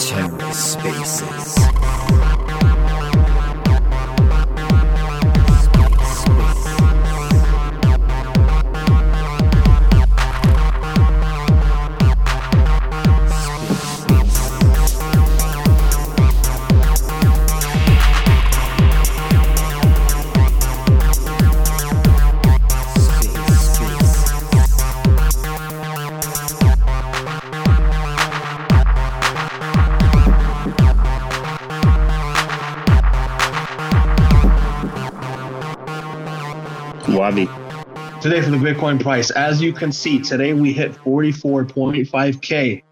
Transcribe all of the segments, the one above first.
TerraSpaces. Today for the Bitcoin price. As you can see, today we hit 44.5K,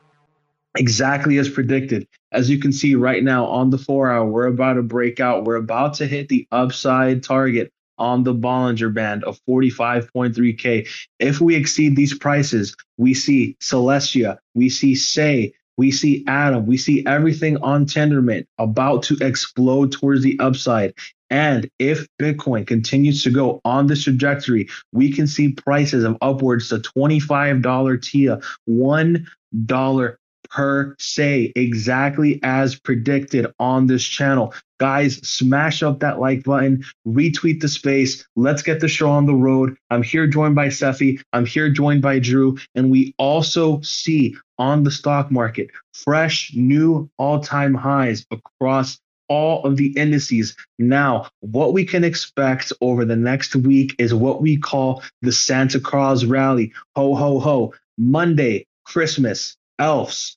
exactly as predicted. As you can see right now on the four hour, we're about to break out. We're about to hit the upside target on the Bollinger Band of 45.3K. If we exceed these prices, we see Celestia, we see Sei, we see Atom, we see everything on Tendermint about to explode towards the upside. And if Bitcoin continues to go on this trajectory, we can see prices of upwards to $25 TIA, $1 per se, exactly as predicted on this channel. Guys, smash up that like button, retweet the space. Let's get the show on the road. I'm here joined by Cephii. I'm here joined by Drew. And we also see on the stock market fresh new all time highs across all of the indices. Now, what we can expect over the next week is what we call the Santa Claus rally. Ho, ho, ho. Monday, Christmas, elves.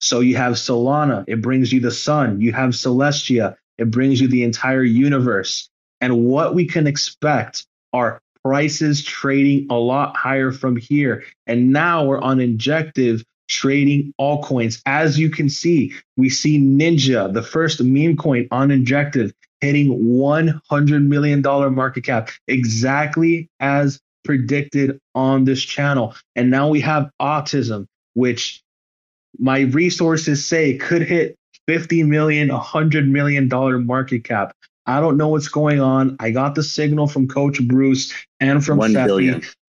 So you have Solana, it brings you the sun. You have Celestia, it brings you the entire universe. And what we can expect are prices trading a lot higher from here. And now we're on injective trading altcoins. As you can see, we see Ninja, the first meme coin on Injective, hitting $100 million market cap, exactly as predicted on this channel. And now we have Autism, which my resources say could hit 50 million, 100 million dollar market cap. I don't know what's going on. I got the signal from Coach Bruce and from One.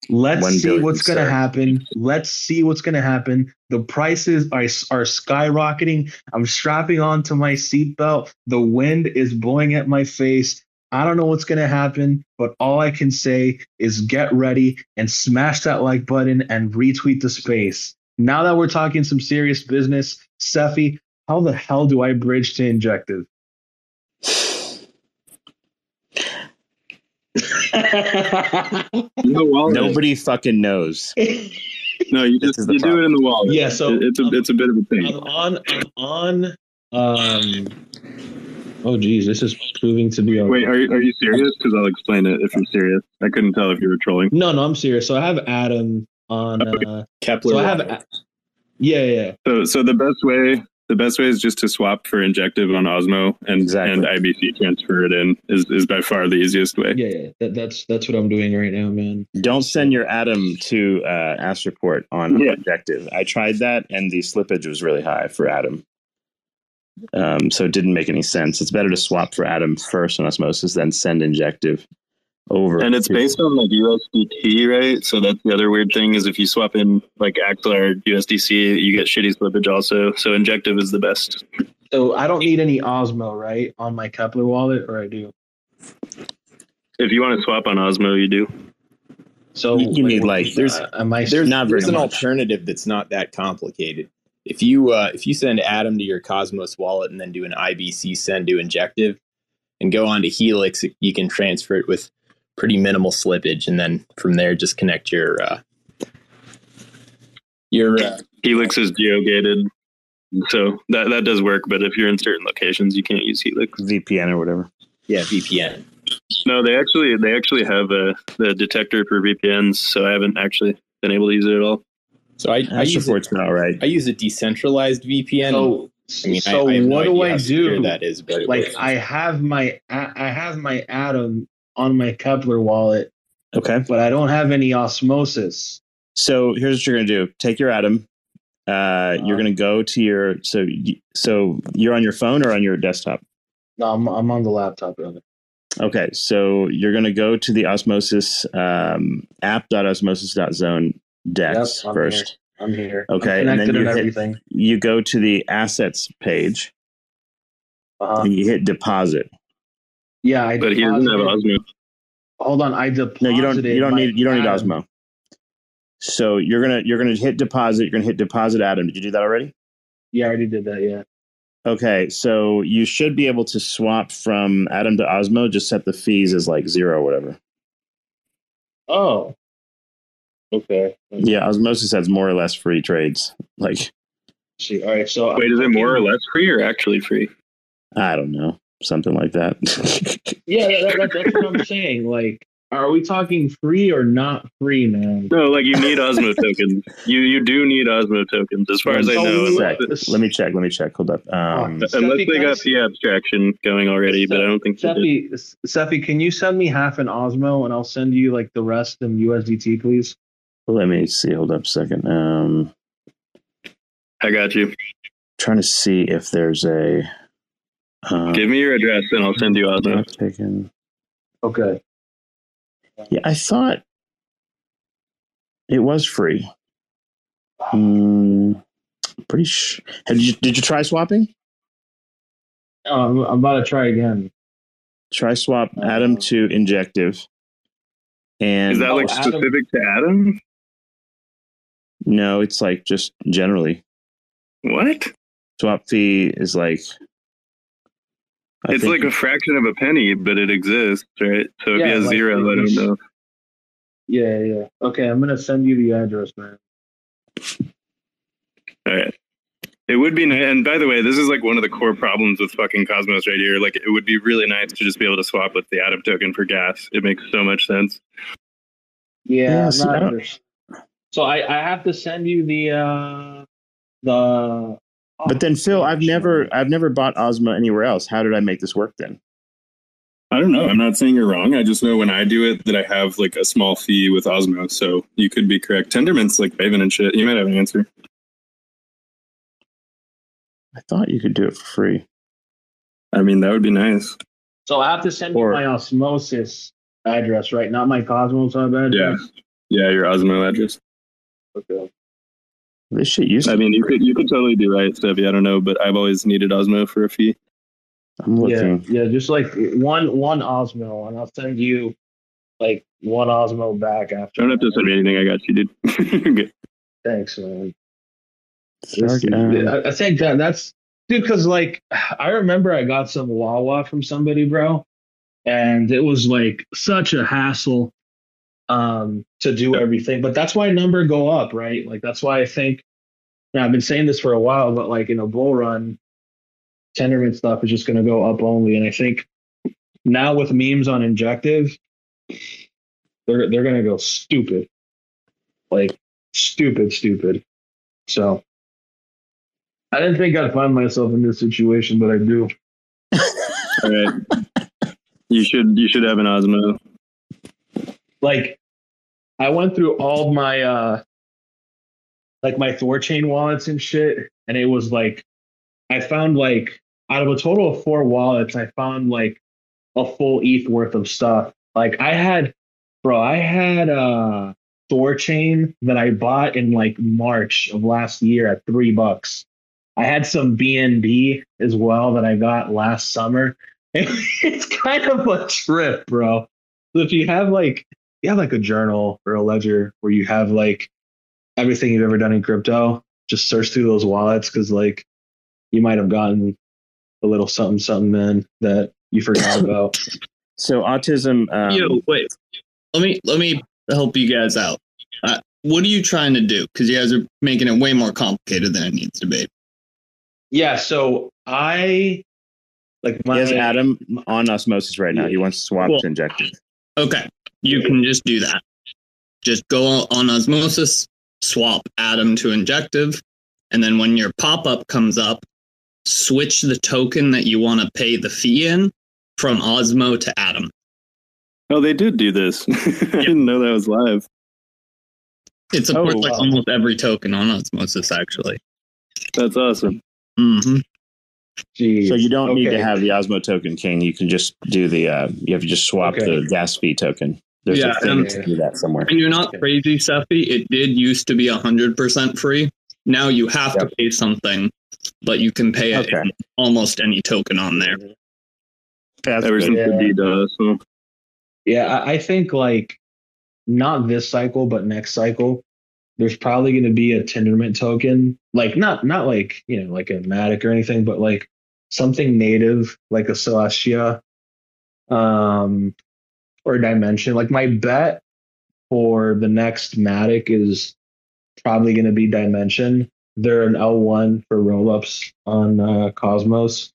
Let's One see billion, what's going to happen. Let's see what's going to happen. The prices are, are skyrocketing. I'm strapping onto my seatbelt. The wind is blowing at my face. I don't know what's going to happen, but all I can say is get ready and smash that like button and retweet the space. Now that we're talking some serious business, Cephii, how the hell do I bridge to injective? In the wallet. Nobody fucking knows. No, you This just is the you do it in the wallet. Yeah, so- It- it's a it's a bit of a thing. I'm on. I'm on. Um. Oh, geez, this is proving to be a Wait, are you, are you serious? Because I'll explain it if you're serious. I couldn't tell if you were trolling. No, no, I'm serious. So I have Atom on. Uh, Keplr. so I have. Yeah, yeah. So so the best way the best way is just to swap for injective on Osmo and Exactly. and IBC transfer it in is, is by far the easiest way. Yeah, yeah. That, that's that's what I'm doing right now, man. Don't send your Atom to uh, Astroport on Yeah. Injective. I tried that, and the slippage was really high for Atom. Um, so it didn't make any sense. It's better to swap for Atom first on Osmosis, then send Injective over. And it's based on like USDT, right? So that's the other weird thing is if you swap in like Axelar USDC, you get shitty slippage also. So injective is the best. So I don't need any Osmo, right, on my Keplr wallet, or I do. If you want to swap on Osmo, you do. So You- you wait, need, like, there's- uh, am I? There's, Not there's an much. alternative that's not that complicated. If you uh, if you send Atom to your Cosmos wallet and then do an IBC send to Injective and go on to Helix, you can transfer it with pretty minimal slippage, and then from there just connect your uh, your uh, Helix is geogated. So that that does work, but if you're in certain locations, you can't use Helix. VPN or whatever. yeah VPN. No, they actually they actually have a the detector for VPNs, so I haven't actually been able to use it at all. So I, I use a, not right. I use a decentralized VPN. So, I mean, so I, I have no what do I do? That is, but Like. I have my I have my Atom on my Keplr wallet, Okay. but I don't have any osmosis. So here's what you're gonna do: take your Atom. Uh, you're gonna go to your so so you're on your phone or on your desktop. No, I'm I'm on the laptop, brother. Okay, so you're going to go to the Osmosis um, app.osmosis.zone DEX Yep, first. I'm here. Okay, I'm and then you and hit- everything. You go to the assets page Uh-huh. and you hit deposit. Yeah, I But he doesn't have Osmo. Hold on, I deposited. No, you don't. You don't need. You don't need Atom. Osmo. So you're gonna you're gonna hit deposit. You're gonna hit deposit Atom, Did you do that already? Yeah, I already did that. Yeah. Okay, so you should be able to swap from Atom to Osmo. Just set the fees as like zero or whatever. Oh. Okay. Yeah, Osmosis has more or less free trades. Like see. All right. So Wait, is it more or less free or actually free? I don't know, something like that. Yeah, that, that, that's what I'm saying. Like, are we talking free or not free, man? No, like you need Osmo tokens. You you do need Osmo tokens, as far as I know. Sec. Let me check. Let me check. Hold up. Um, Oh, unless they got the abstraction going already, but I don't think they did. Seppi, Seppi, can you send me half an Osmo and I'll send you like the rest in USDT, please? let me see. Hold up a second. Um, I got you. trying to see if there's a. Uh, Give me your address and I'll send you Osmo. not taken. Okay. Yeah, I thought it was free. Hmm, pretty sure. Did you did you try swapping? Oh, I'm, I'm about to try again. Try swap Atom Uh, to Injective. And Is that like Oh, Atom- specific to Atom? no, it's like just generally What? swap fee is like. I it's think- like a fraction of a penny, but it exists, right? So if Yeah, he has like, zero, I don't know. Yeah, yeah. Okay, I'm gonna send you the address, man. All right. It would be nice. And by the way, this is like one of the core problems with fucking Cosmos right here. Like, it would be really nice to just be able to swap with the Atom token for gas. It makes so much sense. Yeah, Yeah, I'm not I under- so I, I have to send you the uh the But then Phil, I've never I've never bought Osmo anywhere else. How did I make this work then? I don't know. I'm not saying you're wrong. I just know when I do it that I have like a small fee with Osmo. So you could be correct. Tendermint's like Maven and shit. You might have an answer. I thought you could do it for free. I mean, that would be nice. so I have to send Or- you my osmosis address, right? Not my Cosmos hub address. Yeah, yeah, your Osmo address. Okay. This shit used I mean, you could you could totally be right, Stevie. I don't know, but I've always needed Osmo for a fee. I'm Yeah, looking. yeah, just like one one Osmo, and I'll send you like one Osmo back after. Don't have to send me anything. I got you, dude. Okay. Thanks, man. Sorry, This- I, I think that that's dude, because like I remember I got some Wawa from somebody, bro, and it was like such a hassle um to do everything. But that's why number go up, right? Like that's why I think. Now I've been saying this for a while, but like in a bull run, Tendermint stuff is just going to go up only, and I think now with memes on Injective, they're they're going to go stupid, like stupid, stupid. So I didn't think I'd find myself in this situation, but I do. All right. You should you should have an Osmo. Like, I went through all my uh, like my Thorchain wallets and shit, and it was like, I found like out of a total of four wallets, I found like a full ETH worth of stuff. Like I had, bro, I had uh Thorchain that I bought in like March of last year at three bucks. I had some BNB as well that I got last summer. It's kind of a trip, bro. So if you have like you have like a journal or a ledger where you have like everything you've ever done in crypto, just search through those wallets because like you might have gotten a little something something in that you forgot about. So autism. Um, Yo, wait. Let me let me help you guys out. Uh, what are you trying to do? Because you guys are making it way more complicated than it needs to be. yeah, so I like my he my has Atom on osmosis right now. He wants to swap Cool. to Injective. Okay, you can just do that. Just go on osmosis, swap atom to injective, and then when your pop up comes up, switch the token that you want to pay the fee in from Osmo to Atom. Oh, they did do this. I didn't know that was live. It supports Oh, like wow. almost every token on osmosis, actually. That's awesome. hmm Jeez. So you don't need to have the Osmo token king. You can just do the. Uh, you have to just swap Okay. the gas fee token. There's Yeah, a thing and- to do that somewhere. And you're not crazy, Seppi. It did used to be 100% free. Now you have to pay something, but you can pay it Okay. in almost any token on there. That's Ever good. since Yeah. the DDoS. So. Yeah, I, I think like not this cycle, but next cycle, there's probably going to be a Tendermint token, like not not like you know like a Matic or anything, but like something native like a Celestia, um, or Dymension. Like my bet for the next Matic is probably going to be Dymension. They're an L1 for rollups on uh, Cosmos,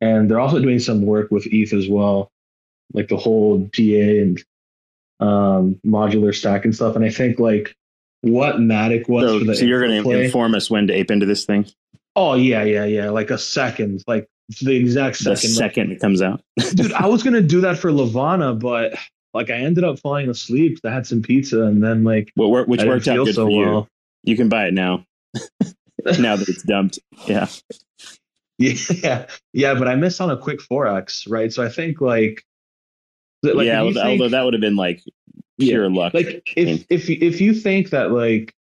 and they're also doing some work with ETH as well like the whole DA and um, modular stack and stuff. And I think like what Matic was for So, the so you're going to inform us when to ape into this thing Oh yeah, yeah, yeah. Like a second, like the exact the second. Like, it comes out. dude, I was gonna do that for Levana, but like I ended up falling asleep. I had some pizza and then like Well, which I worked out good so for you. well. You can buy it now. now that it's dumped. Yeah. Yeah, yeah, but I missed on a quick forex, right? So I think like, like yeah. Although, think- although that would have been like Yeah. pure luck. like if if if you think that like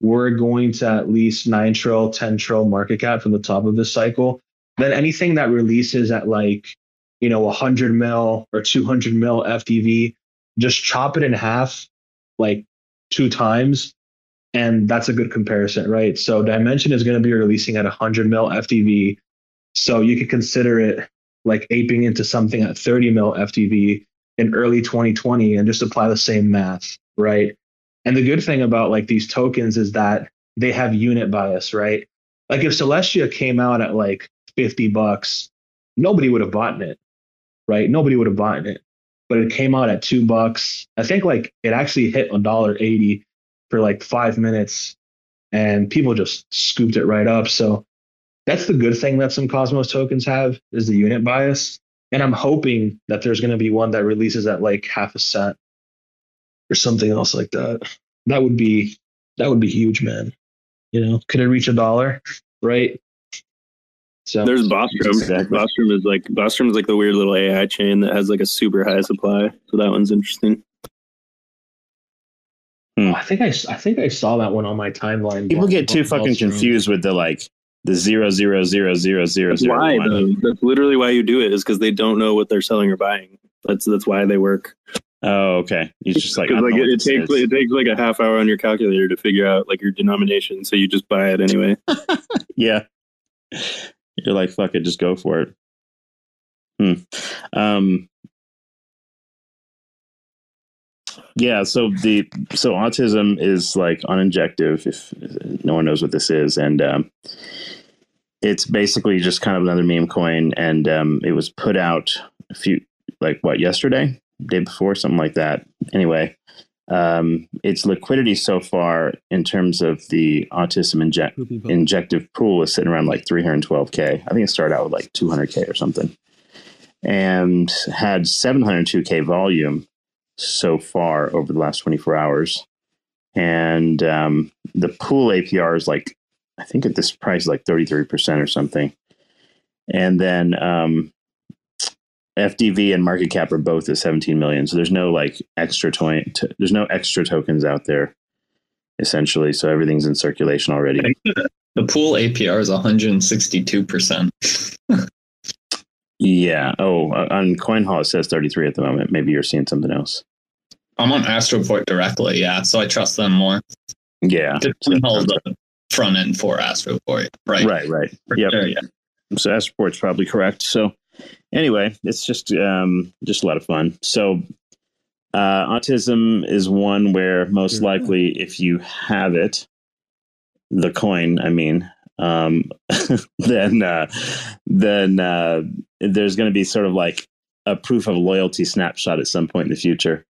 we're going to at least nine trill, ten trill market cap from the top of this cycle, then anything that releases at like you know hundred mil or two hundred mil FDV, just chop it in half, like two times, and that's a good comparison, right? So Dymension is going to be releasing at hundred mil FDV, so you could consider it like aping into something at thirty mil FDV in early 2020 and just apply the same math, right? And the good thing about like these tokens is that they have unit bias, right? Like if Celestia came out at like 50 bucks, nobody would have bought it, right? Nobody would have bought it. But it came out at two bucks. I think like it actually hit a dollar eighty for like five minutes and people just scooped it right up. So that's the good thing that some Cosmos tokens have is the unit bias. And I'm hoping that there's going to be one that releases at like half a cent or something else like that. That would be that would be huge, man. You know, could it reach a dollar? Right. So There's Bostrom. Exactly. Bostrom is like Bostrom is like the weird little AI chain that has like a super high supply. So that one's interesting. Hmm. I think I, s- I think I saw that one on my timeline. People get too Ball- fucking confused with the like the zero zero zero zero zero That's zero why one. though. That's literally why you do it is because they don't know what they're selling or buying. That's that's why they work. Oh, okay. He's just like, I Because don't like it, it takes is. it takes like a half hour on your calculator to figure out like your denomination, so you just buy it anyway. yeah. You're like, fuck it, just go for it. Hmm. Um. Yeah. So the so autism is like on Injective. If, if no one knows what this is, and um, it's basically just kind of another meme coin, and um, it was put out a few like what yesterday, day before, something like that. Anyway, um, its liquidity so far in terms of the autism inject injective pool is sitting around like 312k. I think it started out with like 200k or something, and had 702k volume so far over the last 24 hours. And um, the pool APR is like, I think at this price, like 33% or something. And then um, FDV and market cap are both at 17 million. So there's no like extra toy, t- there's no extra tokens out there essentially. So everything's in circulation already. The pool APR is 162%. Yeah. Oh, uh, on CoinHall it says 33 at the moment. Maybe you're seeing something else. I'm on Astroport directly, yeah, so I trust them more. Yeah. The So the front end for Astroport, right? right. Right. For Yep. sure, yeah. So Astroport's probably correct. So anyway, it's just um, just a lot of fun. So uh, autism is one where most likely, if you have it, the coin, I mean, um, then uh, then uh, there's going to be sort of like a proof of loyalty snapshot at some point in the future.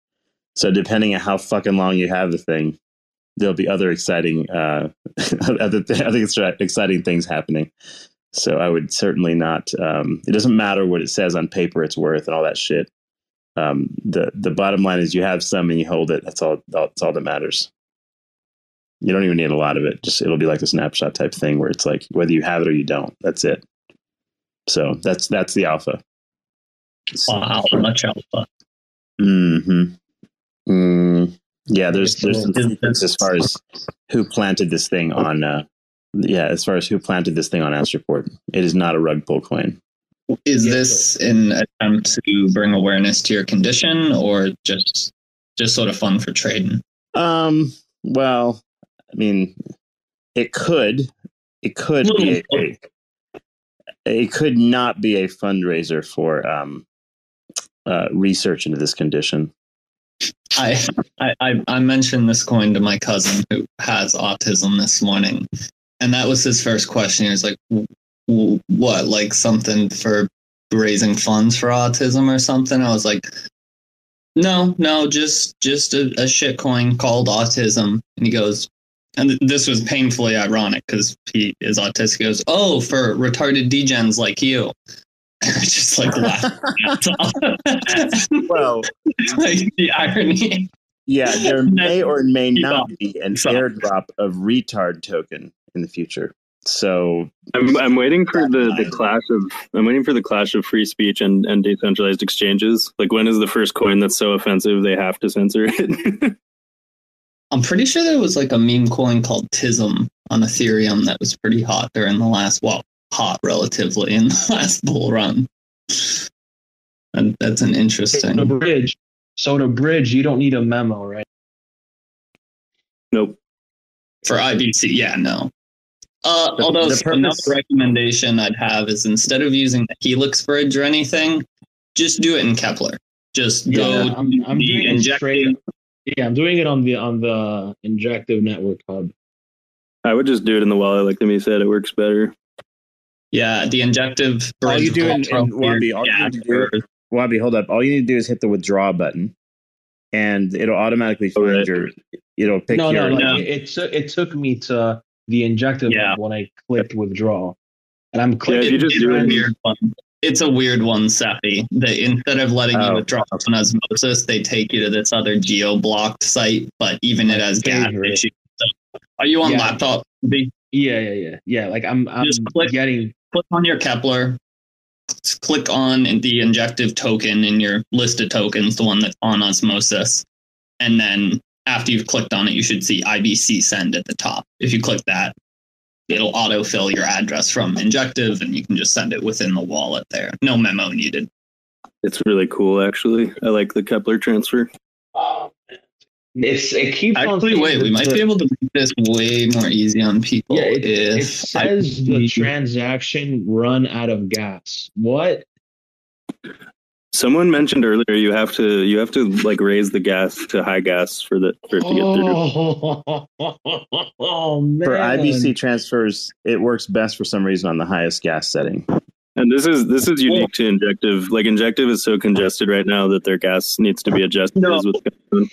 So depending on how fucking long you have the thing, there'll be other exciting uh, other th- other exciting things happening. So I would certainly not. Um, it doesn't matter what it says on paper; it's worth and all that shit. Um, the the bottom line is you have some and you hold it. That's all. That's all that matters. You don't even need a lot of it. Just it'll be like a snapshot type thing where it's like whether you have it or you don't. That's it. So that's that's the alpha. Wow, much alpha. hmm Mm, yeah, there's there's some as far as who planted this thing on. Uh, yeah, as far as who planted this thing on Astroport, it is not a rug pull coin. Is Yeah, this an attempt to bring awareness to your condition, or just just sort of fun for trading? Um, well, I mean, it could, it could be, a, a- it could not be a fundraiser for um, uh, research into this condition. I, I I I mentioned this coin to my cousin who has autism this morning, and that was his first question. He was like, "W- w- "What? Like something for raising funds for autism or something?" I was like, "No, no, just just a, a shit coin called autism." And he goes, and th- this was painfully ironic because he is autistic. He goes, "Oh, for retarded degens like you." I just like laughed. Well, like the irony. yeah, there may or may not be an airdrop of retard token in the future. So I'm I'm waiting for the, the clash of I'm waiting for the clash of free speech and, and decentralized exchanges. Like when is the first coin that's so offensive they have to censor it? I'm pretty sure there was like a meme coin called Tism on Ethereum that was pretty hot during the last, well, hot relatively in the last bull run. And that's an So interesting. to bridge, so to bridge, you don't need a memo, right? nope. For IBC, yeah, no. Uh, The- although the another purpose- recommendation I'd have is instead of using the Helix bridge or anything, just do it in Keplr. Just go Yeah, I'm, I'm the doing it straight. Yeah, I'm doing it on the on the Injective Network Hub. I would just do it in the wallet like Timmy said. It works better. Yeah, the injective All you do in- in Wabi, all you need to do- Wabi, hold up. All you need to do is hit the withdraw button, and it'll automatically find Alright. your. It'll pick no, your. no, like, No. It, it took it took me to the Injective Yeah. When I clicked withdraw, and I'm Yeah, clicking. you just it's a weird one. It's a weird one, Seppi. That instead of letting Oh, you withdraw on osmosis, they take you to this other geo blocked site, but even it has gas issues. So, are you on Yeah. laptop? Be- yeah, yeah, yeah, yeah. Like I'm, I'm Just click- getting. Click on your Keplr. s- Click on the injective token in your list of tokens, the one that's on osmosis, and then after you've clicked on it, you should see IBC send at the top. If you click that, it'll autofill your address from injective, and you can just send it within the wallet there. No memo needed. It's really cool actually. I like the Keplr transfer. Oh. It's it keeps on Actually, saying wait, we might the- be able to make this way more easy on people Yeah, it, if it says the transaction run out of gas. What? Someone mentioned earlier you have to you have to like raise the gas to high gas for the for it to get through. Oh, man. For IBC transfers, it works best for some reason on the highest gas setting. And this is this is unique to injective. Like injective is so congested right now that their gas needs to be adjusted. No. as with-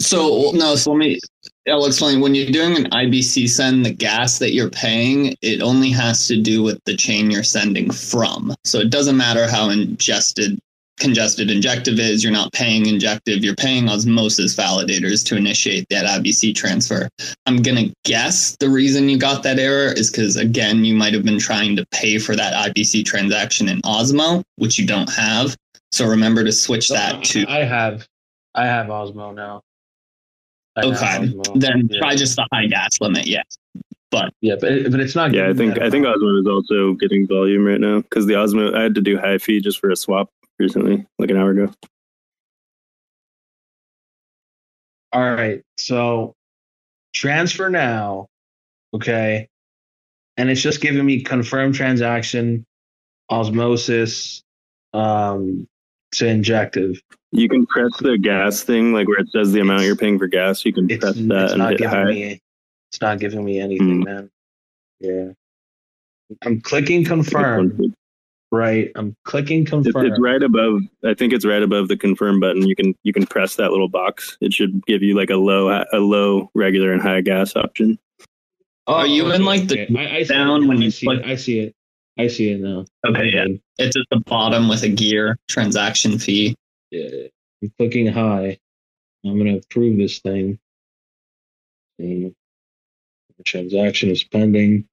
So no, so let me. I'll explain. When you're doing an IBC send, the gas that you're paying, it only has to do with the chain you're sending from. So it doesn't matter how ingested, congested injective is. You're not paying injective. You're paying osmosis validators to initiate that IBC transfer. I'm gonna guess the reason you got that error is because again, you might have been trying to pay for that IBC transaction in Osmo, which you don't have. So remember to switch that uh, to I have, I have Osmo now. I Okay, Osmo. then yeah. try just the high gas limit. Yeah. But yeah, but it, but it's not. Yeah, I think I think. Osmo is also getting volume right now because the Osmo I had to do high fee just for a swap recently, like an hour ago. All right, so transfer now, okay, and it's just giving me confirm transaction, osmosis, um, to injective. You can press the gas thing, like where it says the amount you're paying for gas. You can It's, press that it's and not hit giving high. me. It's not giving me anything, Hmm. man. Yeah, I'm clicking confirm. Right, I'm clicking confirm. it's right above. I think it's right above the confirm button. You can you can press that little box. It should give you like a low a low regular and high gas option. Are you in, like, the I, I see down it. when I you see click- it. I see it. I see it now. Okay. Yeah. It's at the bottom with a gear transaction fee. Yeah, I'm clicking high. I'm gonna approve this thing. See. The transaction is pending.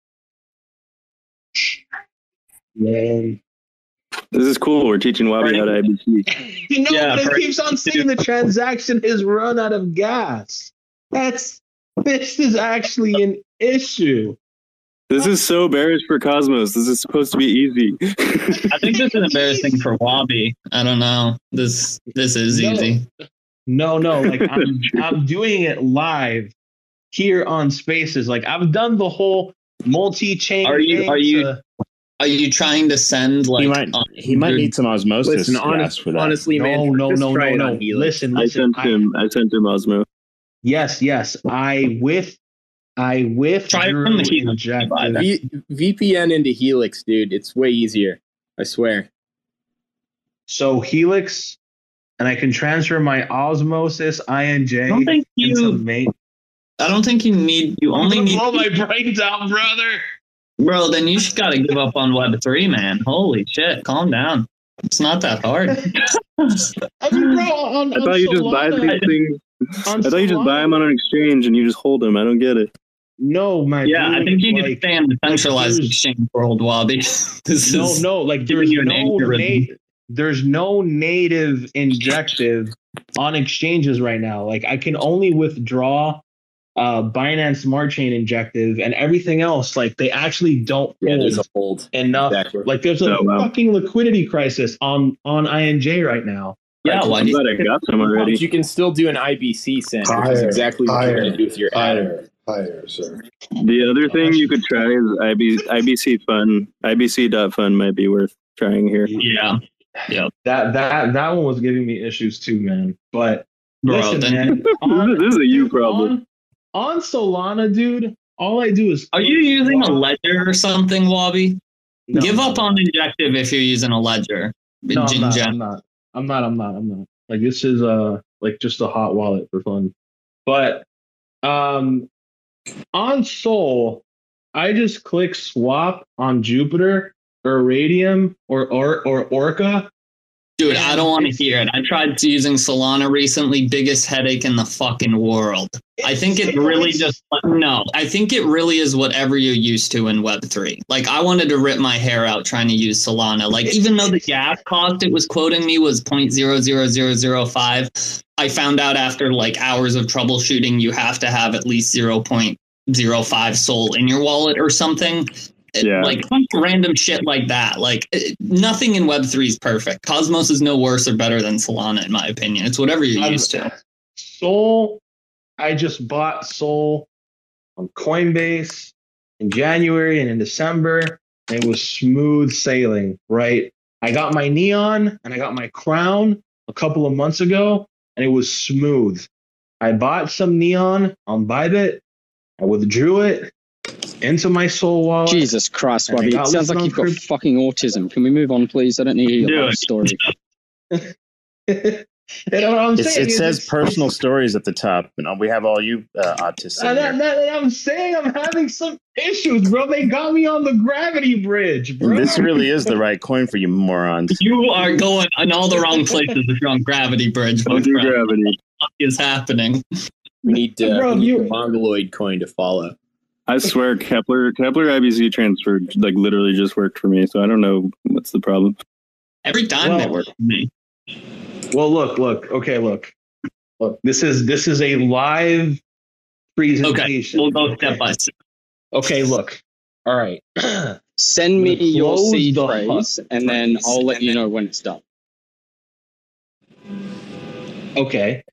Then This is cool. We're teaching Wabi how to IBC. You know, Yeah, but it for- keeps on saying the transaction has run out of gas. That's this is actually an issue. This is so bearish for Cosmos. This is supposed to be easy. I think this is embarrassing for Wabi. I don't know. This this is No. easy. No, no, like I'm I'm doing it live here on Spaces. Like I've done the whole multi-chain. Are you- thing are you- to- Are you trying to send like he might he might need some osmosis Listen, gas honest, for that. honestly, man, No, no, no, no, it no. on Listen, I sent I- him. I sent him Osmo. yes, yes. I with I with Try it from the Helix. injected. V- VPN into Helix, dude. It's way easier. I swear. So Helix, and I can transfer my osmosis INJ I don't think you. main. I don't think you need. You only need. blow my brains out, brother. Bro, then you just gotta give up on Web three, man. Holy shit! Calm down. It's not that hard. I mean, bro, on, I on thought you just buy Solana- these things. I thought you just buy them on an exchange and you just hold them. I don't get it. No, my yeah, I think you need like, to stay in the centralized there's- exchange world, Wabi. this no, is no, like there's you no algorithm. na- there's no native injective on exchanges right now. Like I can only withdraw uh Binance Smart Chain injective and everything else. Like they actually don't Yeah, hold there's a hold. enough. Exactly. Like there's a Oh, wow. fucking liquidity crisis on on INJ right now. yeah. Why I'm you glad I got some But already. you can still do an IBC send, which is exactly what you're going to do with your Atom. Higher, higher, sir. The other thing you could try is IB, IBC Fun. IBC.fun might be worth trying here. Yeah, yeah. That that that one was giving me issues too, man. But bro. listen, man, on, this is a you problem. On, Solana, dude. All I do is are you using a ledger or something, Wabi? No, Give up on injective if you're using a ledger. No, I'm not, I'm not. I'm not. I'm not. I'm not. Like this is uh like just a hot wallet for fun. But um on Sol, I just click swap on Jupiter or Raydium or or or Orca. Dude, I don't want to hear it. I tried using Solana recently. Biggest headache in the fucking world. I think it really just no. I think it really is whatever you're used to in Web three. Like I wanted to rip my hair out trying to use Solana. Like even though the gas cost it was quoting me was 0.00005, I found out after like hours of troubleshooting you have to have at least 0.05 Sol in your wallet or something. It- Yeah. Like random shit like that. Like it- nothing in Web three is perfect. Cosmos is no worse or better than Solana in my opinion. It's whatever you're I'm- used to. Sol, I just bought Sol on Coinbase in January and in December. And it was smooth sailing, right? I got my neon and I got my crown a couple of months ago, and it was smooth. I bought some neon on Bybit. I withdrew it into my soul wallet. Jesus Christ, And I Wabi. It sounds like you've got Crypt- fucking autism. Can we move on, please? I don't need to hear Do your it. story. you know what I'm It's, saying? it says It's- personal stories at the top, and we have all you uh, autists. in And that, here. that- I'm saying I'm having some issues, bro. They got me on the gravity bridge, bro. This really is the right coin for you morons. You are going in all the wrong places if you're on Gravity Bridge. my Don't do friend. gravity. What is happening? We need, uh, Bro, we need you- the Mongoloid coin to follow. I swear Keplr Keplr IBC transfer like literally just worked for me, so I don't know what's the problem. Every time they Well- work for me. Well, look, look. Okay, look, look. This is this is a live presentation. Okay, We'll go step by step. Okay, look. All right. Send me your close seed the phrase, and then I'll let you know when it's done. okay.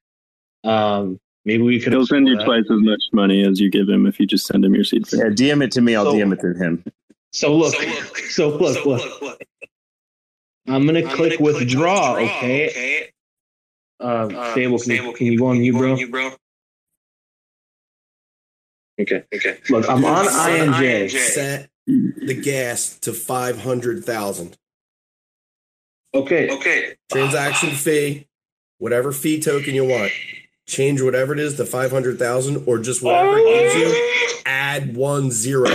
Um, maybe we could. He'll send you that. twice as much money as you give him if you just send him your seed Yeah. DM it to me. I'll So- DM it to him. So look. So look. Look. look I'm gonna click withdraw. Okay. okay. Uh, stable. Can you, can you go on you, bro? Okay. Okay. Look, I'm on INJ. Set the gas to 500,000. Okay. Okay. Transaction fee, whatever fee token you want. Change whatever it is to 500,000 or just whatever it gives you. Add one zero.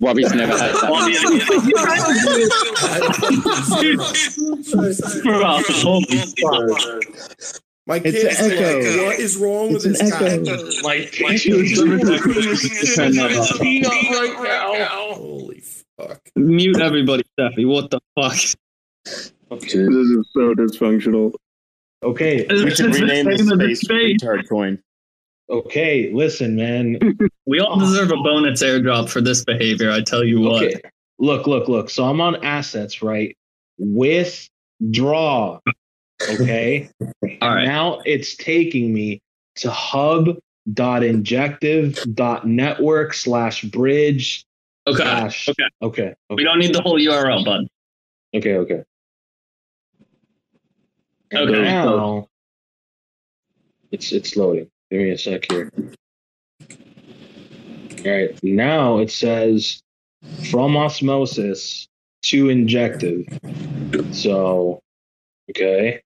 Wabi's never had Bobby, that. Bro, holy fuck. My It's an are echo. like, what is wrong with this an guy? echo. Like, right now. Holy fuck. Fuck. Mute everybody, Steffi. What the fuck? This is so dysfunctional. Okay, We should rename this the space space. retard coin. okay. Listen, man. We all ah. deserve a bonus airdrop for this behavior. I tell you what. Okay. Look, look, look. So I'm on assets, right? Withdraw. Okay. All right. Now it's taking me to hub.injective.network slash bridge Okay. slash. Okay. Okay. We don't need the whole URL, bud. Okay. Okay. And Okay. Now it's it's loading. Give me a sec here. All right. Now it says from osmosis to injective. So, okay.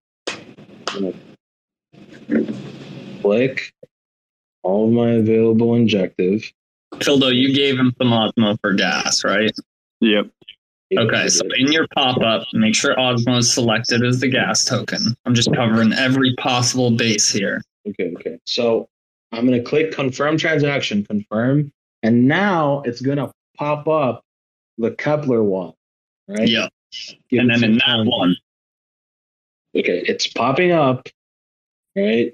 Click all of my available injective. Phildo, you gave him some Osmo for gas, right? Yep. Okay, so in your pop up, make sure Osmo is selected as the gas token. I'm just covering every possible base here. Okay, okay. So I'm gonna click confirm transaction, confirm, and now it's gonna pop up the Keplr one, right? Yeah. Give And then in that time. one, Okay, it's popping up, right?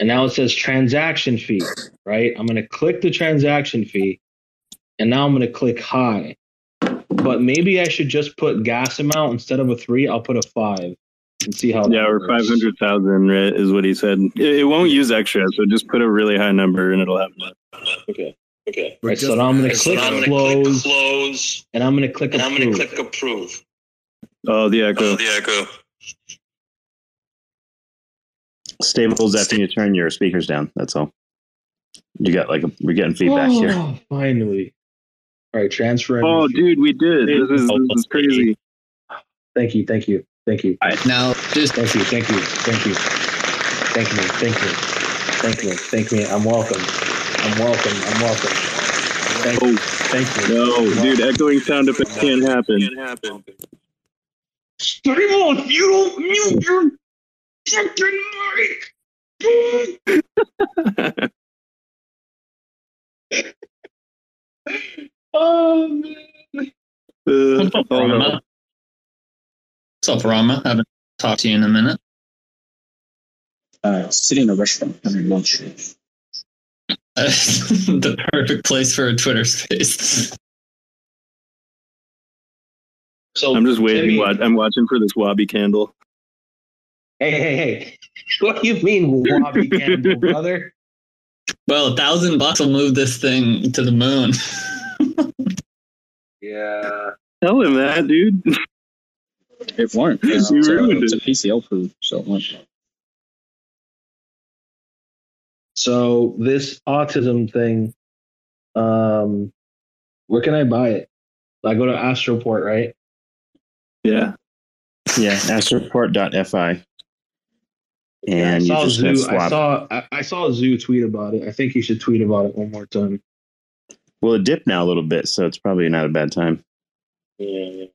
And now it says transaction fee, right? I'm gonna click the transaction fee, and now I'm gonna click high. But maybe I should just put gas amount instead of a three. I'll put a five and see how. Yeah, that or works. five hundred thousand, right? Is what he said. It, it won't use extra, so just put a really high number and it'll happen. Okay. Okay. We're Right, so now I'm gonna so click now I'm gonna close, close, and I'm gonna click and I'm going approve. to click approve. Oh, the echo. Oh, the echo. Stables after you turn your speakers down. That's all. You got like a, we're getting feedback here. Oh, finally. All right, transfer. Oh, every- dude, we did. This is oh, this is crazy. Thank you, thank you, thank you, all right, now just thank you, thank you, thank you, thank me, thank you, thank me, thank me. I'm welcome. I'm welcome. I'm welcome. Thank you, thank you. No, dude, echoing sound effects can't happen. Stable, if you don't mute your fucking mic. oh man. Uh, what's up. Rarma? What's up, Rarma? I Haven't talked to you in a minute. Uh, sitting in a restaurant having lunch. the perfect place for a Twitter space. So I'm just waiting. Timmy- What I'm watching for this Wabi candle. Hey, hey, hey. What do you mean, Wabi Candle, brother? Well, a thousand bucks will move this thing to the moon. Yeah. Tell him that, dude. It won't. You It's, a, ruined it's a. PCL proof, so it won't. So this autism thing, um, where can I buy it? I go to Astroport, right? Yeah. Yeah, astroport.fi. And I you saw just Zoo. I saw. I, I saw Zoo tweet about it. I think you should tweet about it one more time. Well, it dipped now a little bit, so it's probably not a bad time. Yeah.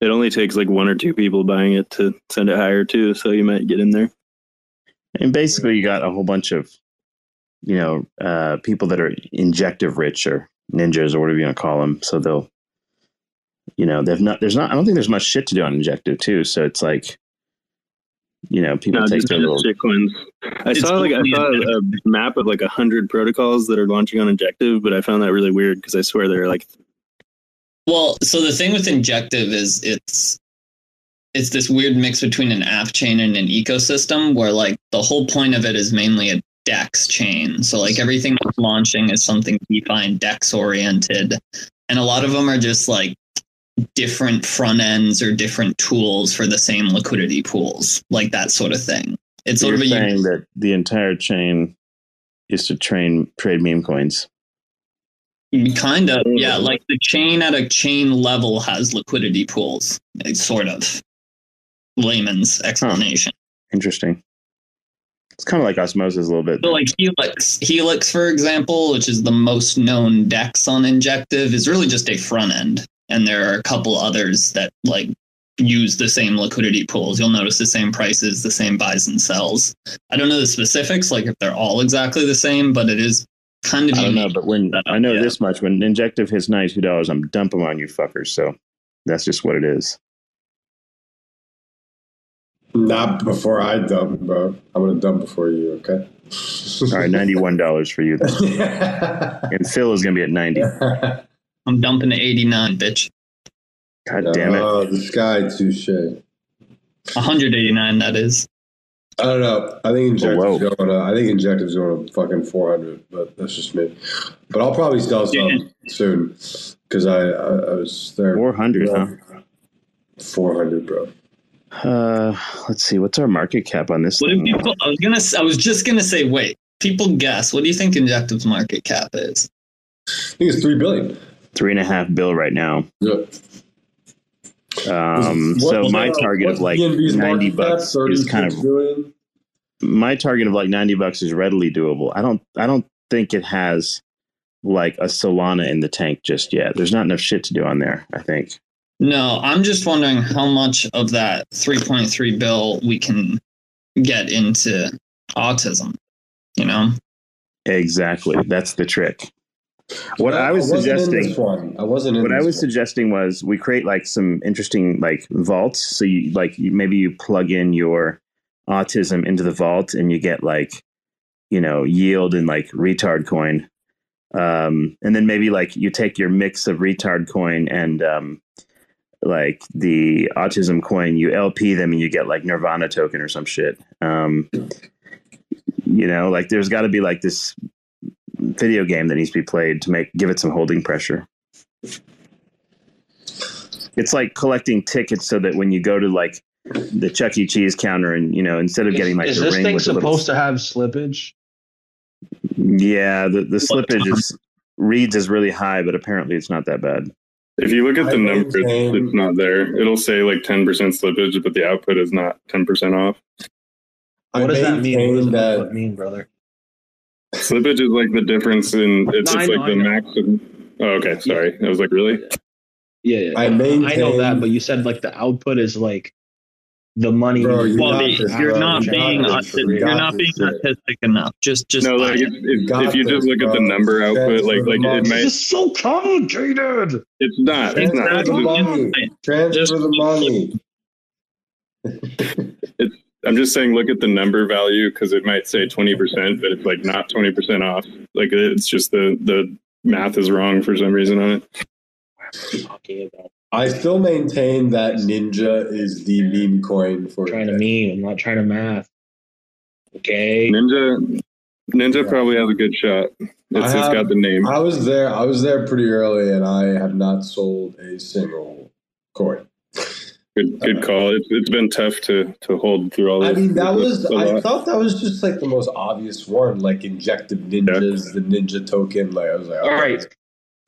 It only takes like one or two people buying it to send it higher too, so you might get in there. And basically, you got a whole bunch of, you know, uh, people that are injective rich or ninjas or whatever you want to call them. So they'll, you know, they've not. There's not. I don't think there's much shit to do on injective too. So it's like, you know, people No, take their little. coins. I It's saw like I saw a- a map of like a hundred protocols that are launching on Injective, but I found that really weird because I swear they're like Well, so the thing with Injective is it's it's this weird mix between an app chain and an ecosystem where like the whole point of it is mainly a DEX chain. So like everything that's launching is something DeFi DEX oriented. And a lot of them are just like different front ends or different tools for the same liquidity pools, like that sort of thing. It's sort You're of a saying that the entire chain is to train trade meme coins. Kind of, yeah. Like the chain at a chain level has liquidity pools. It's sort of layman's explanation. Interesting. It's kind of like osmosis a little bit. So, like Helix, Helix, for example, which is the most known DEX on Injective, is really just a front end, and there are a couple others that like use the same liquidity pools. You'll notice the same prices, the same buys and sells. I don't know the specifics, like if they're all exactly the same, but it is kind of I don't know, but when setup, I know yeah. this much, when Injective hits ninety two dollars, I'm dumping on you fuckers. So that's just what it is. Not before I dump, bro. I'm gonna dump before you, okay? All right, ninety one dollars for you. Then. And Phil is gonna be at ninety. I'm dumping to 89, bitch. God damn it! Oh, this guy touche. 189, that is. I don't know. I think Oh, injectives going to. I think injectives going to fucking 400, but that's just me. But I'll probably sell some Yeah. soon because I, I I was there. Four hundred, huh? 400, bro. Uh, let's see. What's our market cap on this What do thing? people? I was gonna. s- I was just gonna say. Wait. People guess. What do you think Injective's market cap is? I think it's three billion. Three and a half bill right now. Yeah. Um, What- so my the- target of like ninety bucks is kind of 36 billion? my target of like 90 bucks is readily doable. I don't I don't think it has like a Solana in the tank just yet. There's not enough shit to do on there, I think. No, I'm just wondering how much of that 3.3 bill we can get into autism. You know, Exactly. That's the trick. What I was wasn't suggesting. I wasn't what I was one. suggesting was we create like some interesting like vaults. So you like you, maybe you plug in your autism into the vault and you get like you know yield and like retard coin, um, and then maybe like you take your mix of retard coin and um, like the autism coin, you LP them and you get like Nirvana token or some shit. Um, you know, like there's got to be like this video game that needs to be played to make give it some holding pressure. It's like collecting tickets so that when you go to like the Chuck E. Cheese counter and you know instead of getting like is the this ring thing with the supposed little, to have slippage? yeah the the slippage is reads is really high, but apparently it's not that bad. If you look at the I numbers, maintain- it's not there. It'll say like 10% slippage, but the output is not 10% off. I What does that mean? What does that that mean, brother? Slippage is like the difference in it's, No, I it's know, like the I know. max. Oh, okay. Sorry. I was like, really? Yeah, yeah. I I know that, but you said like the output is like the money. Bro, you well, got the, this, you're not being got autistic. You You're not being this autistic enough. Just, just No, like if, if, got if you just this, look at the bro. number output, like Transfer like the it might. This is so complicated. It's not. It's Transfer not. the money. Transfer Just- the money. I'm just saying, look at the number value because it might say 20%, but it's like not 20% off. Like it's just the the math is wrong for some reason on it. Talking about I still maintain that Ninja is the meme coin for trying to meme. I'm not trying to math. Okay. Ninja Ninja probably has a good shot. It's, I it's have- got the name. I was there. I was there pretty early, and I have not sold a single coin. Good good call. It's it's been tough to to hold through all I mean, that was. A I lot. thought that was just like the most obvious one, like injective ninjas, the ninja token. Like I was like, All okay, right.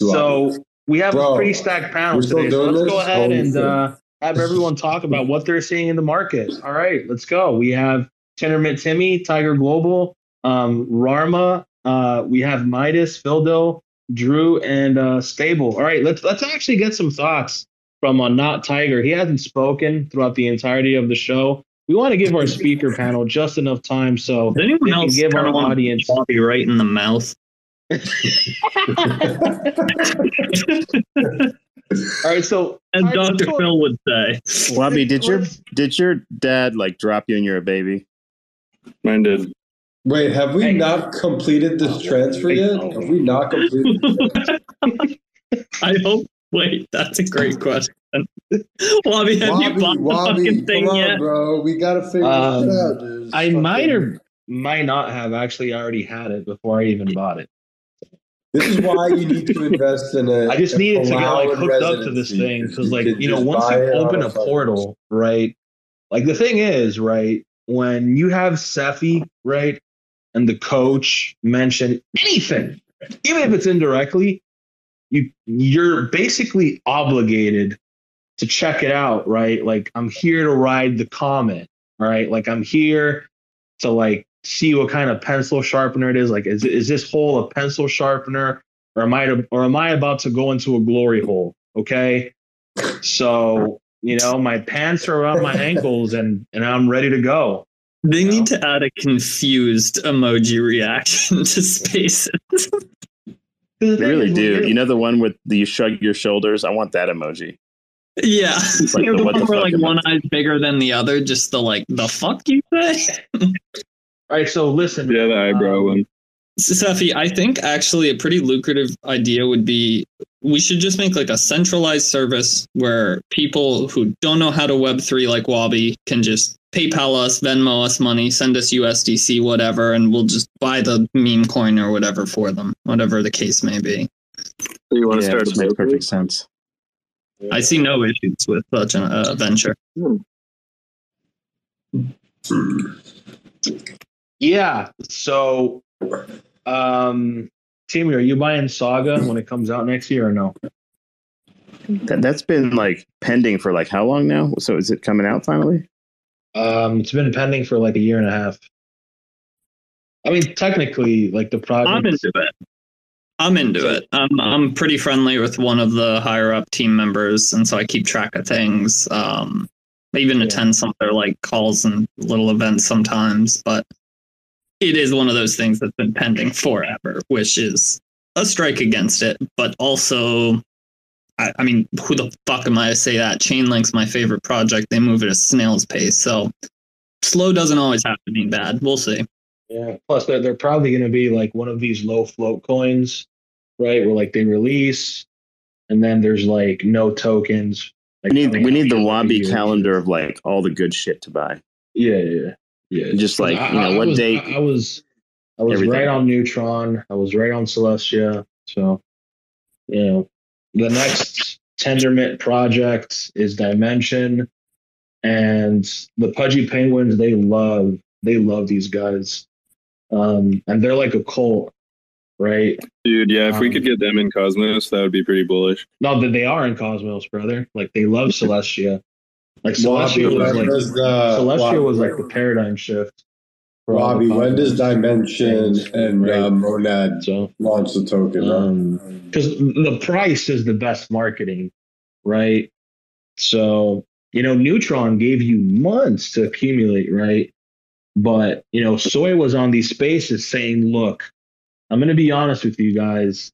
So obvious. we have Bro, a pretty stacked panel today. So let's go ahead Holy and uh, have everyone talk about what they're seeing in the market. All right, let's go. We have Tendermint Timmy, Tiger Global, um, Rarma. Uh, we have Midas, Phildo, Drew, and uh, Stable. All right, let's let's actually get some thoughts from a Not Tiger. He hasn't spoken throughout the entirety of the show. We want to give our speaker panel just enough time so Does anyone they can else give our audience. to Bobby right in the mouth? All right, so As Tiger, Dr. let's Phil would say. Wabi, did your did your dad like drop you when you're a baby? Mine did. Wait, have we Hey. not completed this transfer yet? Have we not completed? this I hope. Wait, that's a great question. Wabi, have you Wabi, bought the Wabi, fucking thing come on, yet? bro. We gotta figure Um, this out, dude. It's I fucking- might or might not have actually already had it before I even bought it. This is why you need to invest in a. I just needed to get like Palauan hooked up to this thing because, like, can you know, once you open a fucking- portal, right? Like the thing is, right? When you have Cephii, right, and the coach mention anything, even if it's indirectly, you you're basically obligated to check it out, right? Like I'm here to ride the comet, all right? Like I'm here to like see what kind of pencil sharpener it is. Like, is is this hole a pencil sharpener, or am I to, or am I about to go into a glory hole? Okay, so you know my pants are around my ankles and and I'm ready to go. They need to add a confused emoji reaction to spaces. They really do. You know the one with the you shrug your shoulders? I want that emoji. Yeah, like You know, the the what the one where fuck like one eye's bigger than the other. Just the like the fuck you say. All right, so listen. Yeah, the eyebrow um, one. Cephii, I think actually a pretty lucrative idea would be we should just make like a centralized service where people who don't know how to Web3 like Wabi can just PayPal us, Venmo us money, send us USDC, whatever, and we'll just buy the meme coin or whatever for them, whatever the case may be. So you want to Yeah, start this makes perfect sense. I see no issues with such a uh, venture. Yeah. So, um, Timmy, are you buying Saga when it comes out next year or no? That, that's been like pending for like how long now? So is it coming out finally? Um, it's been pending for like a year and a half. I mean, technically, like the project. I'm into it. I'm into it. I'm I'm pretty friendly with one of the higher up team members, and so I keep track of things. Um, I even Yeah. attend some of their like calls and little events sometimes, but it is one of those things that's been pending forever, which is a strike against it, but also. I, I mean, who the fuck am I to say that? Chainlink's my favorite project. They move at a snail's pace. So slow doesn't always have to mean bad. We'll see. Yeah. Plus, they're, they're probably going to be like one of these low float coins, right? Where like they release, and then there's like no tokens. Like, We need we need the for, like, a Wabi year. calendar of like all the good shit to buy. Yeah, yeah, yeah. Just like, I- you know, I- I what was- date- I, I was, I was Everything. right on Neutron. I was right on Celestia. So, you know, the next Tendermint project is Dymension, and the Pudgy Penguins. They love, they love these guys, um, and they're like a cult, right? Dude, yeah, if we Um, could get them in Cosmos, that would be pretty bullish. No, that they are in Cosmos, brother. Like they love Celestia. Like Wabi, Celestia was like does the Celestia Wabi- was like the paradigm shift. for all Robbie, when does Dymension and right? uh, Monad so launch the token? um because the price is the best marketing, right? So you know, Neutron gave you months to accumulate, right? But you know, Soy was on these spaces saying, "Look, I'm going to be honest with you guys.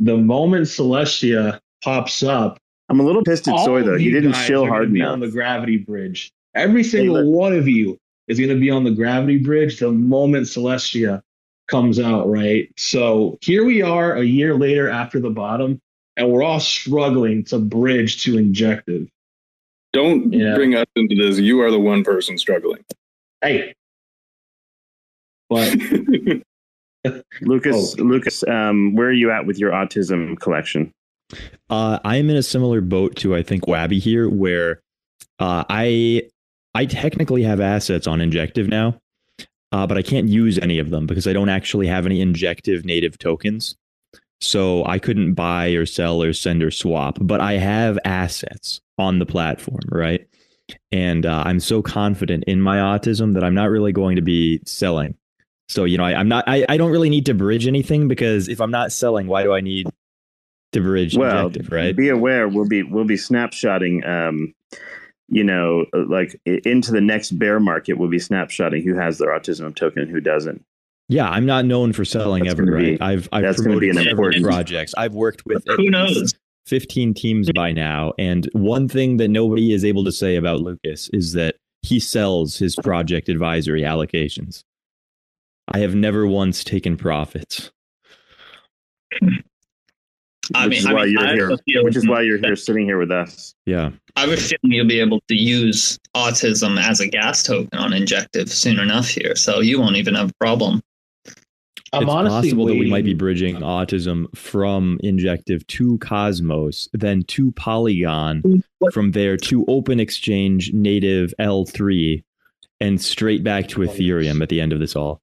The moment Celestia pops up, I'm a little pissed at Soy though. He you didn't chill hard enough. on the gravity bridge. Every single one of you is going to be on the gravity bridge the moment Celestia comes out, right? So here we are a year later after the bottom, and we're all struggling to bridge to injective. Don't Yeah. bring us into this. You are the one person struggling. Hey, but Lucas, Oh. Lucas, um, where are you at with your autism collection? Uh, I'm in a similar boat to I think Wabi here, where uh, I I technically have assets on Injective now, uh, but I can't use any of them because I don't actually have any Injective native tokens. So I couldn't buy or sell or send or swap, but I have assets on the platform, right? And uh, I'm so confident in my autism that I'm not really going to be selling. So you know, I, I'm not. I, I don't really need to bridge anything because if I'm not selling, why do I need to bridge Well, Injective, right? Be aware, we'll be we'll be snapshotting. Um, you know, like into the next bear market, we'll be snapshotting who has their autism token and who doesn't. Yeah, I'm not known for selling That's ever. gonna be- Right? I've I've that's gonna be promoted an important- projects. I've worked with Who knows? 15 teams by now, and one thing that nobody is able to say about Lucas is that he sells his project advisory allocations. I have never once taken profits. I which mean, is I why mean, you're here. a Which is why you're here, sitting here with us. Yeah, I have a feeling you'll be able to use autism as a gas token on Injective soon enough here, so you won't even have a problem. I'm it's honestly possible that we might be bridging autism from Injective to Cosmos, then to Polygon, from there to Open Exchange native L3, and straight back to oh, Ethereum at the end of this all.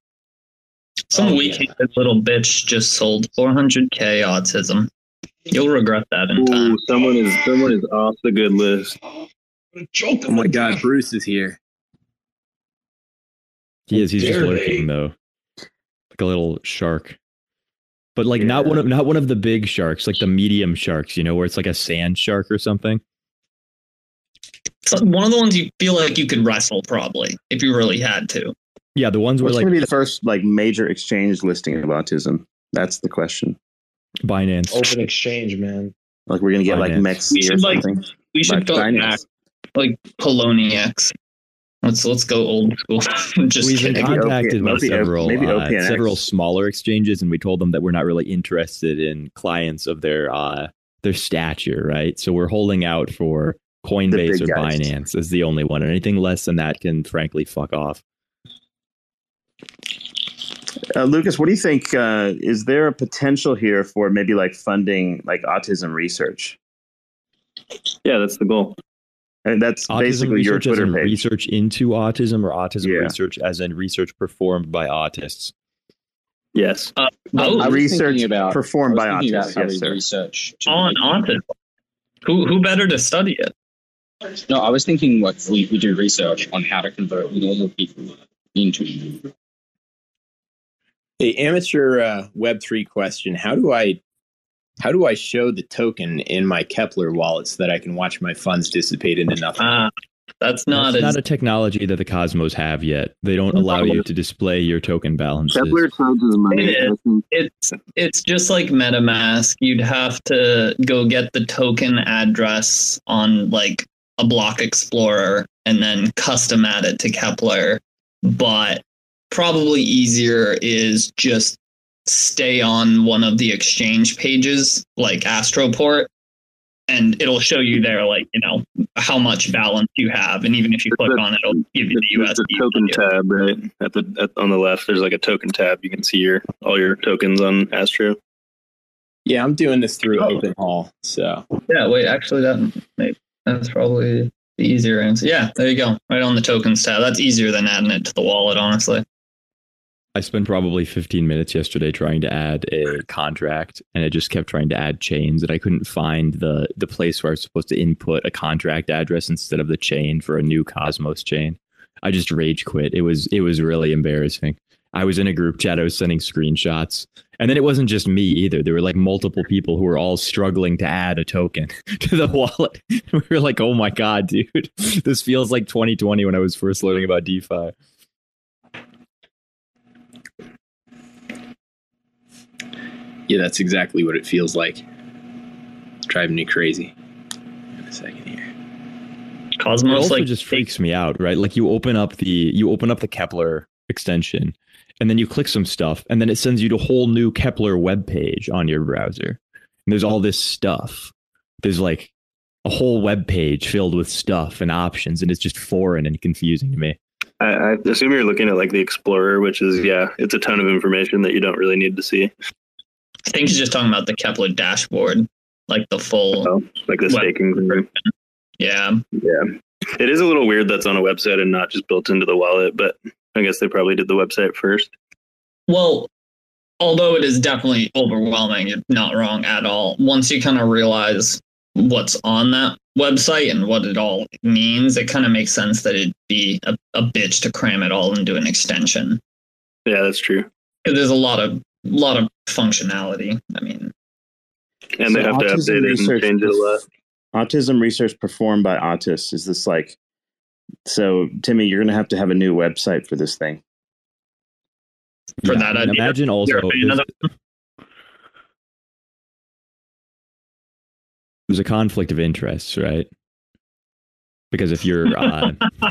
Some Oh, weak yeah. little bitch just sold 400k autism. You'll regret that in time. Someone is someone is off the good list. Choke Oh my god, Bruce is here. He is. He's just dare they? lurking though, like a little shark, but like not one of not one of the big sharks, like the medium sharks. You know, where it's like a sand shark or something. So one of the ones you feel like you could wrestle probably if you really had to. Yeah, the ones where What's like going to be the first like major exchange listing of autism? That's the question. Binance. Open exchange, man. Like we're going to get like Binance. MEXC We or should, like, something. We should Like go Binance. back like Poloniex. Let's let's go old school. Just We've been kidding. Maybe contacted OP- by maybe several maybe uh, several smaller exchanges, and we told them that we're not really interested in clients of their uh, their stature, right? So we're holding out for Coinbase or guys. Binance as the only one, and anything less than that can frankly fuck off. Uh, Lucas, what do you think? Uh, is there a potential here for maybe like funding like autism research? Yeah, that's the goal. And that's Autism basically your research Twitter page. research into autism, or autism Yeah. research as in research performed by autists. Yes. Uh, I both was research thinking about- performed I by thinking autists, how yes, sir. research on autism. Who who better to study it? No, I was thinking like we, we do research on how to convert normal people into The amateur uh, Web three question: How do I how do I show the token in my Keplr wallet so that I can watch my funds dissipate into nothing? Uh, that's not That's as not a technology that the Cosmos have yet. They don't allow you to display your token balances. charges money. It it's it's just like MetaMask. You'd have to go get the token address on like a block explorer and then custom add it to Keplr. But probably easier is just stay on one of the exchange pages like Astroport and it'll show you there like, you know, how much balance you have. And even if you click on it, it'll give you the It's USD. the token tab, right? At the at, on the left, there's like a token tab. You can see your all your tokens on Astro. yeah, I'm doing this through Oh. OpenHall, so Yeah, wait, actually, that maybe that's probably the easier answer. Yeah, there you go, right on the tokens tab. That's easier than adding it to the wallet, honestly. I spent probably 15 minutes yesterday trying to add a contract, and it just kept trying to add chains, and I couldn't find the the place where I was supposed to input a contract address instead of the chain for a new Cosmos chain. I just rage quit. It was it was really embarrassing. I was in a group chat. I was sending screenshots, and then it wasn't just me either. There were like multiple people who were all struggling to add a token to the wallet. We were like, "Oh my god, dude! This feels like 2020 when I was first learning about DeFi." Yeah, that's exactly what it feels like. It's driving me crazy. In a second here. it also like just freaks me out, right? Like you open up the you open up the Keplr extension, and then you click some stuff, and then it sends you to a whole new Keplr web page on your browser. And there's all this stuff. There's like a whole web page filled with stuff and options, and it's just foreign and confusing to me. I, I assume you're looking at like the Explorer, which is yeah, it's a ton of information that you don't really need to see. I think he's just talking about the Keplr dashboard, like the full. Oh, like the staking. thing. Yeah, Yeah, it is a little weird that's on a website and not just built into the wallet, but I guess they probably did the website first. Well, although it is definitely overwhelming, you're not wrong at all. Once you kind of realize what's on that website and what it all means, it kind of makes sense that it'd be a, a bitch to cram it all into an extension. Yeah, that's true. There's a lot of lot of functionality. I mean, And they So have to autism update it and change it a lot. Autism research performed by autists. Is this like? So, Timmy, you're going to have to have a new website for this thing. for that and idea, imagine also you're a fan of there's, there's a conflict of interests, right? Because if you're uh,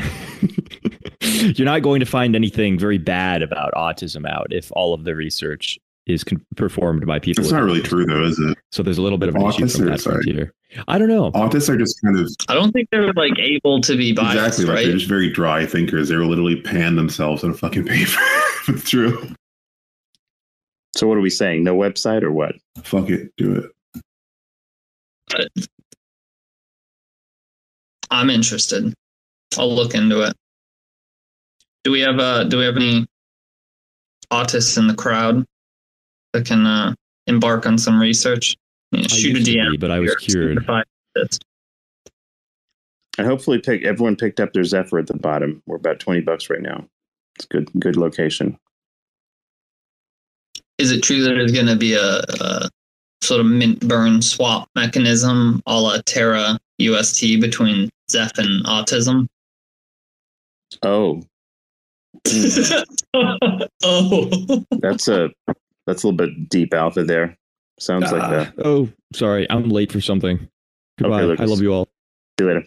you're not going to find anything very bad about autism out if all of the research is con- performed by people. That's with not really true, though, is it? So there's a little bit of an issue Autists from that sorry. frontier. I don't know. Autists are just kind of I don't think they're like able to be biased, exactly like right? they're just very dry thinkers. They will literally pan themselves on a fucking paper. it's true. So, what are we saying? No website or what? Fuck it, do it. I'm interested. I'll look into it. Do we have uh do we have any autists in the crowd that can uh, embark on some research? Yeah, I shoot a DM. be, but I was here. cured. And hopefully, pick everyone picked up their Zephyr at the bottom. We're about twenty bucks right now. It's good, good location. Is it true that there's going to be a, a sort of mint burn swap mechanism a la Terra UST between Zeph and autism. Oh, oh, that's a that's a little bit deep alpha there. Sounds like that. oh, sorry, I'm late for something. Goodbye. I love you all. See you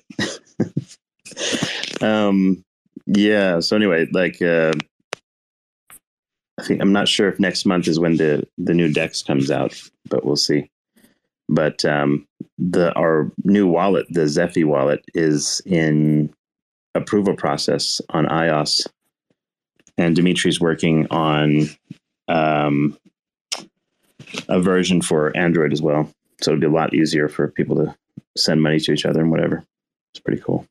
later. um, yeah. So anyway, like, uh, I think I'm not sure if next month is when the the new Dex comes out, but we'll see. But um, the our new wallet, the Zephy wallet, is in approval process on iOS, and Dimitri's working on um, a version for Android as well. So it'll be a lot easier for people to send money to each other and whatever. It's pretty cool.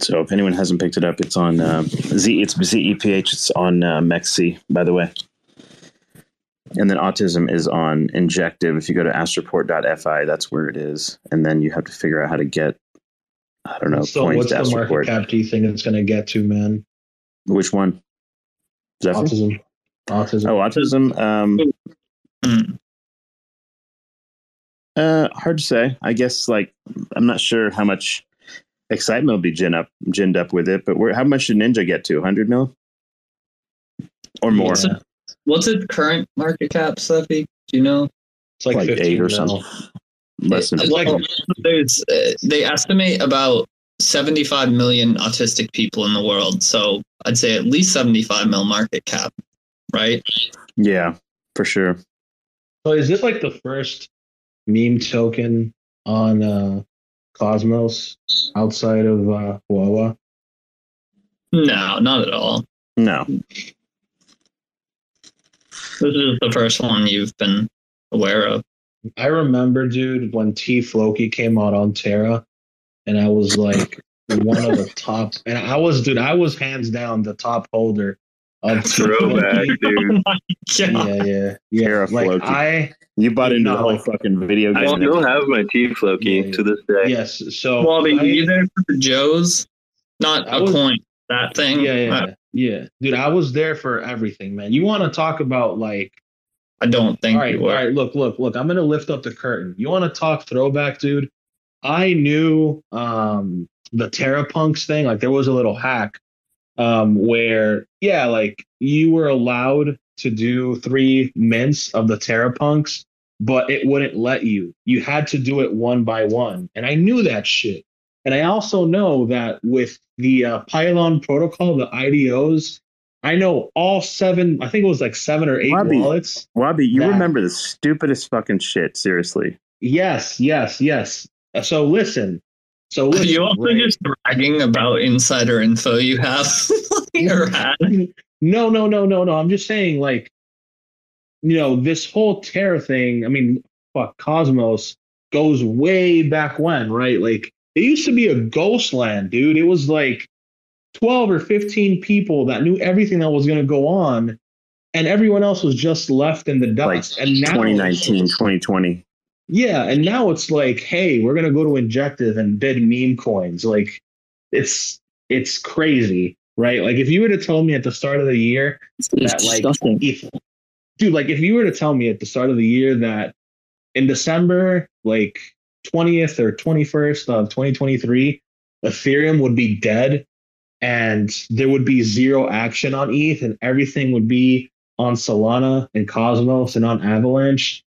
So if anyone hasn't picked it up, it's on uh, Z. It's ZEPH. It's on uh, MEXC, by the way. And then autism is on Injective. If you go to astroport.fi, that's where it is. And then you have to figure out how to get, I don't know, So points what's to the market cap do you think it's going to get to, man? Which one? Zephyr? Autism. Autism. Oh, autism. Um, Hmm. uh, hard to say. I guess like I'm not sure how much excitement will be gin up, ginned up with it. But where, how much did Ninja get to? 100 mil or more? What's, it, what's its current market cap, Steffi? Do you know? It's like, like eight or mil. something. Less than It's like there's uh, they estimate about 75 million autistic people in the world, so I'd say at least 75 mil market cap, right? yeah, for sure. So is this like the first meme token on uh, Cosmos outside of uh, Huawei? No, not at all. No, This is the first one you've been aware of. I remember, dude, when T Floki came out on Terra, and I was like one of the top, and I was, dude, I was hands down the top holder of Throwback, Floki. dude. Yeah, yeah, yeah. Terra Like Floki. I, you bought into No, the whole like- fucking video game. I game. still have my T Floki Yeah, yeah. to this day. yes. So Well, but I- you there for the Joe's, not I a was- coin. That thing. yeah, yeah, Uh, yeah, dude. I was there for everything, man. You want to talk about like I don't think all right, you were. right. Look, look, look. I'm gonna lift up the curtain. You want to talk throwback, dude? I knew um the Terrapunks thing. Like there was a little hack um where yeah, like you were allowed to do three mints of the Terrapunks, but it wouldn't let you. You had to do it one by one, and I knew that shit. And I also know that with the uh, Pylon protocol, the IDOs, I know all seven. I think it was like seven or eight Wabi. wallets. Wabi, you that- remember the stupidest fucking shit? Seriously. Yes, yes, yes. So listen. So Are you also right? just bragging about insider info you have? No, no, no, no, no. I'm just saying, like, you know, this whole Terra thing. I mean, fuck, Cosmos goes way back when, right? Like, it used to be a ghost land, dude. It was like 12 or 15 people that knew everything that was going to go on, and everyone else was just left in the Like dust. and now, 2019, 2020. Yeah, and now it's like, hey, we're gonna go to Injective and bid meme coins. Like, it's it's crazy, right? Like, if you were to tell me at the start of the year It's that, like, disgusting. if, dude, like, if you were to tell me at the start of the year that in December, like twentieth or twenty first of twenty twenty three, Ethereum would be dead, and there would be zero action on ETH, and everything would be on Solana and Cosmos and on Avalanche.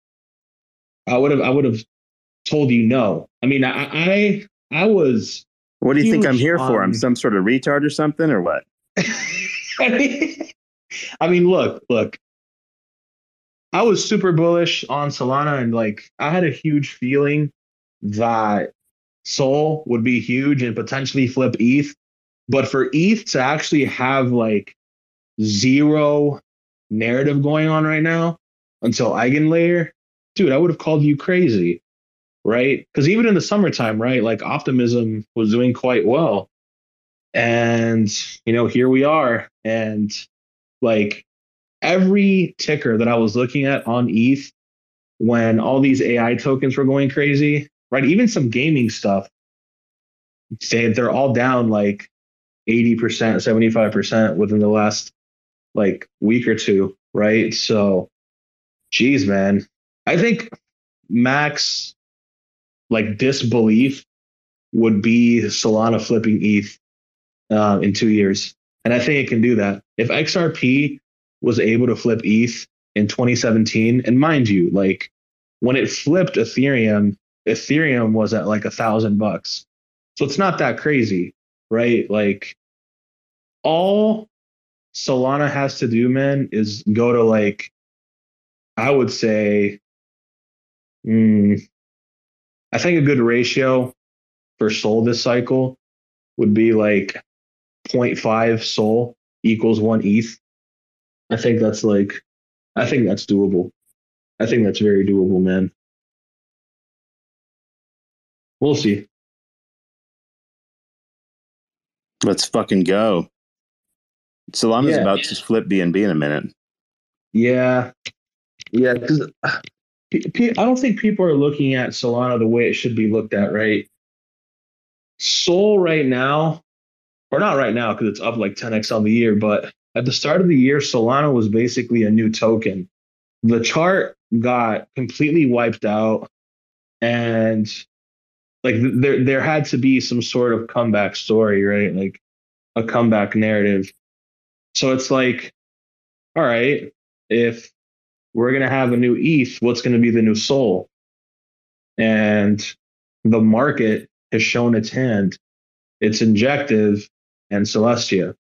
I would have I would have told you no. I mean, I I, I was What do you think I'm here for? I'm some sort of retard or something, or what? I mean, I mean, look, look. I was super bullish on Solana, and like I had a huge feeling that Sol would be huge and potentially flip ETH. But for ETH to actually have like zero narrative going on right now until Eigenlayer, dude, I would have called you crazy, right? Because even in the summertime, right, like Optimism was doing quite well. And, you know, here we are. And like every ticker that I was looking at on ETH when all these AI tokens were going crazy, right? Even some gaming stuff, say they're all down like 80%, 75% within the last like week or two, right? So, geez, man, I think Max like disbelief would be Solana flipping ETH uh, in two years. And I think it can do that. If XRP was able to flip ETH in 2017, and mind you, like when it flipped Ethereum, Ethereum was at like a thousand bucks. So it's not that crazy, right? Like all Solana has to do, man, is go to like, I would say, mm, I think a good ratio for Sol this cycle would be like 0.5 Sol equals one ETH. I think that's like, I think that's doable. I think that's very doable, man. We'll see. Let's fucking go. Solana's Yeah. about to flip BNB in a minute. Yeah, yeah. Because I don't think people are looking at Solana the way it should be looked at, right? Sol right now, or not right now because it's up like 10x on the year, but at the start of the year, Solana was basically a new token. The chart got completely wiped out, and like th- there there had to be some sort of comeback story, right? Like a comeback narrative. So it's like, all right, if we're going to have a new ETH, what's going to be the new Sol? And the market has shown its hand. It's Injective and Celestia.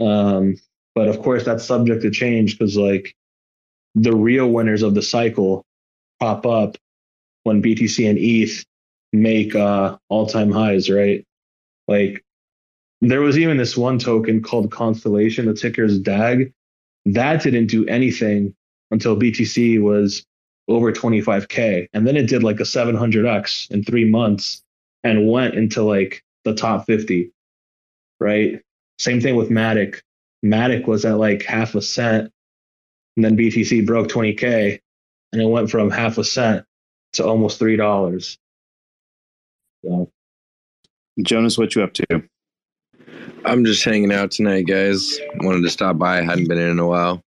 Um, but of course, that's subject to change because, like, the real winners of the cycle pop up when BTC and ETH make uh, all time highs, right? Like, there was even this one token called Constellation, the ticker is DAG. That didn't do anything until BTC was over 25K. And then it did like a 700X in three months and went into like the top 50, right? Same thing with Matic. Matic was at like half a cent. And then BTC broke 20K and it went from half a cent to almost $3. So, Jonas, what you up to? I'm just hanging out tonight, guys. Wanted to stop by. I hadn't been in in a while.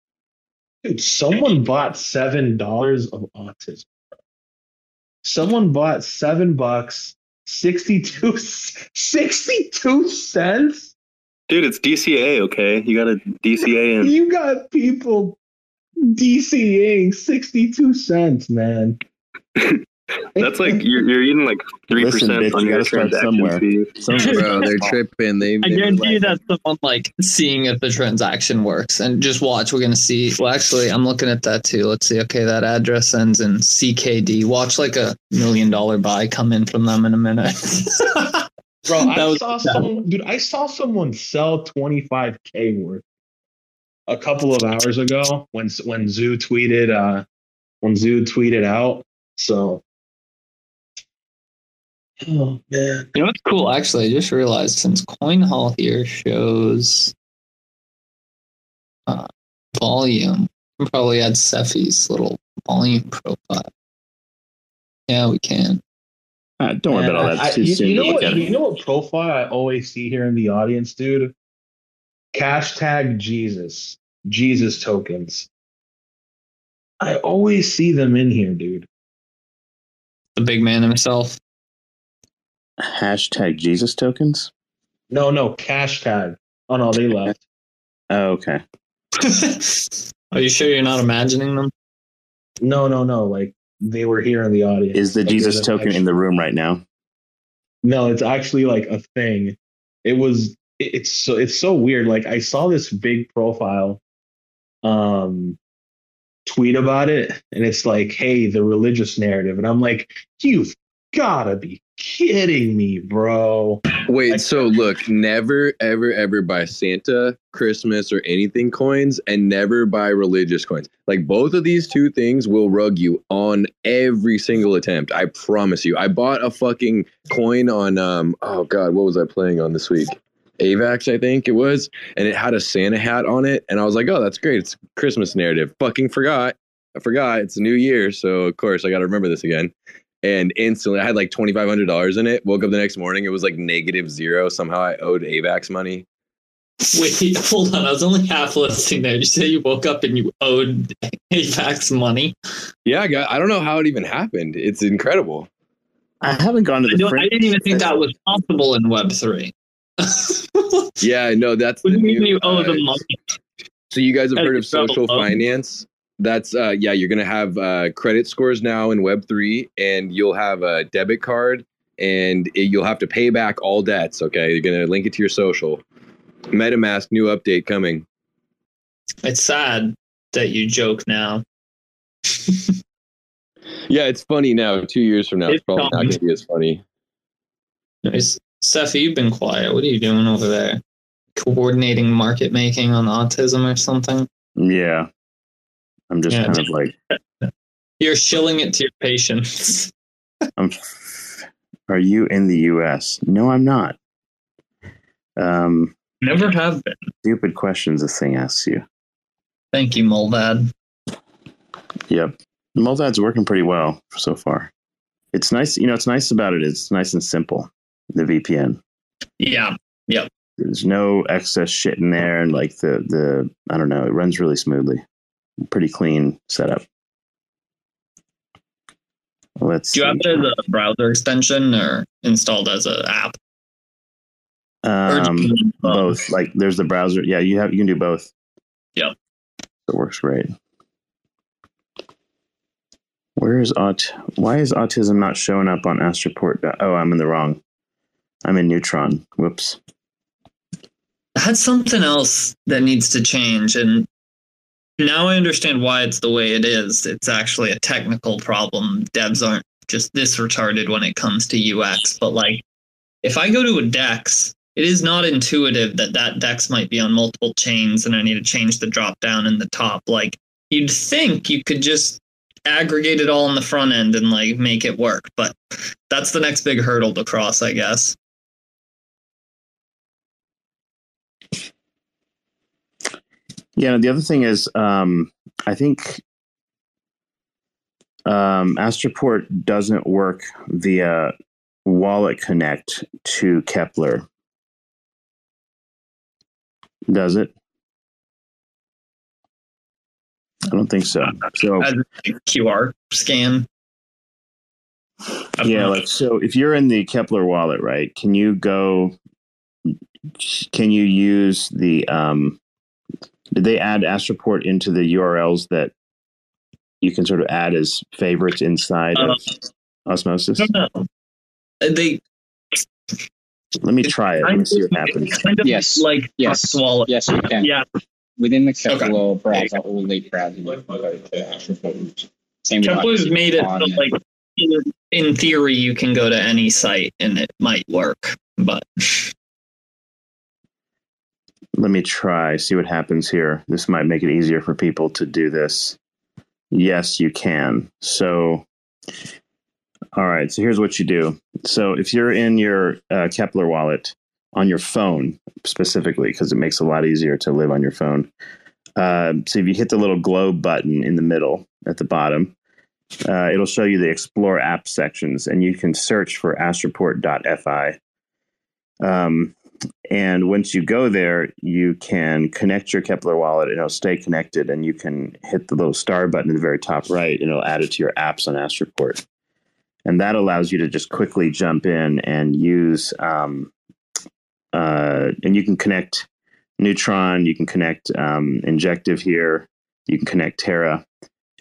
Dude, someone bought seven dollars of autism. Someone bought seven bucks, 62, 62 cents. Dude, it's DCA, okay? You got a DCA in. You got people DCAing 62 cents, man. That's like you're, you're eating like three percent bitch, on you your gotta start transaction somewhere. fee. Bro, they're tripping. They, I guarantee you that's someone like seeing if the transaction works. And just watch, we're gonna see. Well, actually, I'm looking at that too. Let's see. Okay, that address ends in CKD. Watch like a million dollar buy come in from them in a minute. Bro, That I was- saw some dude, I saw someone sell 25k worth a couple of hours ago when when Zoo tweeted uh when Zoo tweeted out. So Oh man. You know what's cool? Actually, I just realized since Coin Hall here shows uh, volume, we probably add Cephii's little volume profile. Yeah, we can. Uh, don't worry about all that. I- It's too you, soon you know what? You know what profile I always see here in the audience, dude? Hashtag Jesus, Jesus tokens. I always see them in here, dude. The big man himself. Hashtag Jesus tokens. No, no, cash tag. Oh no, they left. Oh, okay. Are you sure you're not imagining them? No, no, no. Like they were here in the audience. Is the Like, Jesus there's an token in the room right now? No, it's actually like a thing. It was it's so it's so weird. Like I saw this big profile um tweet about it and it's like, hey, the religious narrative. And I'm like, you've gotta be kidding me, bro. Wait, so look, never, ever, ever buy Santa, Christmas, or anything coins, and never buy religious coins. Like both of these two things will rug you on every single attempt. I promise you. I bought a fucking coin on um oh god, what was I playing on this week? AVAX, I think it was, and it had a Santa hat on it, and I was like, "Oh, that's great! It's Christmas narrative." Fucking forgot, I forgot. It's a new year, so of course I got to remember this again. And instantly, I had like twenty five hundred dollars in it. Woke up the next morning, it was like negative zero. Somehow, I owed AVAX money. Wait, hold on. I was only half listening there. Did you say you woke up and you owed AVAX money? Yeah, I got. I don't know how it even happened. It's incredible. I haven't gone to the. don't, I didn't even think that was possible in Web three. Yeah, no, that's What do you mean you owe them money? So you guys have heard of social go up. finance? That's uh yeah, you're gonna have uh credit scores now in Web three, and you'll have a debit card, and it, you'll have to pay back all debts. Okay, you're gonna link it to your social. MetaMask new update coming. It's sad that you joke now. Yeah, it's funny now. Two years from now, it's, It's probably not gonna be as funny. Nice. Cephii, you've been quiet. What are you doing over there? Coordinating market making on autism or something? Yeah, I'm just Yeah. kind of like, You're shilling it to your patients. I'm. Are you in the U.S.? No, I'm not. Um, Never have been. stupid questions this thing asks you. Thank you, Mullvad. Yep. Mullvad's working pretty well so far. It's nice, you know, it's nice about it. It's nice and simple. The VPN. Yeah. Yep. There's no excess shit in there, and like the the I don't know, it runs really smoothly. Pretty clean setup. Let's. Do you have see. it as a browser extension or installed as an app? Um, need both? Like, there's the browser. Yeah, you have you can do both. Yeah, It works great. Where is aut? Why is autism not showing up on Astroport? Oh, I'm in the wrong. I'm in Neutron. Whoops. That's something else that needs to change. And now I understand why it's the way it is. It's actually a technical problem. Devs aren't just this retarded when it comes to UX. But like, if I go to a DEX, it is not intuitive that that DEX might be on multiple chains and I need to change the drop down in the top. Like, you'd think you could just aggregate it all on the front end and like make it work. But that's the next big hurdle to cross, I guess. Yeah. The other thing is, um, I think um, Astroport doesn't work via Wallet Connect to Keplr. Does it? I don't think so. So QR scan. yeah, like so if you're in the Keplr wallet, right? Can you go can you use the um did they add Astroport into the URLs that you can sort of add as favorites inside of uh, Osmosis? No, no. Uh, they Let me try it. Let me see what happens. kind of Yes. like Yes. Text wallet. Yes, you can. Yeah, Within the Keplr browser, all late browser, you uh, can go to Astroport. Same with Keplr's made it so like in, in theory you can go to any site and it might work, but Let me try, see what happens here. This might make it easier for people to do this. Yes, you can. So, all right. So here's what you do. So if you're in your uh, Keplr wallet on your phone specifically, because it makes it a lot easier to live on your phone. Uh, so if you hit the little globe button in the middle at the bottom, uh, it'll show you the Explore app sections, and you can search for astroport.fi. Um, and once you go there, you can connect your Keplr wallet and it'll stay connected. And you can hit the little star button at the very top right and it'll add it to your apps on Astroport. And that allows you to just quickly jump in and use, um, uh, and you can connect Neutron, you can connect um, Injective here, you can connect Terra.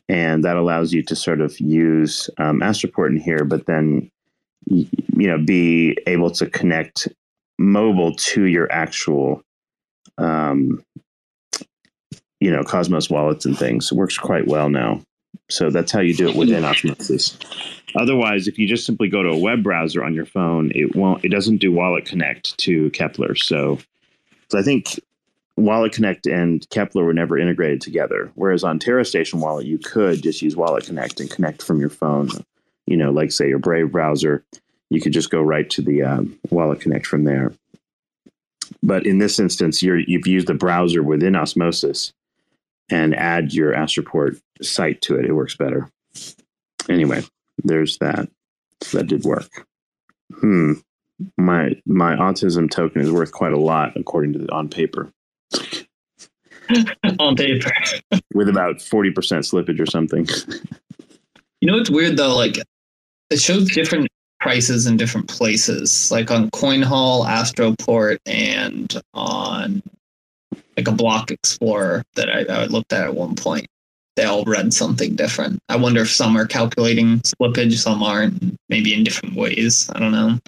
And that allows you to sort of use um, Astroport in here, but then, you know, be able to connect mobile to your actual um you know cosmos wallets and things. It works quite well now. So that's how you do it within osmosis otherwise if you just simply go to a web browser on your phone it won't it doesn't do wallet connect to Keplr. So, so i think wallet connect and Keplr were never integrated together. Whereas on terra station wallet you could just use wallet connect and connect from your phone you know like say your brave browser you could just go right to the um, wallet connect from there. But in this instance you're you've used the browser within osmosis and add your astroport site to it. It works better. Anyway there's that. So that did work. Hmm. My my autism token is worth quite a lot according to the on paper. On paper. with about 40% slippage or something. You know what's weird though? Like it shows different prices in different places, like on CoinHall, Astroport, and on like a Block Explorer that I, I looked at at one point. They all read something different. I wonder if some are calculating slippage, some aren't, maybe in different ways. I don't know.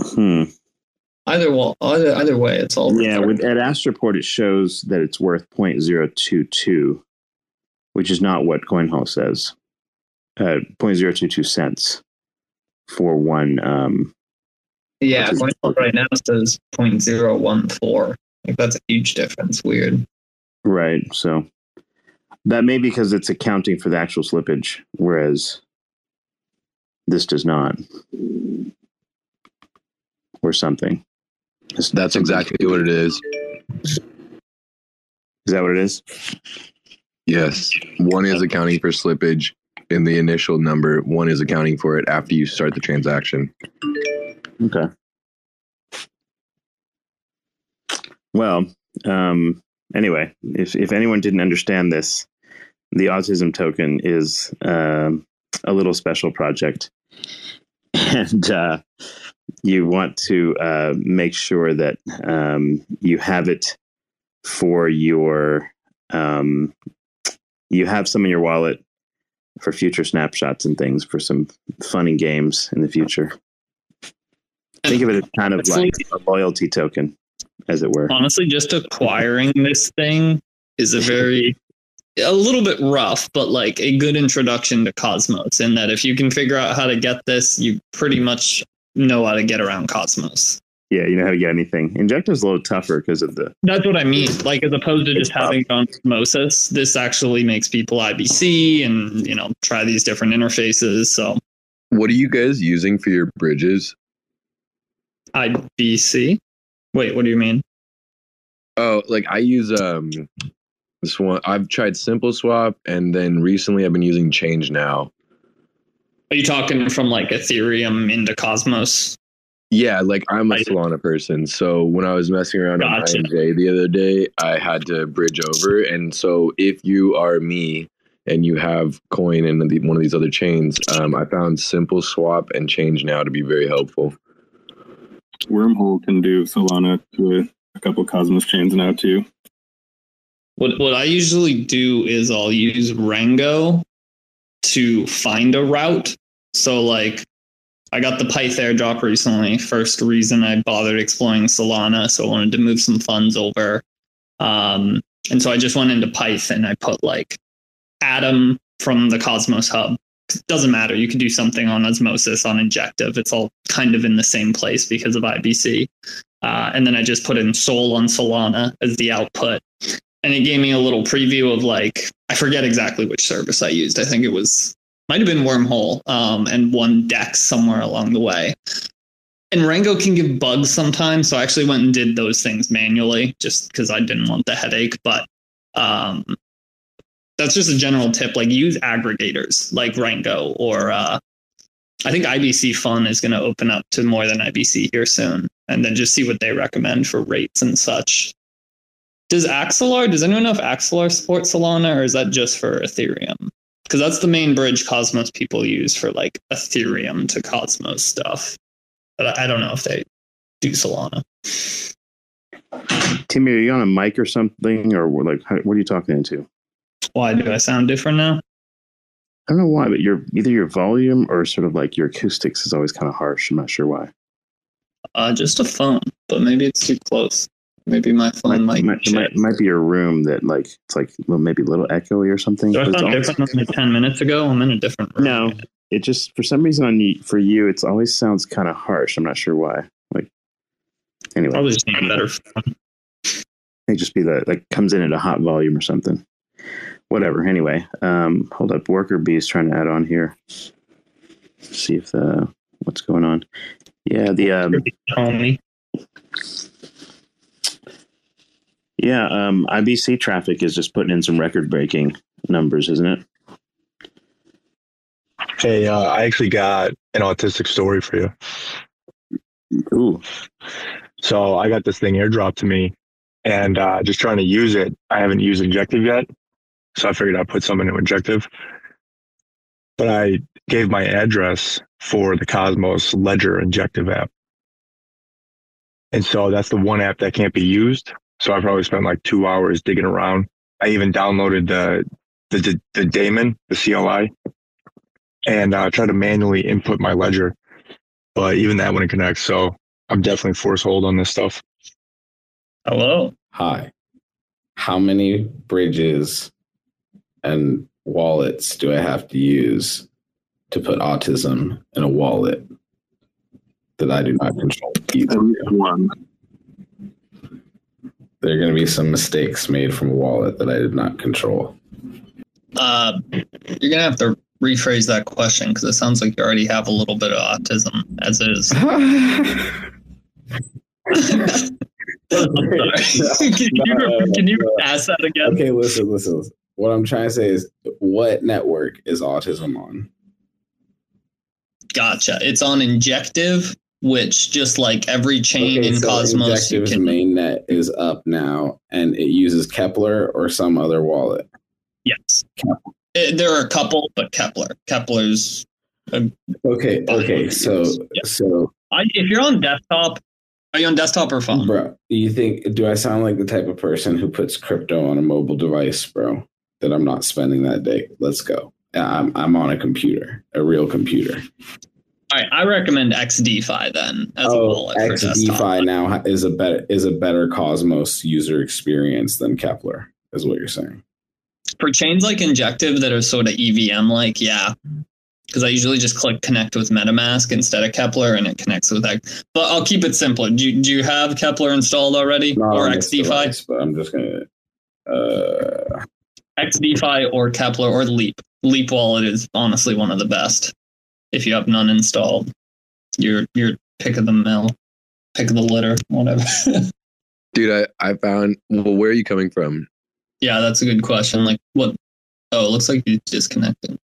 Hmm. Either well, either either way, it's all Yeah, with, at Astroport, it shows that it's worth 0.022, which is not what CoinHall says. Uh, 0.022 cents for one. Um, Yeah, Which right now says 0.014. Like that's a huge difference. Weird. right. So that may be because it's accounting for the actual slippage, whereas this does not, or something. Is That's exactly what it is. Is. that what it is? Yes. One is accounting for slippage in the initial number, one is accounting for it after you start the transaction. Okay. Well, um, anyway, if if anyone didn't understand this, the autism token is um, a little special project, and uh, you want to uh, make sure that um, you have it for your um, you have some in your wallet for future snapshots and things for some fun and games in the future. Think of it as kind of like a loyalty token, as it were. Honestly, just acquiring this thing is a very a little bit rough, but like a good introduction to Cosmos. In that, if you can figure out how to get this, you pretty much know how to get around Cosmos. Yeah, you know how to get anything. Injective's a little tougher because of the That's what I mean. Like as opposed to just having it Osmosis, this actually makes people IBC and you know try these different interfaces. So What are you guys using for your bridges? IBC. Wait, what do you mean? Oh, like I use um this one. I've tried Simple Swap, and then recently I've been using Change Now. Are you talking from like Ethereum into Cosmos? Yeah, like I'm a Solana person, so when I was messing around Gotcha. on INJ the other day, I had to bridge over, and so if you are me and you have coin in the, one of these other chains, um, I found Simple Swap and Change Now to be very helpful. Wormhole can do Solana to a, a couple Cosmos chains now too. What what I usually do is I'll use Rango to find a route. So like I got the Pyth airdrop recently. First reason I bothered exploring Solana, so I wanted to move some funds over. Um, and so I just went into Pyth and I put like Atom from the Cosmos Hub. It doesn't matter. You can do something on Osmosis, on Injective. It's all kind of in the same place because of IBC. Uh, and then I just put in Sol on Solana as the output and it gave me a little preview of like I forget exactly which service I used. I think it was might have been Wormhole um, and one Dex somewhere along the way. And Rango can give bugs sometimes, so I actually went and did those things manually just because I didn't want the headache. But um, that's just a general tip. Like use aggregators like Rango or uh, I think IBC Fun is going to open up to more than IBC here soon, and then just see what they recommend for rates and such. Does Axelar, does anyone know if Axelar supports Solana or is that just for Ethereum? Because that's the main bridge Cosmos people use for like Ethereum to Cosmos stuff. But I don't know if they do Solana. Timmy, are you on a mic or something, or like what are you talking into? Why do I sound different now? I don't know why, but your either your volume or sort of like your acoustics is always kind of harsh. I'm not sure why. Uh, just a phone, but maybe it's too close. Maybe my phone might. might, might, might be your room that like it's like well, maybe a little echoey or something. Do I but it's different than ten minutes ago? I'm in a different room. No, it just for some reason on you for you, it's always sounds kind of harsh. I'm not sure why. Like anyway, Probably just need a better phone. may just be that like comes in at a hot volume or something. Whatever. Anyway, um, hold up. Worker B is trying to add on here. See if the what's going on. Yeah, the um, Homie. Yeah, um, IBC traffic is just putting in some record breaking numbers, isn't it? Hey, uh, I actually got an autistic story for you. Ooh. So I got this thing airdropped to me and uh, just trying to use it. I haven't used Injective yet. So I figured I'd put something into Injective. But I gave my address for the Cosmos Ledger Injective app. And so that's the one app that can't be used. So I probably spent like two hours digging around. I even downloaded the the the, the daemon, the CLI, and uh, tried to manually input my ledger. But even that wouldn't connect. So I'm definitely force hold on this stuff. Hello. Hi. How many bridges and wallets do I have to use to put autism in a wallet that I do not control? Either. One. There are going to be some mistakes made from a wallet that I did not control. Uh, you're gonna have to rephrase that question because it sounds like you already have a little bit of autism as is. Sorry. can, you, can you ask that again? Okay, listen, listen, listen. What I'm trying to say is, what network is autism on? Gotcha. It's on Injective, which just like every chain Okay, in so Cosmos, you Injective's can. mainnet is up now, and it uses Keplr or some other wallet. Yes. Eh, There are a couple, but Keplr. Keplr's. a- Okay, okay, so so I, if you're on desktop, are you on desktop or phone? Bro, you think do I sound like the type of person who puts crypto on a mobile device, bro? That I'm not spending that day. Let's go. I'm I'm on a computer, a real computer. All right, I recommend XDeFi then as a Oh, wallet for. XDeFi now is a better is a better Cosmos user experience than Keplr, is what you're saying. For chains like Injective that are sort of EVM like, yeah. Because I usually just click connect with MetaMask instead of Keplr and it connects with that. But I'll keep it simpler. Do you, do you have Keplr installed already Not or XDeFi? device, but I'm just gonna. Uh, XDeFi or Keplr or Leap. Leap Wallet is honestly one of the best. If you have none installed, you're you're pick of the mill, pick of the litter, whatever. Dude, I, I found. Well, where are you coming from? yeah, that's a good question. Like what? Oh, it looks like you disconnected.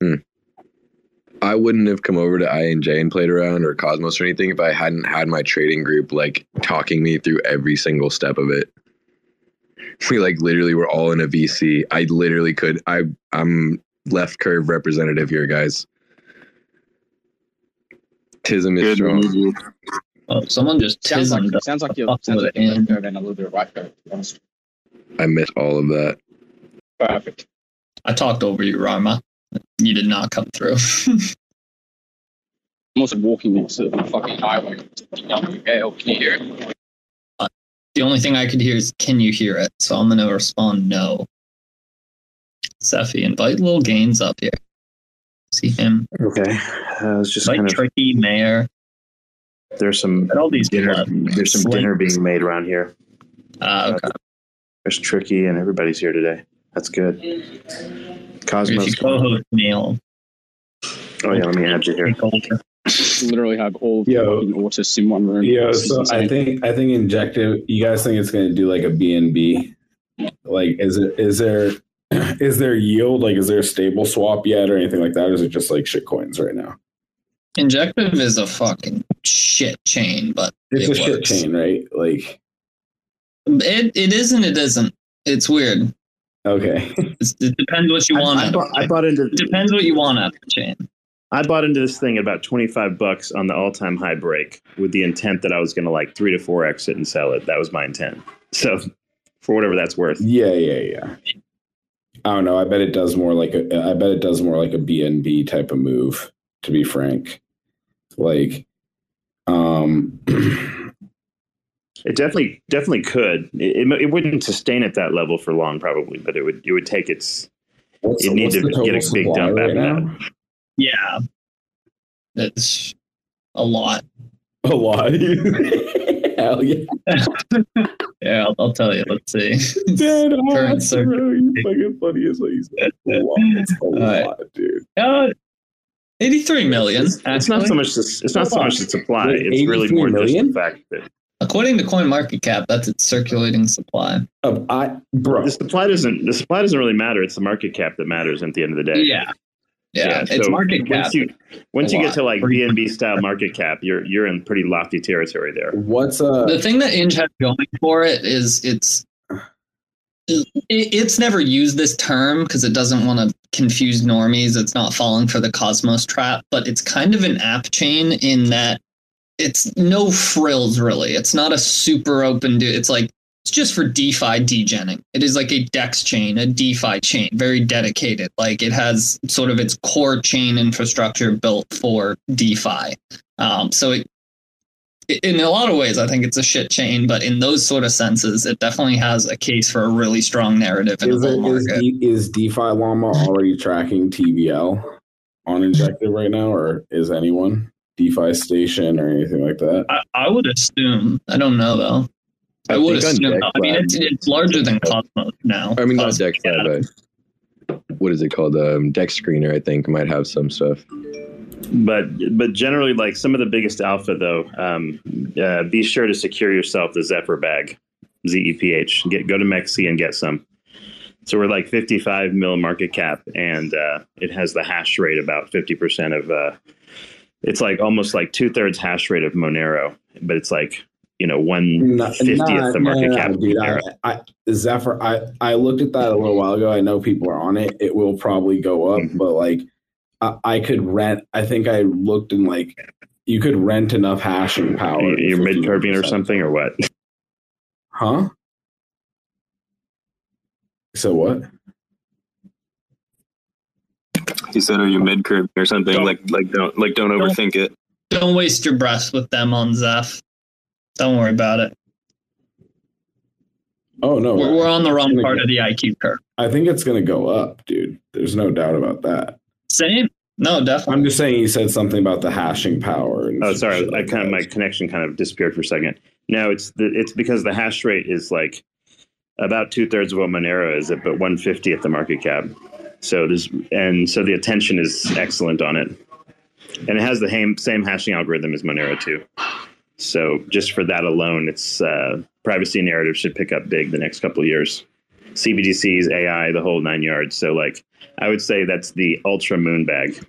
Hmm. I wouldn't have come over to INJ and played around or Cosmos or anything if I hadn't had my trading group like talking me through every single step of it. We like literally were all in a VC. I literally could. I I'm left curve representative here, guys. Tism is strong. Oh, someone just Sounds like tismed sounds like you're sounds like you're left curve and a little bit of right curve. to be honest. I missed all of that. Perfect. I talked over you, Rarma. You did not come through. I'm also walking next to the fucking highway. Gale, can you hear it? the only thing I could hear is, "Can you hear it?" So I'm gonna respond, "No." Cephii, invite little Gaines up here. See him. Okay, uh, it's just Invite kind of Tricky Mayor. there's some all these dinner. people There's some slips. dinner being made around here. Uh, okay. There's Tricky and everybody's here today. That's good. Cosmos. co-host Neil, Oh yeah, let me add you here. Literally have all Yo. fucking autists in one room. Yo, This is so I think I think Injective. You guys think it's going to do like a BNB? Like, is it is there is there yield? Like, is there a stable swap yet or anything like that? Or is it just like shit coins right now? Injective is a fucking shit chain, but It's it a shit chain, right? Like, It it is and it isn't. It's weird. okay, It's, it depends what you want. I, out of bought, I bought into It depends what you want out of the chain. I bought into this thing at about 25 bucks on the all-time high break with the intent that I was going to like 3 to 4 exit and sell it. That was my intent. So for whatever that's worth. yeah, yeah, yeah. I don't know. I bet it does more like a. I bet it does more like a BNB type of move. To be frank, like, um, It definitely definitely could. It, it, it wouldn't sustain at that level for long probably, but it would it would take its what's, it needs to get a big supply dump right after now? Yeah, it's a lot. A lot. Hell yeah. Yeah, I'll, I'll tell you. Let's see. Dead Current odds, circuit. bro. You fucking funny as like a lot. It's a right. lot, dude. Uh, Eighty-three million. It's, it's not so much the, it's not so much the supply. It's really 83 more just the fact that According to CoinMarketCap, that's its circulating supply. Uh, I, bro, the supply doesn't the supply doesn't really matter. It's the market cap that matters at the end of the day. Yeah, yeah. it's so market cap. Once you once you lot. get to like BNB style market cap, you're you're in pretty lofty territory there. what's uh? the thing that INJ has going for it is it's it, it's never used this term because it doesn't want to confuse normies. It's not falling for the Cosmos trap, but it's kind of an app chain in that it's no frills really. It's not a super open. Do it's like it's just for DeFi degening. It is like a DEX chain, a DeFi chain, very dedicated. Like it has sort of its core chain infrastructure built for DeFi. Um, so it, in a lot of ways, I think it's a shit chain, but in those sort of senses, it definitely has a case for a really strong narrative in Is, the it, bull is, DeFi Llama already tracking TVL on Injective right now, or is anyone DeFi Station or anything like that? I, I would assume. I don't know though. I, I would assume. Deck I mean, it's, it's larger than Cosmos now. I mean, not Cosmos Dex Lab, but what is it called? Um, DEX Screener, I think, might have some stuff. but but generally like some of the biggest alpha though um, uh, be sure to secure yourself the zephyr bag zeph get go to MEXC and get some so we're like 55 mil market cap and uh, it has the hash rate about 50% of uh, it's like almost like two-thirds hash rate of monero but it's like you know one No- fiftieth the market no, cap no, dude. I, I, Zephyr, I, I looked at that a little while ago. I know people are on it. It will probably go up, Mm-hmm. but like I, I could rent. I think I looked and like you could rent enough hashing power. you're mid-curving or something or what Huh? So what? He said, "Are you mid curve or something?" Like, like don't like don't overthink it. Don't waste your breath with them on Zeph. Don't worry about it. Oh no, We're, we're on the wrong part go- of the IQ curve. I think it's gonna go up, dude. There's no doubt about that. Same. No, definitely. I'm just saying he said something about the hashing power. And Oh, sorry. shit I like kind of my connection kind of disappeared for a second. No, it's the, it's because the hash rate is like about two thirds of what Monero is at, but one fifty at the market cap. So it is, and so the attention is excellent on it, and it has the same same hashing algorithm as Monero too. So just for that alone, its uh, privacy narrative should pick up big the next couple of years. CBDCs, AI, the whole nine yards. So like, I would say that's the ultra moon bag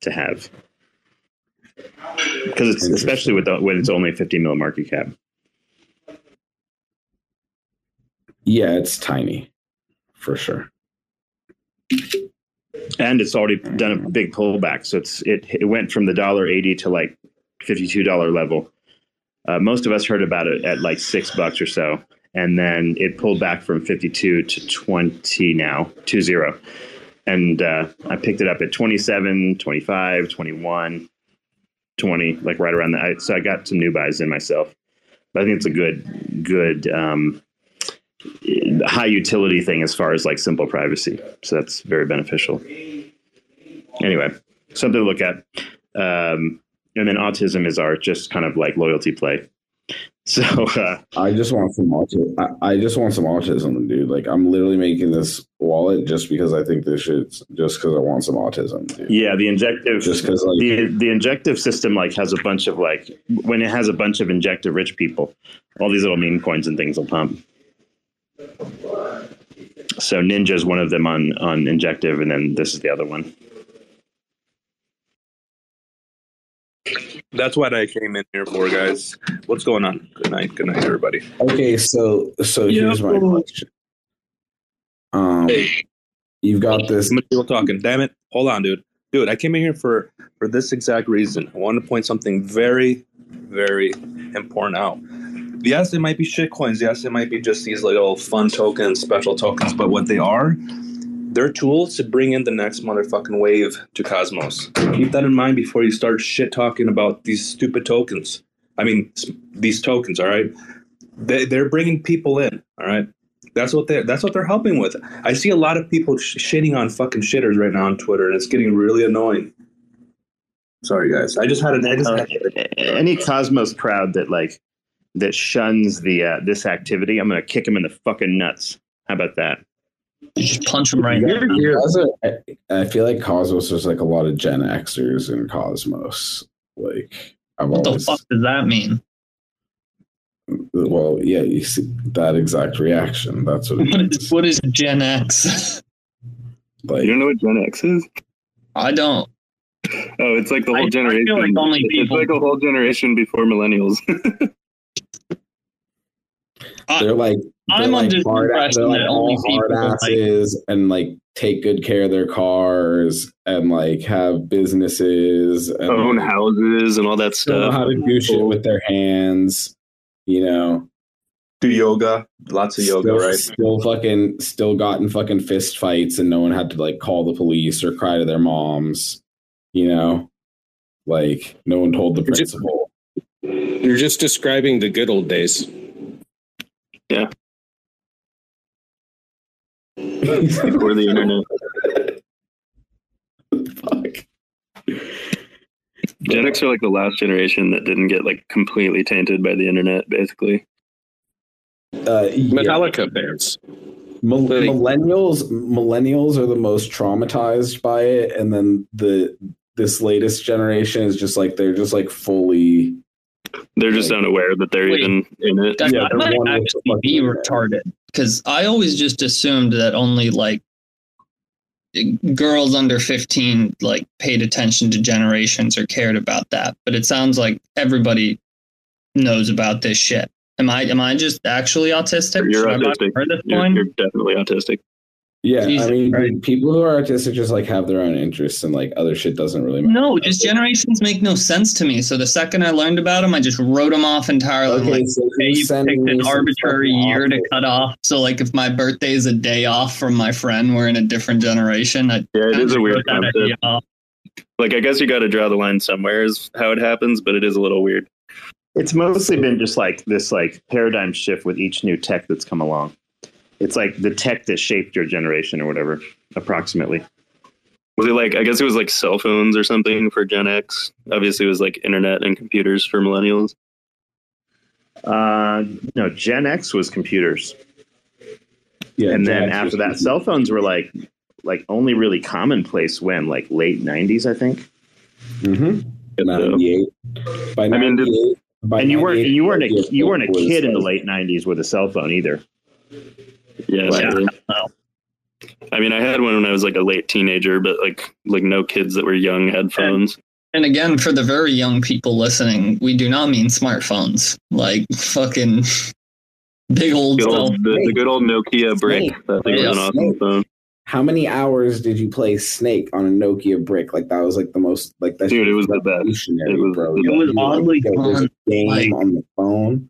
to have because it's especially with the, when it's only a 50 mil market cap. Yeah, it's tiny, for sure. and it's already done a big pullback. So it's it it went from the dollar eighty to like fifty two dollar level. Uh, most of us heard about it at like six bucks or so, and then it pulled back from fifty two to twenty now two zero, and uh, I picked it up at 27, 25, 21, 20, like right around that. So I got some new buys in myself. But I think it's a good good um, high utility thing as far as like simple privacy. So that's very beneficial. Anyway, something to look at. Um, and then autism is our just kind of like loyalty play. So uh, I just want some autism. I, I just want some autism, dude. Like I'm literally making this wallet just because I think this shit's just because I want some autism, dude. yeah, the injective Just 'cause, like- the the injective system like has a bunch of like when it has a bunch of injective rich people, all these little meme coins and things will pump. So Ninja is one of them on on injective, and then this is the other one. That's what I came in here for, guys. What's going on? Good night. Good night, everybody. Okay, so so Yeah. here's my question. Um, you've got this. People talking. Damn it! Hold on, dude. Dude, I came in here for for this exact reason. I wanted to point something very, very important out. Yes, it might be shit coins. Yes, it might be just these little fun tokens, special tokens. But what they are, they're tools to bring in the next motherfucking wave to Cosmos. Keep that in mind before you start shit talking about these stupid tokens. I mean, these tokens. All right, they, they're bringing people in. All right, that's what they that's what they're helping with. I see a lot of people sh- shitting on fucking shitters right now on Twitter, and it's getting really annoying. Sorry, guys. I just had an. Any Cosmos crowd that like that shuns the uh, this activity, I'm gonna kick him in the fucking nuts. How about that? You just punch him right Yeah, here. that's a- I I feel like Cosmos is like a lot of Gen Xers in Cosmos. Like I've What the fuck does that mean? well, yeah, you see that exact reaction. That's what it What means. is, what is Gen X? Like, You don't know what Gen X is? I don't. Oh, it's like the I- whole I feel generation. like only it's like a whole generation before millennials. they're like they're I'm like under the hard, impression they're like that all only hard people, like- and like take good care of their cars and like have businesses and Own like, houses and all that know stuff. how to do shit with their hands. You know, Do yoga, lots of yoga, still, right? Still fucking, still gotten fucking fist fights, and no one had to like call the police or cry to their moms. You know, like no one told the principal. You're just describing the good old days. Before the internet. Fuck. Gen X are like the last generation that didn't get like completely tainted by the internet, basically. Uh, Metallica fans. Mil- millennials, millennials are the most traumatized by it, and then the this latest generation is just like they're just like fully. They're just unaware that they're Wait. even in it. That that might actually be retarded because I always just assumed that only like girls under 15 like paid attention to generations or cared about that but it sounds like everybody knows about this shit am i am i just actually autistic You're Should autistic. this You're, you're definitely autistic. Yeah, Jesus I mean, people who are artistic just like have their own interests, and like other shit doesn't really matter. no just generations make no sense to me so the second i learned about them i just wrote them off entirely Okay, like so okay, who's you picked an arbitrary fucking year to cut off so like if my birthday is a day off from my friend we're in a different generation I Yeah, it is a weird concept. Like, I guess you got to draw the line somewhere, is how it happens, but it is a little weird. It's mostly been just like this like paradigm shift with each new tech that's come along. It's like the tech that shaped your generation or whatever, approximately. Was it like, I guess it was like cell phones or something for Gen X? Obviously, it was like internet and computers for millennials. Uh, no, Gen X was computers. Yeah, and Gen then X after that, computers. cell phones were like like only really commonplace when like late '90s, I think. Mm-hmm. Ninety-eight. By I mean, did- by and you weren't you weren't a you weren't a kid in the late '90s with a cell phone either. Yeah. Right. sure. I mean, I had one when I was like a late teenager, but like like no kids that were young had phones. And again, for the very young people listening, we do not mean smartphones. Like fucking big old Good old, the, the good old Nokia brick. Snake. That thing was an Yeah, awesome phone. How many hours did you play Snake on a Nokia brick? Like that was like the most like that. Dude, it was the best. It was bro. the You It was oddly there was a fun. game Like- on the phone.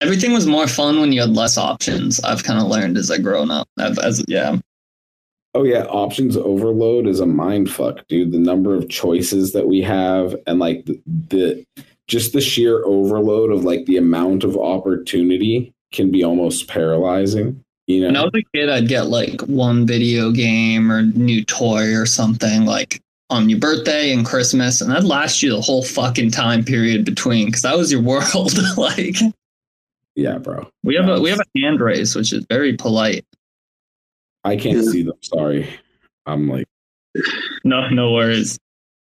Everything was more fun when you had less options. I've kind of learned as I grown up. I've, as yeah, Oh yeah, options overload is a mind fuck, dude. The number of choices that we have and like the, the just the sheer overload of like the amount of opportunity can be almost paralyzing. You know, when I was a kid, I'd get like one video game or new toy or something like on your birthday and Christmas, and that'd last you the whole fucking time period between because that was your world. like yeah, bro. we have a we have a hand raise, which is very polite. I can't see them. Sorry, I'm like No, no worries.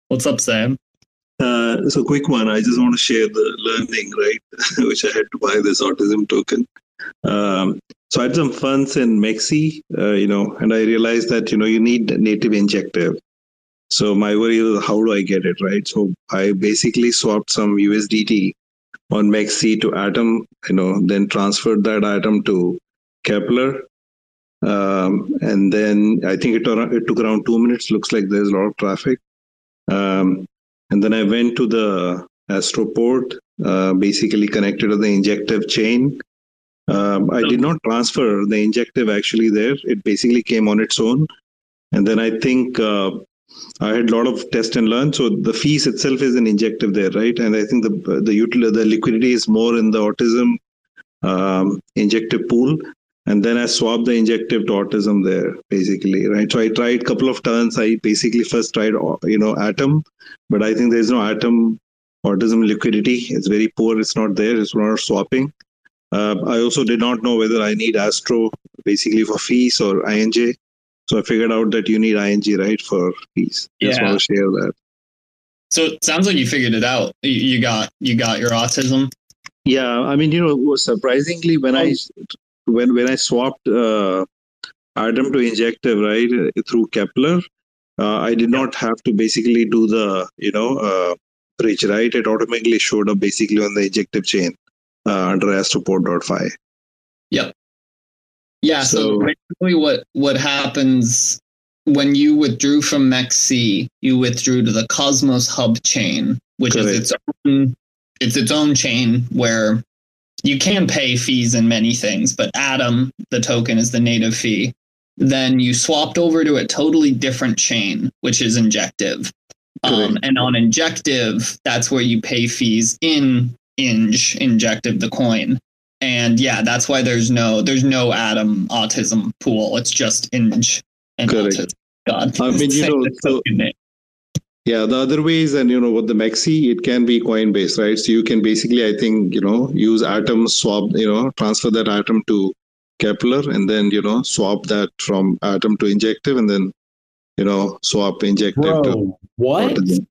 What's up, Sam? Uh, so quick one. I just want to share the learning, right? Which I had to buy this autism token. Um, so I had some funds in MEXC, uh, you know, and I realized that you know you need native injective. So my worry is how do I get it right? So I basically swapped some USDT on MEXC to Atom, you know, then transferred that Atom to Keplr, um, and then I think it, it took around two minutes. Looks like there's a lot of traffic. Um, and then I went to the Astroport, uh, basically connected to the injective chain. Um, I did not transfer the injective actually there. It basically came on its own. And then I think uh, I had a lot of test and learn. So the fees itself is an injective there, right? And I think the the util- the liquidity is more in the autism um, injective pool. And then I swapped the injective to autism there, basically, right? So I tried a couple of turns. I basically first tried, you know, Atom, but I think there's no Atom autism liquidity. It's very poor. It's not there. It's not swapping. Uh, I also did not know whether I need Astro basically for fees or INJ. So I figured out that you need INJ, right, for fees. Just want to share that. So it sounds like you figured it out. You, got you got your autism. Yeah, I mean, you know, surprisingly, when I when when I swapped uh, Atom to injective, right, uh, through Keplr, uh, I did not have to basically do the you know uh, bridge, right? It automatically showed up basically on the injective chain. uh, under Astroport.fi. Yep. Yeah. So, So- basically, what what happens when you withdrew from MEXC, you withdrew to the Cosmos Hub chain, which is its own it's its own chain where you can pay fees in many things, but Atom, the token, is the native fee. Then you swapped over to a totally different chain, which is Injective. Um, and on Injective, that's where you pay fees in INJ, Injective, the coin. And yeah, that's why there's no there's no Atom autism pool. It's just INJ and Correct. autism. God, I mean, you know, the token name. Yeah, the other ways, and you know, with the Maxi, it can be Coinbase, right? So you can basically, I think, you know, use Atom, swap, you know, transfer that Atom to Keplr, and then you know, swap that from Atom to Injective, and then you know, swap Injective to what? Autism.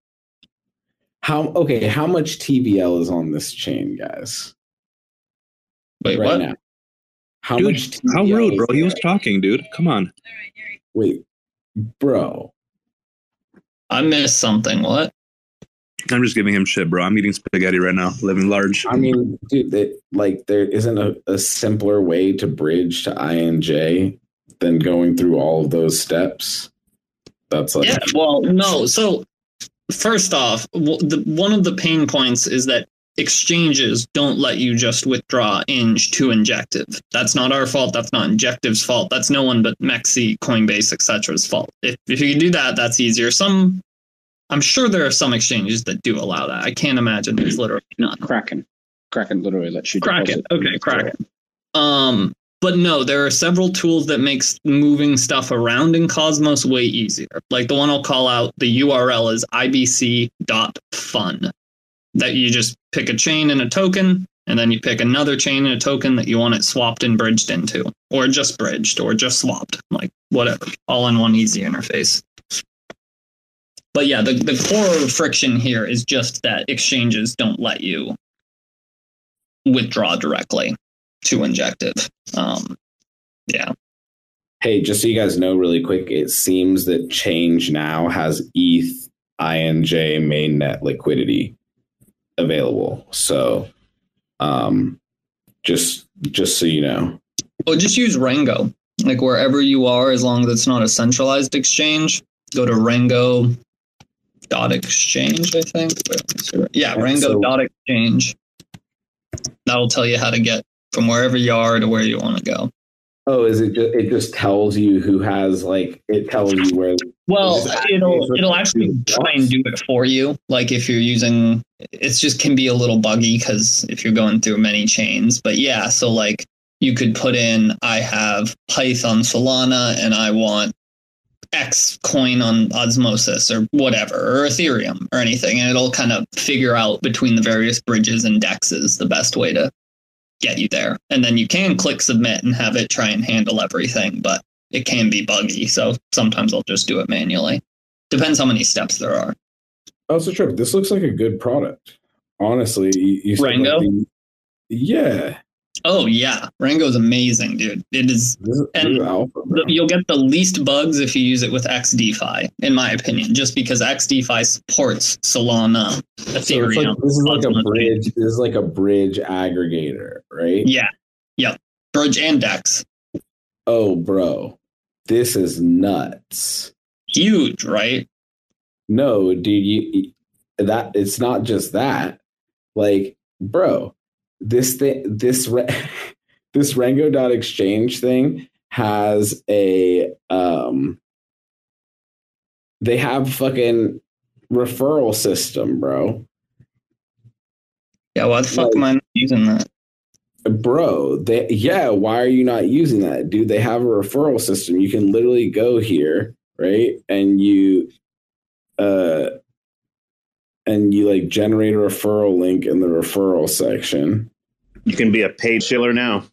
How okay? How much TVL is on this chain, guys? Wait, right what? now. How Dude, much? how rude, is bro. He was talking, dude. Come on. Wait, bro. I missed something. What? I'm just giving him shit, bro. I'm eating spaghetti right now, living large. I mean, dude, that like there isn't a, a simpler way to bridge to INJ than going through all of those steps. That's like Yeah, well, no. So, first off, w- the, one of the pain points is that exchanges don't let you just withdraw INJ to Injective. That's not our fault. That's not Injective's fault. That's no one but MEXC, Coinbase, etc.'s fault. If, if you can do that, that's easier. Some, I'm sure there are some exchanges that do allow that. I can't imagine there's literally none. Kraken. Kraken literally lets you Kraken. Okay, Kraken. Um, but no, there are several tools that makes moving stuff around in Cosmos way easier. Like the one I'll call out, the URL is ibc.fun. That you just pick a chain and a token, and then you pick another chain and a token that you want it swapped and bridged into, or just bridged, or just swapped, like whatever, all in one easy interface. But yeah, the, the core friction here is just that exchanges don't let you withdraw directly to Injective. Um, yeah. Hey, just so you guys know, really quick, it seems that Change now has ETH INJ mainnet liquidity available. So, um, just just so you know, Well, just use Rango. Like wherever you are, as long as it's not a centralized exchange, go to Rango dot exchange, I think. Wait, let me see right- Yeah, Yeah, Rango so- dot exchange. That'll tell you how to get from wherever you are to where you want to go. Oh, is it just it just tells you who has like it tells you where? Well, it it'll it'll actually try and do it for you. Like if you're using, it's just can be a little buggy because if you're going through many chains. But yeah, so like you could put in, I have Python Solana and I want X coin on Osmosis or whatever, or Ethereum or anything, and it'll kind of figure out between the various bridges and dexes the best way to get you there. And then you can click submit and have it try and handle everything, but it can be buggy. So sometimes I'll just do it manually. Depends how many steps there are. Oh, so trip. This looks like a good product. Honestly, you, you said, like, Rango? the- yeah, Oh yeah, Rango's amazing, dude. It is, and the- you'll get the least bugs if you use it with XDeFi, in my opinion, just because XDeFi supports Solana, So it's Ethereum. like, this is like a bridge. This is like a bridge aggregator, right? Yeah, yep. Bridge and Dex, Oh, bro, this is nuts. huge, right? No, dude, you that it's not just that. Like, bro, this thing, this this Rango dot exchange thing has a um. They have fucking referral system, bro. Yeah, why the fuck am I not using that? bro they yeah why are you not using that dude they have a referral system you can literally go here right and you uh and you like generate a referral link in the referral section You can be a paid shiller now.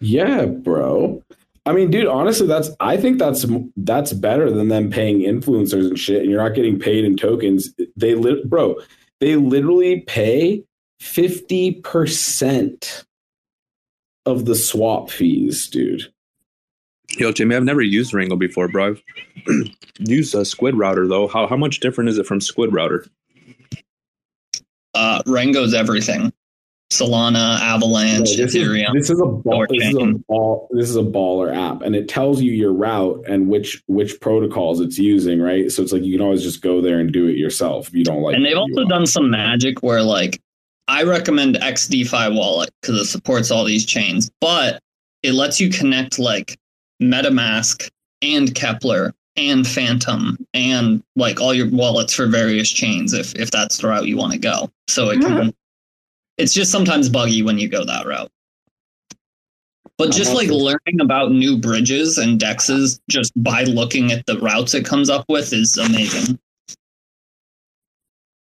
yeah bro i mean dude honestly that's i think that's that's better than them paying influencers and shit and you're not getting paid in tokens they lit bro they literally pay 50% of the swap fees dude Yo, Jimmy, I've never used Ringo before, bro. I've used a Squid Router though. How how much different is it from Squid Router? Uh, Rango's everything. Solana, Avalanche, No, this, is, Ethereum. this is a ball, this is a ball this is a baller app and it tells you your route and which which protocols it's using right so it's like you can always just go there and do it yourself if you don't like and they've also done some magic where like I recommend XDeFi wallet because it supports all these chains, but it lets you connect like MetaMask and Keplr and Phantom and like all your wallets for various chains if if that's the route you want to go. So it can mm-hmm. it's just sometimes buggy when you go that route. But just like learning about new bridges and dexes just by looking at the routes it comes up with is amazing.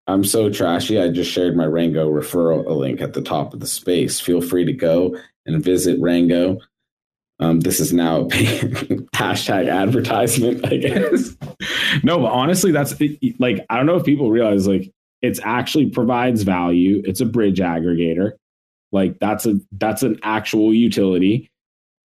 I'm so trashy. I just shared my Rango referral link at the top of the space. Feel free to go and visit Rango. Um, this is now a hashtag advertisement, I guess. no, but honestly, that's like I don't know if people realize like it's actually provides value. It's a bridge aggregator. Like that's a that's an actual utility,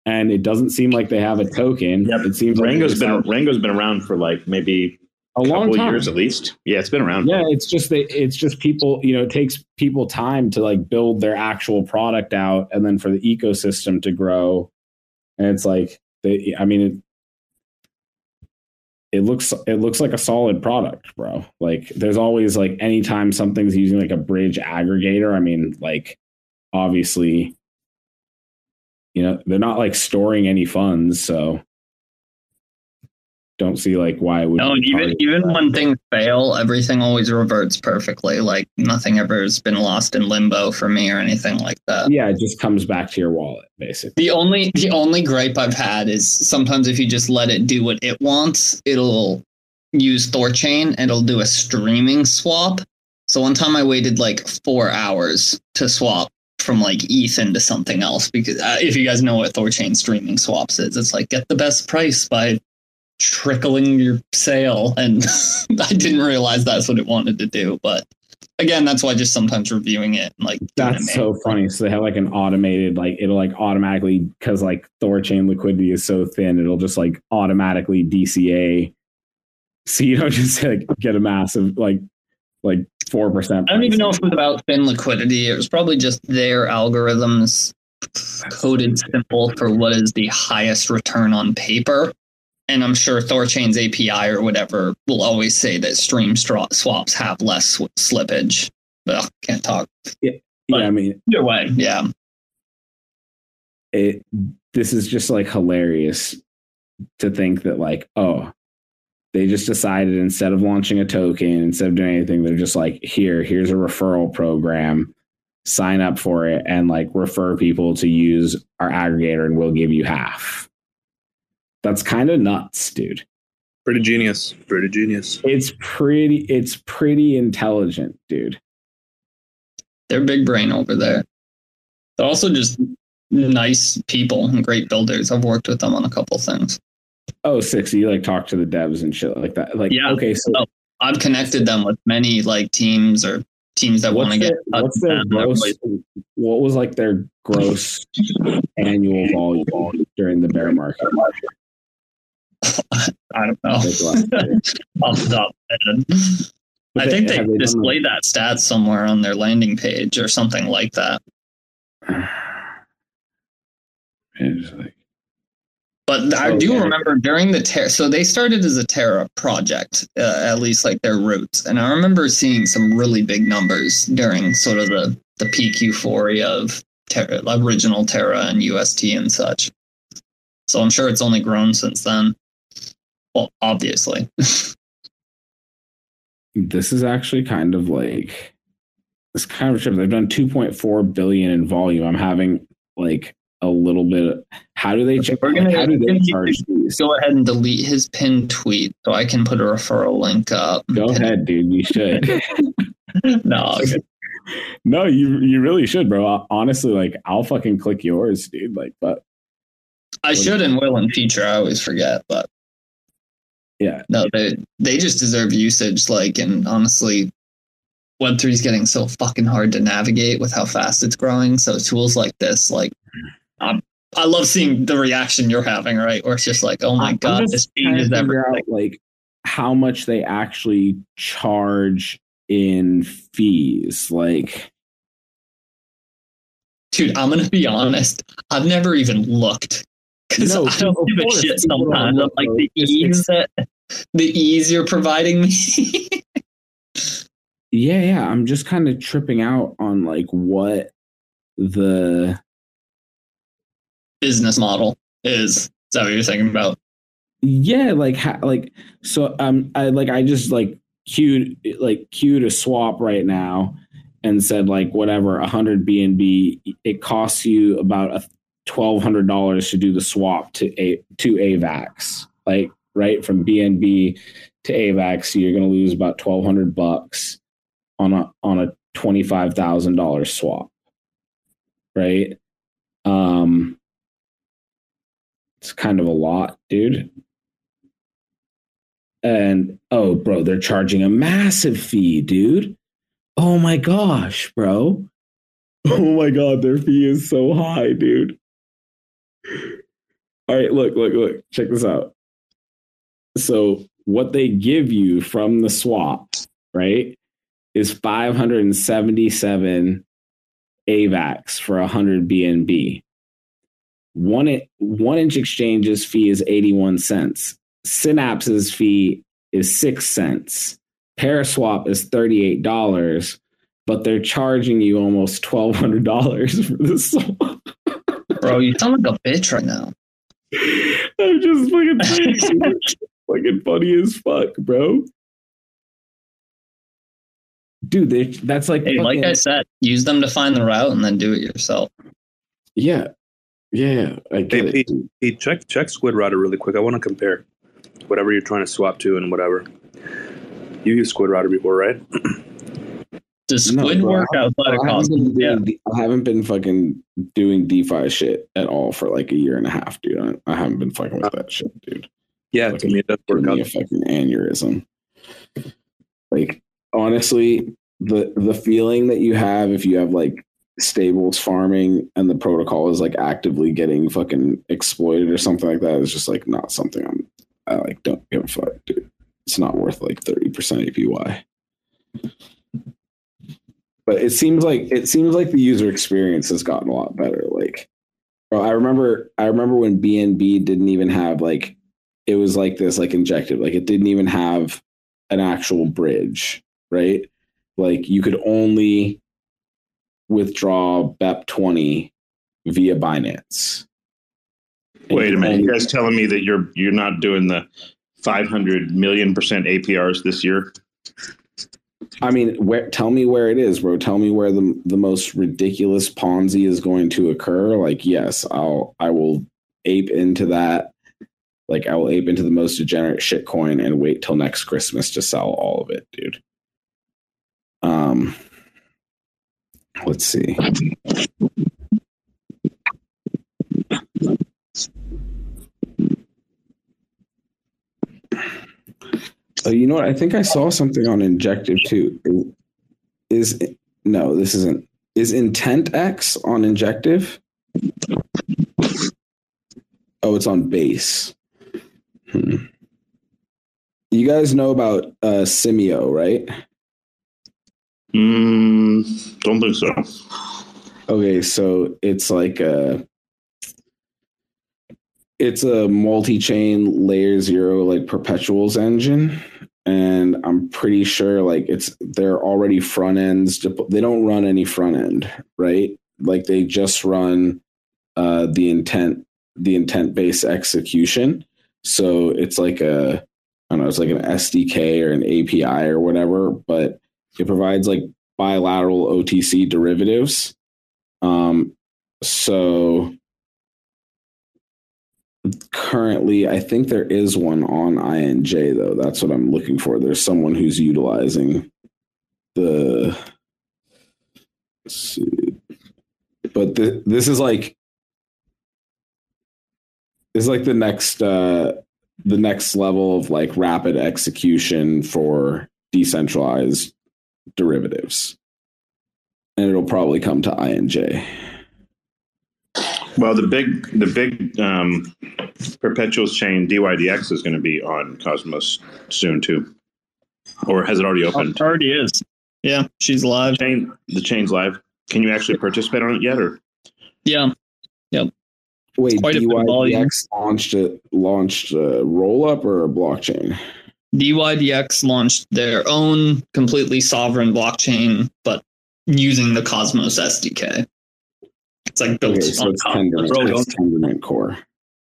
and it doesn't seem like they have a token. Yep. It seems like Rango's they been Rango's been around for like maybe A long couple time. years at least. Yeah, it's been around. Yeah, it's just they, it's just people. You know, it takes people time to like build their actual product out, and then for the ecosystem to grow. And it's like they. I mean, it, it looks it looks like a solid product, bro. Like there's always like anytime something's using like a bridge aggregator. I mean, like obviously, you know, they're not like storing any funds, so don't see like why it would. No, even even when things fail, everything always reverts perfectly. Like nothing ever has been lost in limbo for me or anything like that. yeah, it just comes back to your wallet, basically. The only the only gripe I've had is sometimes if you just let it do what it wants, it'll use Thorchain and it'll do a streaming swap. So one time I waited like four hours to swap from like ETH into something else because uh, if you guys know what Thorchain streaming swaps is, it's like get the best price by trickling your sale and i didn't realize that's what it wanted to do but again that's why just sometimes reviewing it and like That's so funny. So they have like an automated, like it'll like automatically because like Thorchain liquidity is so thin, it'll just like automatically DCA. So you don't just like get a massive like like four percent. I don't even know if it was about thin liquidity. It was probably just their algorithms coded simple for what is the highest return on paper. And I'm sure Thorchain's API or whatever will always say that stream stra- swaps have less sw- slippage. Ugh, can't talk. Yeah, yeah. I mean, either way, yeah. it. This is just like hilarious to think that like oh they just decided instead of launching a token instead of doing anything they're just like here here's a referral program sign up for it and like refer people to use our aggregator and we'll give you half that's kind of nuts dude Pretty genius. Pretty genius. it's pretty it's pretty intelligent dude They're big brain over there. They're also just nice people and great builders. I've worked with them on a couple things. oh six you like talk to the devs and shit like that like Yeah. okay so Oh, I've connected them with many like teams or teams that want to get what's their gross what was like their gross annual volume during the bear market I don't know. Off the top of my head. I think they have they done, displayed that stat somewhere on their landing page or something like that. Like- But I Oh, do yeah. remember during the Terra, so they started as a Terra project, uh, at least like their roots. And I remember seeing some really big numbers during sort of the, the peak euphoria of Terra, original Terra and UST and such. So I'm sure it's only grown since then. Well, obviously. this is actually kind of like it's kind of a trip. They've done 2.4 billion in volume. I'm having like a little bit. How do they check? We're gonna, how do they charge these? go ahead and delete his pinned tweet so I can put a referral link up. Go ahead, dude. You should. no, okay. no, you you really should, bro. Honestly, like I'll fucking click yours, dude. Like, but I should and will in future. I always forget, but yeah, no, they they just deserve usage. Like, and honestly, Web three is getting so fucking hard to navigate with how fast it's growing. So tools like this, like, um, I love seeing the reaction you're having, right? Where it's just like, oh my I'm god, this trying to changes everything. out like how much they actually charge in fees. Like, Dude, I'm gonna be honest. I've never even looked because No, I don't give a course, shit sometimes. I'm like the ease that the ease you're providing me. Yeah, yeah. I'm just kind of tripping out on like what the business model is. Is that what you're thinking about? yeah, like ha- like so um I like I just like queued like queued a swap right now and said like whatever a hundred BNB it costs you about a twelve hundred dollars to do the swap to a to AVAX like right? From BNB to AVAX you're gonna lose about twelve hundred bucks on a on a twenty five thousand dollar swap right? Um it's kind of a lot dude. And oh bro they're charging a massive fee dude. Oh my gosh bro. Oh my god their fee is so high dude all right look look look. Check this out. So what they give you from the swap right is 577 avax for 100 bnb one 1inch exchange's fee is 81 cents. Synapse's fee is 6 cents. Paraswap is $38 but they're charging you almost $1200 for this swap Bro, you sound like a bitch right now. i'm just fucking saying, dude. fucking funny as fuck bro dude they, that's like Hey, like I said, use them to find the route and then do it yourself. yeah yeah i get Hey, it Pete, Pete, check check Squid Router really quick. I want to compare whatever you're trying to swap to and whatever. You used Squid Router before, right? Does No, Squid bro, work I- outside of I haven't, Cosmos? been doing, de- I haven't been fucking doing DeFi shit at all for like a year and a half, dude. I, I haven't been fucking with that shit, dude. Yeah, to me it does work out. a fucking aneurysm. Like honestly, the the feeling that you have if you have like stables farming and the protocol is like actively getting fucking exploited or something like that is just like not something I'm I like don't give a fuck, dude. It's not worth like thirty percent APY. But it seems like it seems like the user experience has gotten a lot better. Like, bro, I remember I remember when BNB didn't even have like it was like this like injected like it didn't even have an actual bridge, right? Like you could only withdraw BEP twenty via Binance. And Wait a minute, only- you guys telling me that you're you're not doing the 500 million percent APRs this year? I mean, where? Tell me where it is, bro. Tell me where the the most ridiculous Ponzi is going to occur. Like, yes, I'll I will ape into that. Like, I will ape into the most degenerate shitcoin and wait till next Christmas to sell all of it, dude. Um, let's see. Oh, you know what? I think I saw something on Injective too. Is no, this isn't. Is IntentX on Injective? Oh, it's on base. Hmm. You guys know about uh, SYMMIO, right? Mm, don't think so. Okay, so it's like a it's a multi-chain layer zero like perpetuals engine. And i'm pretty sure like it's they're already front ends they don't run any front end right? Like they just run uh the intent the intent based execution. So it's like a i don't know it's like an sdk or an api or whatever but it provides like bilateral otc derivatives. Um so currently i think there is one on inj though. That's what i'm looking for. There's someone who's utilizing the let's see. but th- this is like is like the next uh the next level of like rapid execution for decentralized derivatives. And it'll probably come to inj Well, the big the big um, perpetuals chain DYDX is going to be on Cosmos soon too, or has it already opened? already is. Yeah, she's live. Chain the chain's live. Can you actually participate on it yet, or Yeah. Yep. Wait, quite a bit of volume. DYDX launched it launched a roll up or a blockchain? DYDX launched their own completely sovereign blockchain, but using the Cosmos SDK. It's like built Okay, so on it's top. Tendermint, Bro, it's don't- Tendermint core.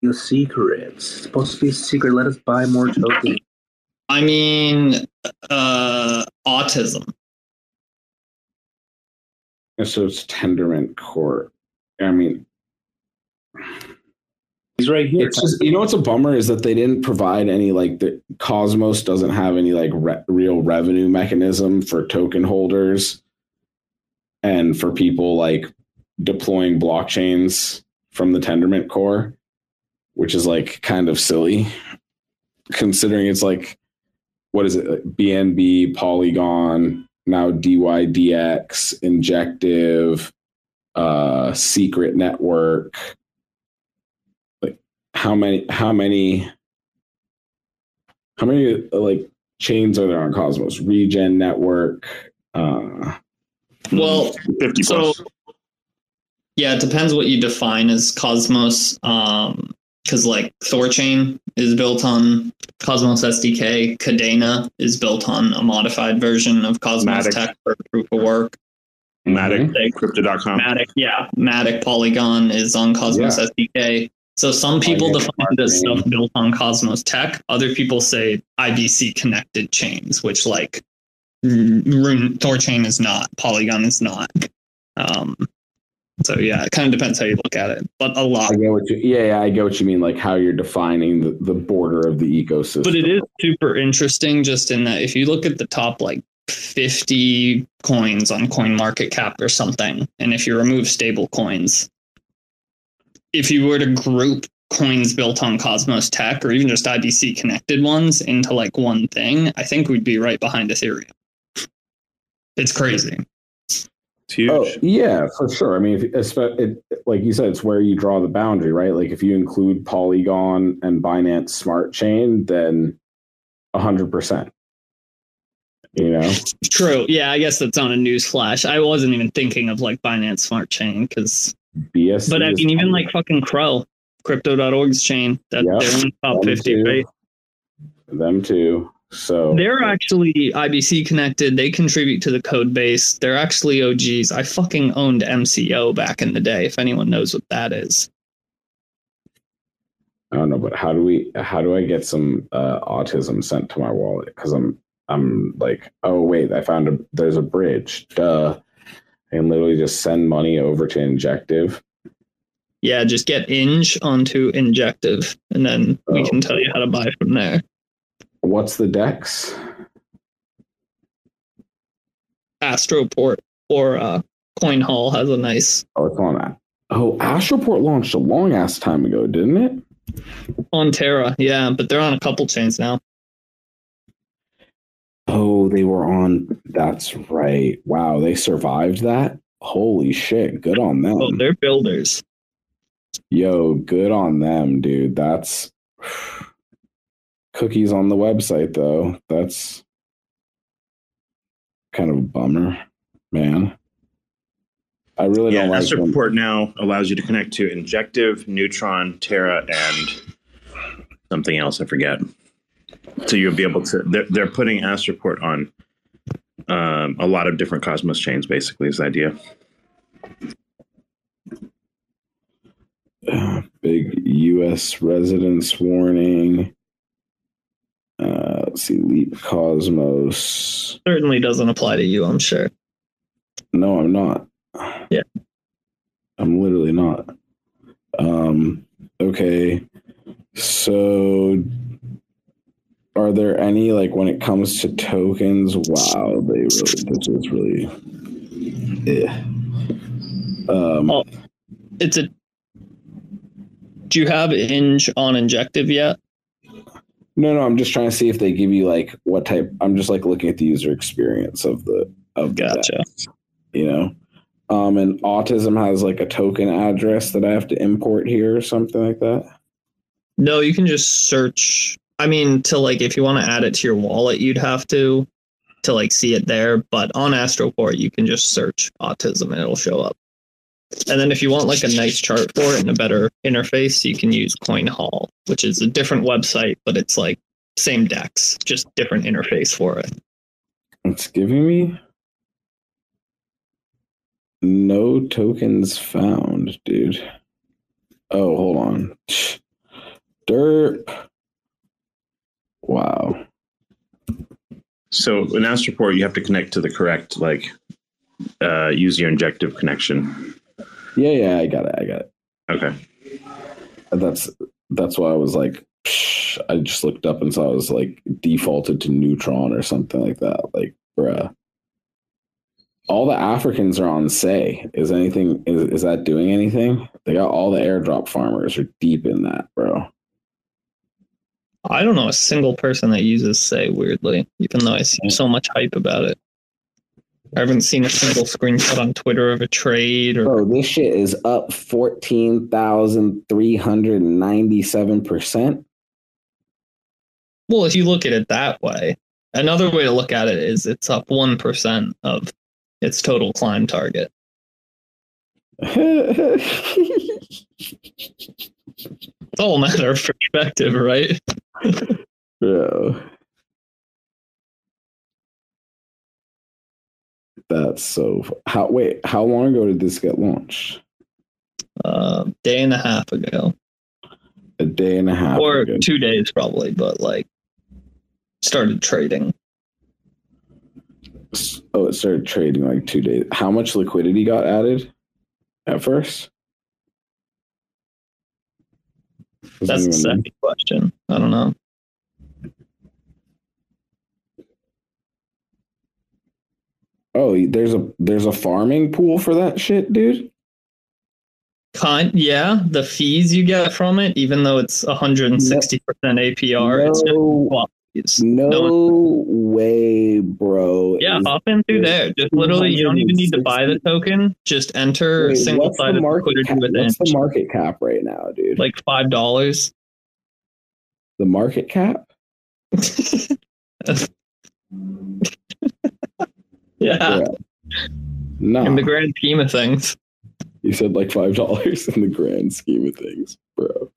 Your secrets. It's supposed to be a secret. Let us buy more tokens. I mean, uh, autism. And So it's Tendermint core. I mean, He's right here. It's just, you know what's a bummer is that they didn't provide any like the Cosmos doesn't have any like re- real revenue mechanism for token holders and for people like deploying blockchains from the Tendermint core, which is like kind of silly considering it's like what is it like BNB, Polygon, now DYDX, Injective, uh, Secret Network Like how many how many how many like chains are there on Cosmos? Regen network. Uh, Well, 50 so plus. Yeah, it depends what you define as Cosmos. Um, because like Thorchain is built on Cosmos SDK, Kadena is built on a modified version of Cosmos Matic. Tech for proof of work. Matic, crypto.com. Matic, yeah, Matic Polygon is on Cosmos SDK. So some people yeah, define it as Martin. stuff built on Cosmos Tech. Other people say IBC connected chains, which like mm, Rune Thorchain is not, Polygon is not. Um, so yeah, it kind of depends how you look at it, but a lot. I get what you yeah, yeah I get what you mean like how you're defining the, the border of the ecosystem. But it is super interesting just in that if you look at the top like 50 coins on coin market cap or something, and if you remove stable coins, if you were to group coins built on Cosmos Tech or even just IBC connected ones into like one thing, I think we'd be right behind Ethereum. It's crazy. It's huge. Oh yeah, for sure. I mean, if, espe- it, like you said, it's where you draw the boundary, right? Like if you include Polygon and Binance Smart Chain, then hundred percent. You know, True. Yeah, I guess that's on a news flash. I wasn't even thinking of like Binance Smart Chain because BSC. But I mean, even like fucking Cro, crypto.org's chain, that Yep. they're in the top Them 50, too. right? them too. So They're actually IBC connected. They contribute to the code base. They're actually OGs. I fucking owned MCO back in the day, if anyone knows what that is. I don't know, but how do we? How do I get some uh, autism sent to my wallet? Because I'm I'm like, oh wait, I found a there's a bridge. Duh. And literally just send money over to Injective. Yeah, just get INJ onto Injective, and then we Oh. can tell you how to buy from there. What's the dex? Astroport or uh, Coinhall has a nice Oh, it's on that. Oh, Astroport launched a long ass time ago, didn't it? on Terra. Yeah, but they're on a couple chains now. Oh, they were on. That's right. Wow, they survived that. Holy shit! Good on them. Oh, they're builders. Yo, good on them, dude. That's cookies on the website though. That's kind of a bummer, man. I really Yeah, don't like Astro them. Port now allows you to connect to Injective, Neutron, Terra, and something else I forget. So you'll be able to. They're, they're putting Astroport on um, a lot of different Cosmos chains. Basically, is the idea. Uh, big U.S. residence warning. Let's see, Leap Cosmos. Certainly doesn't apply to you, I'm sure. No, I'm not. Yeah. I'm literally not. Um, okay. So are there any like when it comes to tokens? Wow, they really this is really eh. Um Oh, it's a. Do you have INJ on Injective yet? No no, I'm just trying to see if they give you like what type I'm just like looking at the user experience of the of the Gotcha. DApps, you know. Um and autism has like a token address that I have to import here or something like that. No, you can just search. I mean, to like if you want to add it to your wallet, you'd have to to like see it there. But on Astroport, you can just search autism and it'll show up. And then if you want like a nice chart for it and a better interface, you can use Coinhall, which is a different website, but it's like same DEX, just different interface for it. It's giving me no tokens found, dude. Oh, hold on. Derp. Wow. So in Astroport, you have to connect to the correct like uh, use your injective connection. Yeah, yeah, I got it. I got it. Okay. That's that's why I was like, psh, I just looked up and saw it was like defaulted to Neutron or something like that. Like, bruh. All the Africans are on Sei. Is anything is, is that doing anything? They got all the airdrop farmers are deep in that, bro. I don't know a single person that uses Sei weirdly, even though I see so much hype about it. I haven't seen a single screenshot on Twitter of a trade or Bro, this shit is up fourteen thousand three hundred and ninety-seven percent. Well, if you look at it that way, another way to look at it is it's up 1% of its total climb target. It's all a matter of perspective, right? Bro. That's so how wait, how long ago did this get launched? Uh, day and a half ago, A day and a half or ago. two days probably, but like started trading. Oh, it started trading like two days. How much liquidity got added at first? That's the second question. I don't know. Oh, there's a there's a farming pool for that shit, dude. Kind, yeah, the fees you get from it, even though it's 160% APR, it's just fees. No way, bro. Yeah, hop in through there. Just literally, you don't even need to buy the token. Just enter Wait, single sided liquidity cap? with What's the market cap right now, dude? Like five dollars. The market cap? Yeah. No. In the grand scheme of things. You said like five dollars in the grand scheme of things, bro.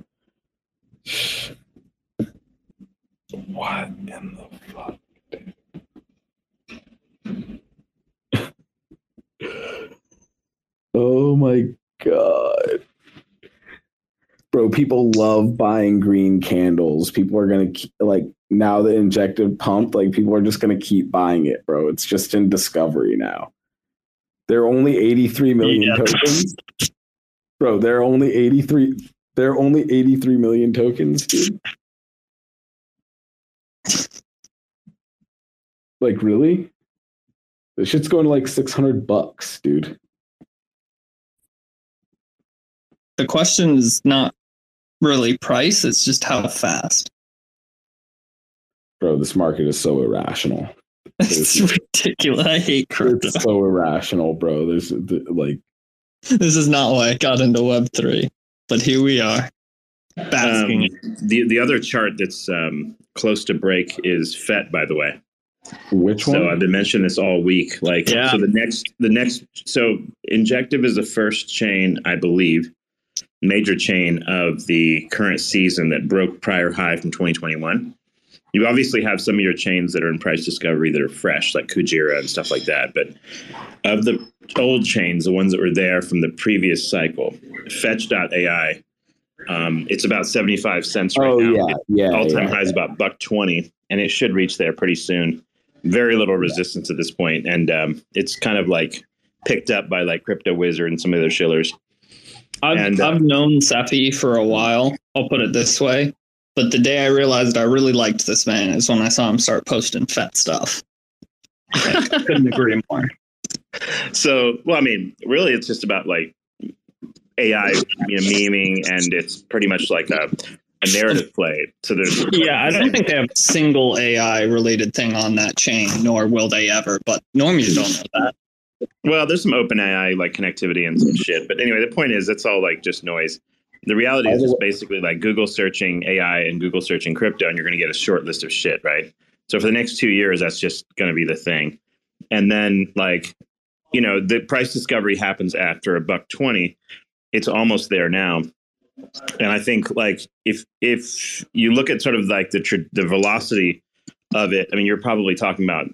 What in the fuck? oh my god. Bro, people love buying green candles. People are gonna like now the injected pump, like people are just gonna keep buying it, bro. It's just in discovery now. There are only 83 million Yeah. tokens. Bro, there are only 83 there are only 83 million tokens, dude. Like really? This shit's going to like 600 bucks, dude. The question is not really price, it's just how fast. Bro, this market is so irrational. It's ridiculous. I hate crypto. It's so irrational, bro. There's the- like This is not why I got into Web3, but here we are. Basking Um, the the other chart that's um, close to break is FET, by the way. Which one? so? I've been mentioning this all week. Like, Yeah. so the next, the next, so Injective is the first chain, I believe, major chain of the current season that broke prior high from 2021. You obviously have some of your chains that are in price discovery that are fresh, like Kujira and stuff like that. But of the old chains, the ones that were there from the previous cycle, Fetch.ai, um, it's about 75 cents right Oh, now. yeah, yeah, All time yeah. high is about buck 20, and it should reach there pretty soon. Very little resistance at this point, and um, it's kind of like picked up by like Crypto Wizard and some of their shillers. I've, And, uh, I've known Cephii for a while. I'll put it this way. But the day I realized I really liked this man is when I saw him start posting fat stuff. I couldn't agree more. So, well, I mean, really, it's just about like AI, you know, memeing, and it's pretty much like a, a narrative play. So there's Yeah, I don't think they have a single AI related thing on that chain, nor will they ever. But normies don't know that. Well, there's some open AI like connectivity and some shit. But anyway, the point is, it's all like just noise. The reality is, it's basically like Google searching AI and Google searching crypto, and you're going to get a short list of shit, right? So for the next two years, that's just going to be the thing. And then like you know the price discovery happens after a buck twenty. It's almost there now, and I think like if if you look at sort of like the tr- the velocity of it, I mean, you're probably talking about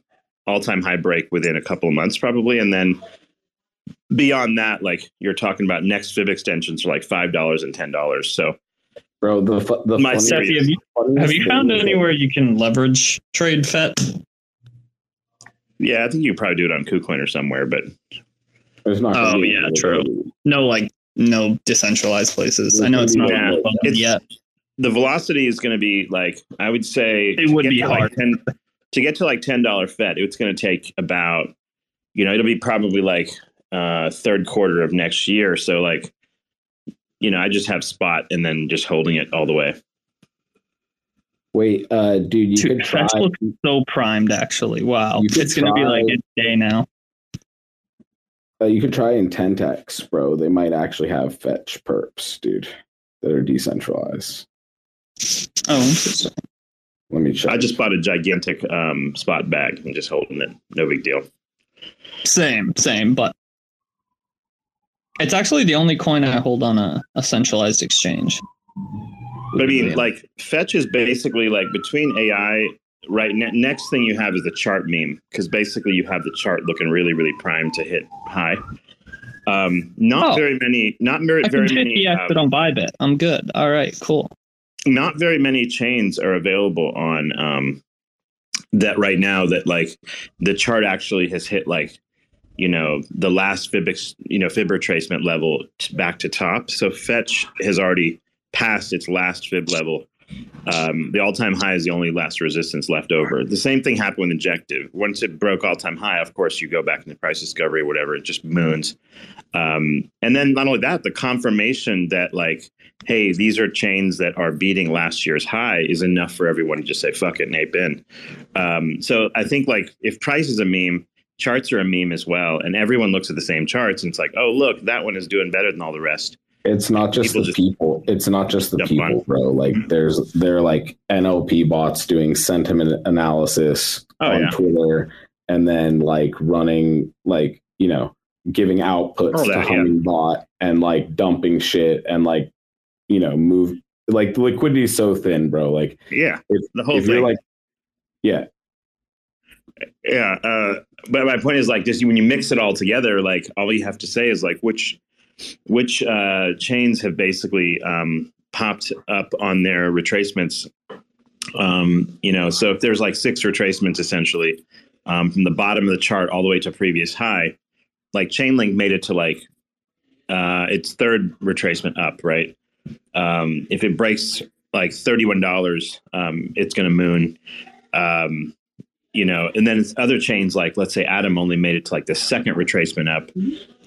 all time high break within a couple of months, probably, and then beyond that, like you're talking about next fib extensions are like five dollars and ten dollars. So, bro, the fu- the my funny- Cephii, have you, have you found anywhere you can leverage trade FET? yeah, I think you could probably do it on KuCoin or somewhere, but it's not. Oh yeah, true. No, like no decentralized places. I know it's not Yeah, it's- yet. the velocity is going to be like I would say It would be to like hard. 10 to get to like ten dollar FET. It's going to take about you know it'll be probably like uh third quarter of next year. So like you know I just have spot and then just holding it all the way. Wait, uh, dude, you Dude, could try. Fetch looks so primed actually. Wow. It's gonna be like its day now. Uh, you could try IntentX, bro. They might actually have fetch perps, dude, that are decentralized. Oh, interesting. Let me check. I just bought a gigantic um spot bag and just holding it. No big deal. Same, same, but it's actually the only coin I hold on a, a centralized exchange. But I mean, like fetch is basically like between AI. Right ne- next thing you have is the chart meme because basically you have the chart looking really really primed to hit high. Um, not Oh. very many, not very I very many, 50x uh, it on Bybit. I'm good. All right, cool. not very many chains are available on um, that right now. That like the chart actually has hit like you know the last fibex, you know fib retracement level t- back to top. So fetch has already passed its last fib level. Um, the all-time high is the only last resistance left over. The same thing happened with injective. Once it broke all-time high, of course, you go back into price discovery whatever. It just moons. Um, and then not only that, the confirmation that like, hey, these are chains that are beating last year's high is enough for everyone to just say fuck it and ape in. Um, so I think like if price is a meme, charts are a meme as well, and everyone looks at the same charts and it's like, oh look, that one is doing better than all the rest. It's not just People the just people. It's not just the people, on. bro. Like there's there are like NLP bots doing sentiment analysis Oh, on yeah. Twitter, and then like running like you know giving outputs Oh, to that, yeah. And like dumping shit and like you know move like the liquidity is so thin, bro. Like Yeah, if, the whole if thing. you're like yeah yeah uh but my point is like just when you mix it all together like all you have to say is like which which uh chains have basically um popped up on their retracements. Um you know so if there's like six retracements essentially um from the bottom of the chart all the way to previous high like chainlink made it to like uh its third retracement up right? Um if it breaks like $31 um it's gonna moon. Um you know, and then it's other chains like let's say Atom only made it to like the second retracement up.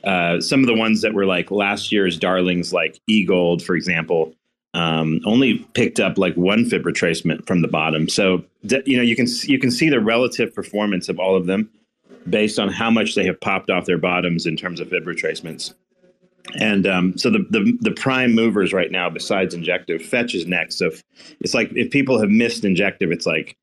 Uh, some of the ones that were like last year's darlings, like E Gold, for example, um, only picked up like one fib retracement from the bottom. So you know you can you can see the relative performance of all of them based on how much they have popped off their bottoms in terms of fib retracements. And um, so the, the the prime movers right now, besides Injective, Fetch is next. So if, it's like if people have missed Injective, it's like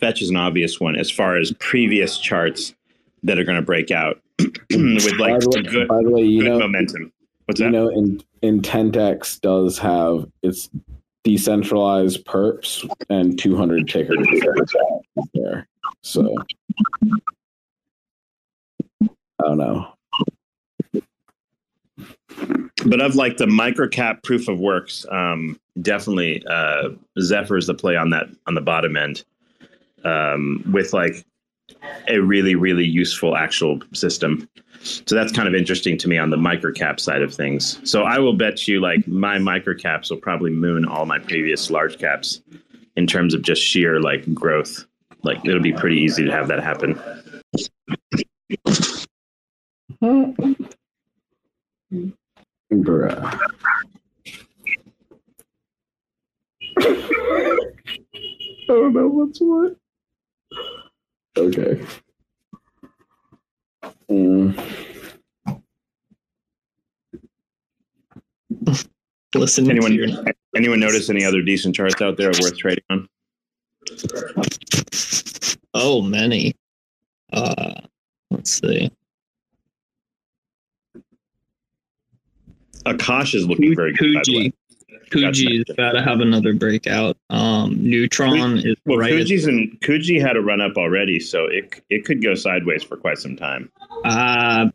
Fetch is an obvious one as far as previous charts that are going to break out with like by the way, good, by the way, you know, momentum. What's you that? know, in IntentX does have its decentralized perps and 200 tickers there. So I don't know. But of like the microcap proof of works, um, definitely uh, Zephyr is the play on that on the bottom end um, with like a really really useful actual system. So that's kind of interesting to me on the microcap side of things. So I will bet you like my microcaps will probably moon all my previous large caps in terms of just sheer like growth. Like it'll be pretty easy to have that happen. Bruh. I don't know what's what. Okay. Mm. Listen. Anyone? Anyone notice any other decent charts out there worth trading on? Oh, many. Uh, let's see. Akash is looking very good. Kuji, Kuji's got to have another breakout. Um, Neutron is Well, right. and Kuji had a run up already, so it it could go sideways for quite some time. Uh,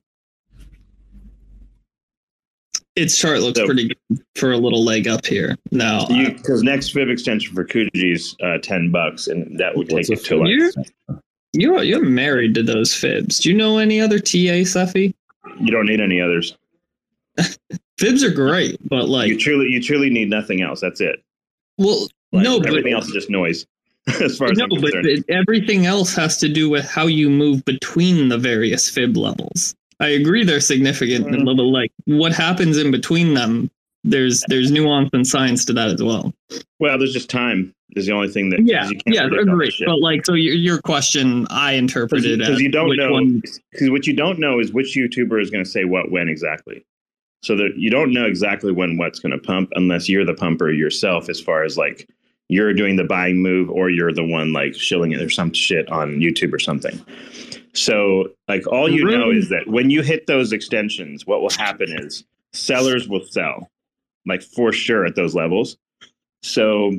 its chart looks pretty good for a little leg up here. No, because next fib extension for Kuji's uh, ten bucks, and that would take it to like you're, you're you're married to those fibs. Do you know any other TA Cephii? you don't need any others. Fibs are great, but like you truly you truly need nothing else. That's it. well, Like, no, but everything else is just noise. as far as no, but it- everything else has to do with how you move between the various fib levels. I agree they're significant, Mm. but like what happens in between them, there's there's nuance and science to that as well. Well, there's just time. Is the only thing that Yeah, yeah, agree. But like, so your your question, I interpreted as. because you don't know because what you don't know is which YouTuber is going to say what when exactly. So that you don't know exactly when what's going to pump unless you're the pumper yourself, as far as like you're doing the buying move or you're the one like shilling it or some shit on YouTube or something. So like all you know is that when you hit those extensions, what will happen is sellers will sell, like for sure at those levels. So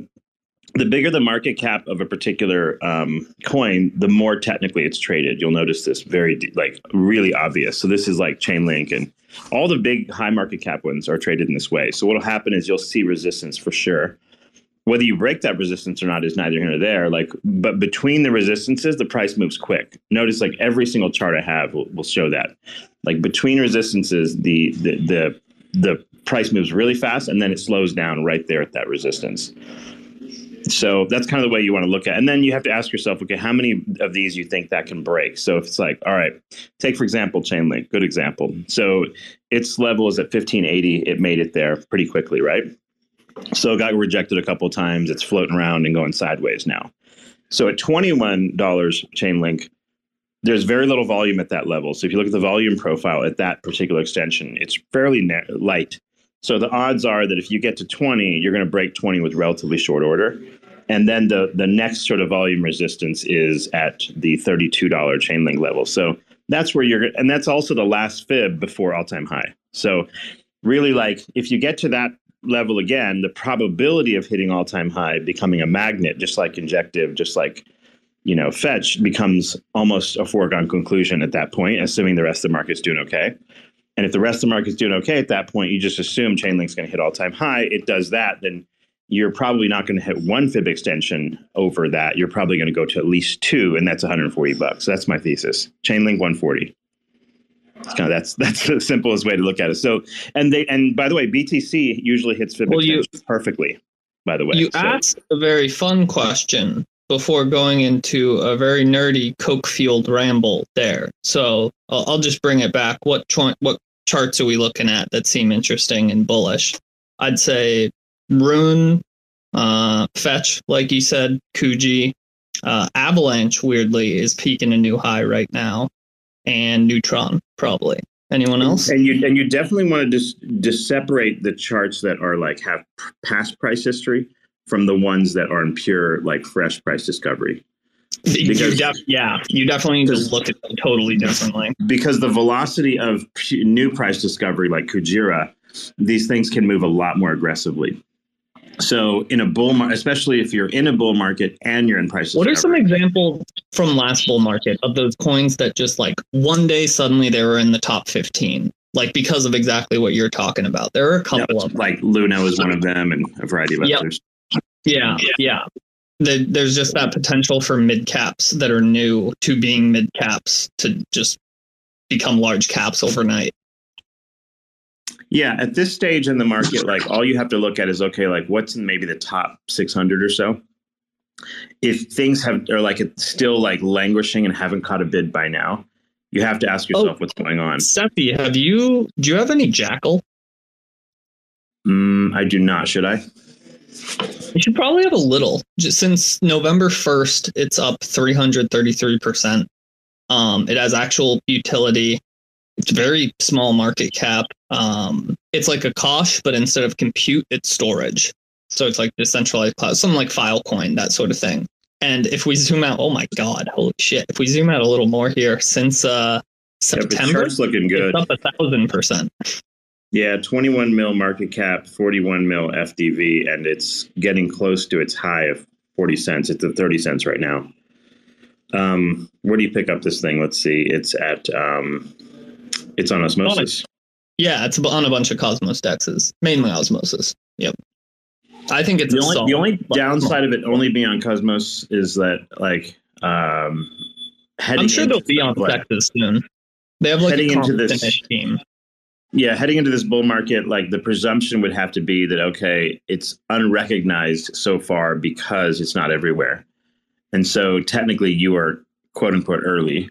the bigger the market cap of a particular um, coin, the more technically it's traded. You'll notice this very like really obvious. So this is like Chainlink and all the big high market cap ones are traded in this way. So what'll happen is you'll see resistance for sure. Whether you break that resistance or not is neither here nor there. Like, but between the resistances, the price moves quick. Notice like every single chart I have will, will show that. Like between resistances, the the the the price moves really fast and then it slows down right there at that resistance. So that's kind of the way you want to look at it. And then you have to ask yourself, okay, how many of these you think that can break? So if it's like, all right, take for example, Chainlink, good example. So its level is at 1580. It made it there pretty quickly, right? So it got rejected a couple times. It's floating around and going sideways now. So at $21 Chainlink, there's very little volume at that level. So if you look at the volume profile at that particular extension, it's fairly na- light. So the odds are that if you get to 20, you're going to break 20 with relatively short order. And then the the next sort of volume resistance is at the $32 Chainlink level. So that's where you're and that's also the last fib before all-time high. So really like if you get to that level again, the probability of hitting all-time high becoming a magnet just like injective, just like you know, fetch becomes almost a foregone conclusion at that point, assuming the rest of the market's doing okay. And if the rest of the market's doing okay at that point, you just assume Chainlink's going to hit all time high. It does that, then you're probably not going to hit one fib extension over that. You're probably going to go to at least two, and that's 140 bucks. That's my thesis. Chainlink 140. It's kind of that's that's the simplest way to look at it. So, and they and by the way, BTC usually hits fib Well, you- perfectly. By the way, You So- asked a very fun question before going into a very nerdy coke fueled ramble there. So I'll, I'll just bring it back. What what charts are we looking at that seem interesting and bullish? I'd say Rune, uh, Fetch, like you said, Kuji, uh, Avalanche. Weirdly, is peaking a new high right now, and Neutron probably. Anyone else? And you and you definitely want to just just separate the charts that are like have past price history from the ones that are in pure like fresh price discovery. You def- yeah, you definitely need to look at them totally differently. Because the velocity of new price discovery, like Kujira, these things can move a lot more aggressively. So in a bull market, especially if you're in a bull market and you're in prices. What are some examples from last bull market of those coins that just like one day suddenly they were in the top 15? Like because of exactly what you're talking about. There are a couple of them. like Luna is one of them, and a variety of Yep. others. Yeah, yeah. The, there's just that potential for mid caps that are new to being mid caps to just become large caps overnight. Yeah, at this stage in the market, like all you have to look at is okay, like what's in maybe the top 600 or so. If things have are like it's still like languishing and haven't caught a bid by now, you have to ask yourself what's going on. Cephii, have you do you have any jackal? Mm, I do not. Should I? You should probably have a little. Just since November 1st, it's up 333%. Um, it has actual utility. It's very small market cap. Um, it's like Akash, but instead of compute, it's storage. So it's like decentralized cloud, something like Filecoin, that sort of thing. And if we zoom out, oh my god, holy shit! If we zoom out a little more here, since uh, September, chart's looking good. it's up a thousand percent. Yeah, 21 mil market cap, 41 mil FDV, and it's getting close to its high of 40 cents. It's at 30 cents right now. Um, where do you pick up this thing? Let's see. It's at um, it's on osmosis. Yeah, it's on a bunch of Cosmos dexes, mainly Osmosis. Yep. I think it's the only, the only downside of it only being on Cosmos is that like um, heading I'm sure they'll be on Texas soon. They have like Heading into this- team. yeah, heading into this bull market, like the presumption would have to be that okay, it's unrecognized so far because it's not everywhere, and so technically you are quote unquote early.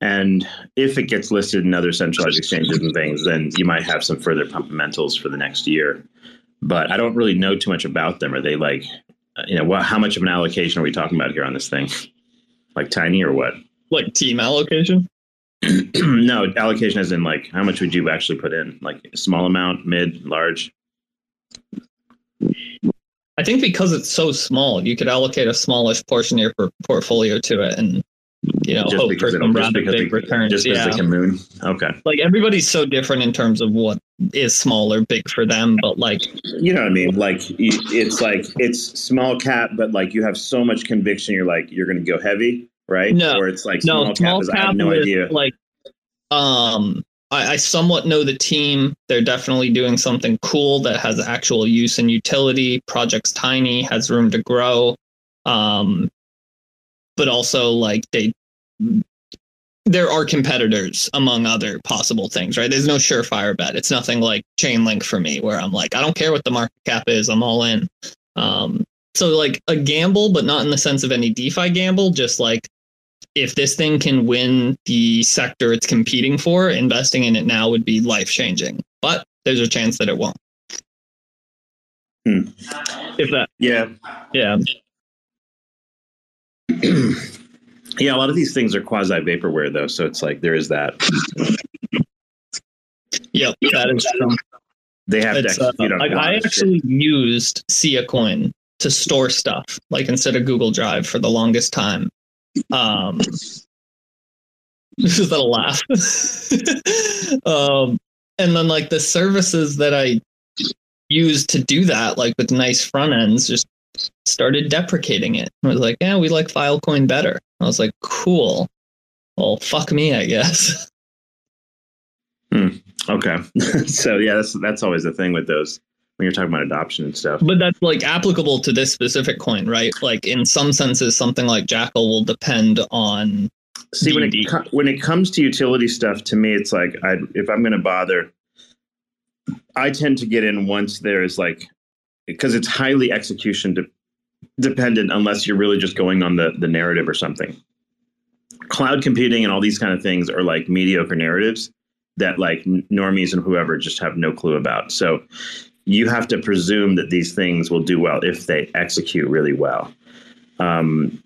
And if it gets listed in other centralized exchanges and things, then you might have some further pumpamentals for the next year. But I don't really know too much about them. Are they like, you know, what? How much of an allocation are we talking about here on this thing? Like tiny or what? Like team allocation? no, allocation as in like how much would you actually put in? Like a small amount, mid, large? I think because it's so small, you could allocate a smallish portion of your portfolio to it, and you know, hope for it- some just rather because big they- returns. Just because yeah. they can moon. Okay. like everybody's so different in terms of what is small or big for them, but like You know what I mean? Like it's like it's small cap, but like you have so much conviction, you're like you're going to go heavy, right? No, or it's like no small, small cap. Is, I have no idea. like um I, I somewhat know the team. They're definitely doing something cool that has actual use and utility. Project's tiny, has room to grow. Um but also like they there are competitors among other possible things, right? There's no surefire bet. It's nothing like Chainlink for me, where I'm like, I don't care what the market cap is, I'm all in. Um, so like a gamble, but not in the sense of any DeFi gamble, just like if this thing can win the sector it's competing for, investing in it now would be life changing. But there's a chance that it won't. Hmm. If that, yeah, yeah. yeah, a lot of these things are quasi vaporware though, so it's like there is that. Yep, that is true. They have It's, to uh, execute like I of shit. actually used Siacoin to store stuff, like instead of Google Drive for the longest time. Um, this is a laugh. um, and then like the services that I used to do that, like with nice front ends, just started deprecating it. I was like, yeah, we like Filecoin better. I was like, cool. Well, fuck me, I guess. Hmm. Okay. so yeah, that's that's always the thing with those when you're talking about adoption and stuff. But that's like applicable to this specific coin, right? Like in some senses, something like Jackal will depend on. See when it when it comes to utility stuff, to me, it's like I if I'm going to bother, I tend to get in once there is like because it's highly execution de- dependent, unless you're really just going on the the narrative or something. Cloud computing and all these kind of things are like mediocre narratives that like normies and whoever just have no clue about. So you have to presume that these things will do well if they execute really well. Um,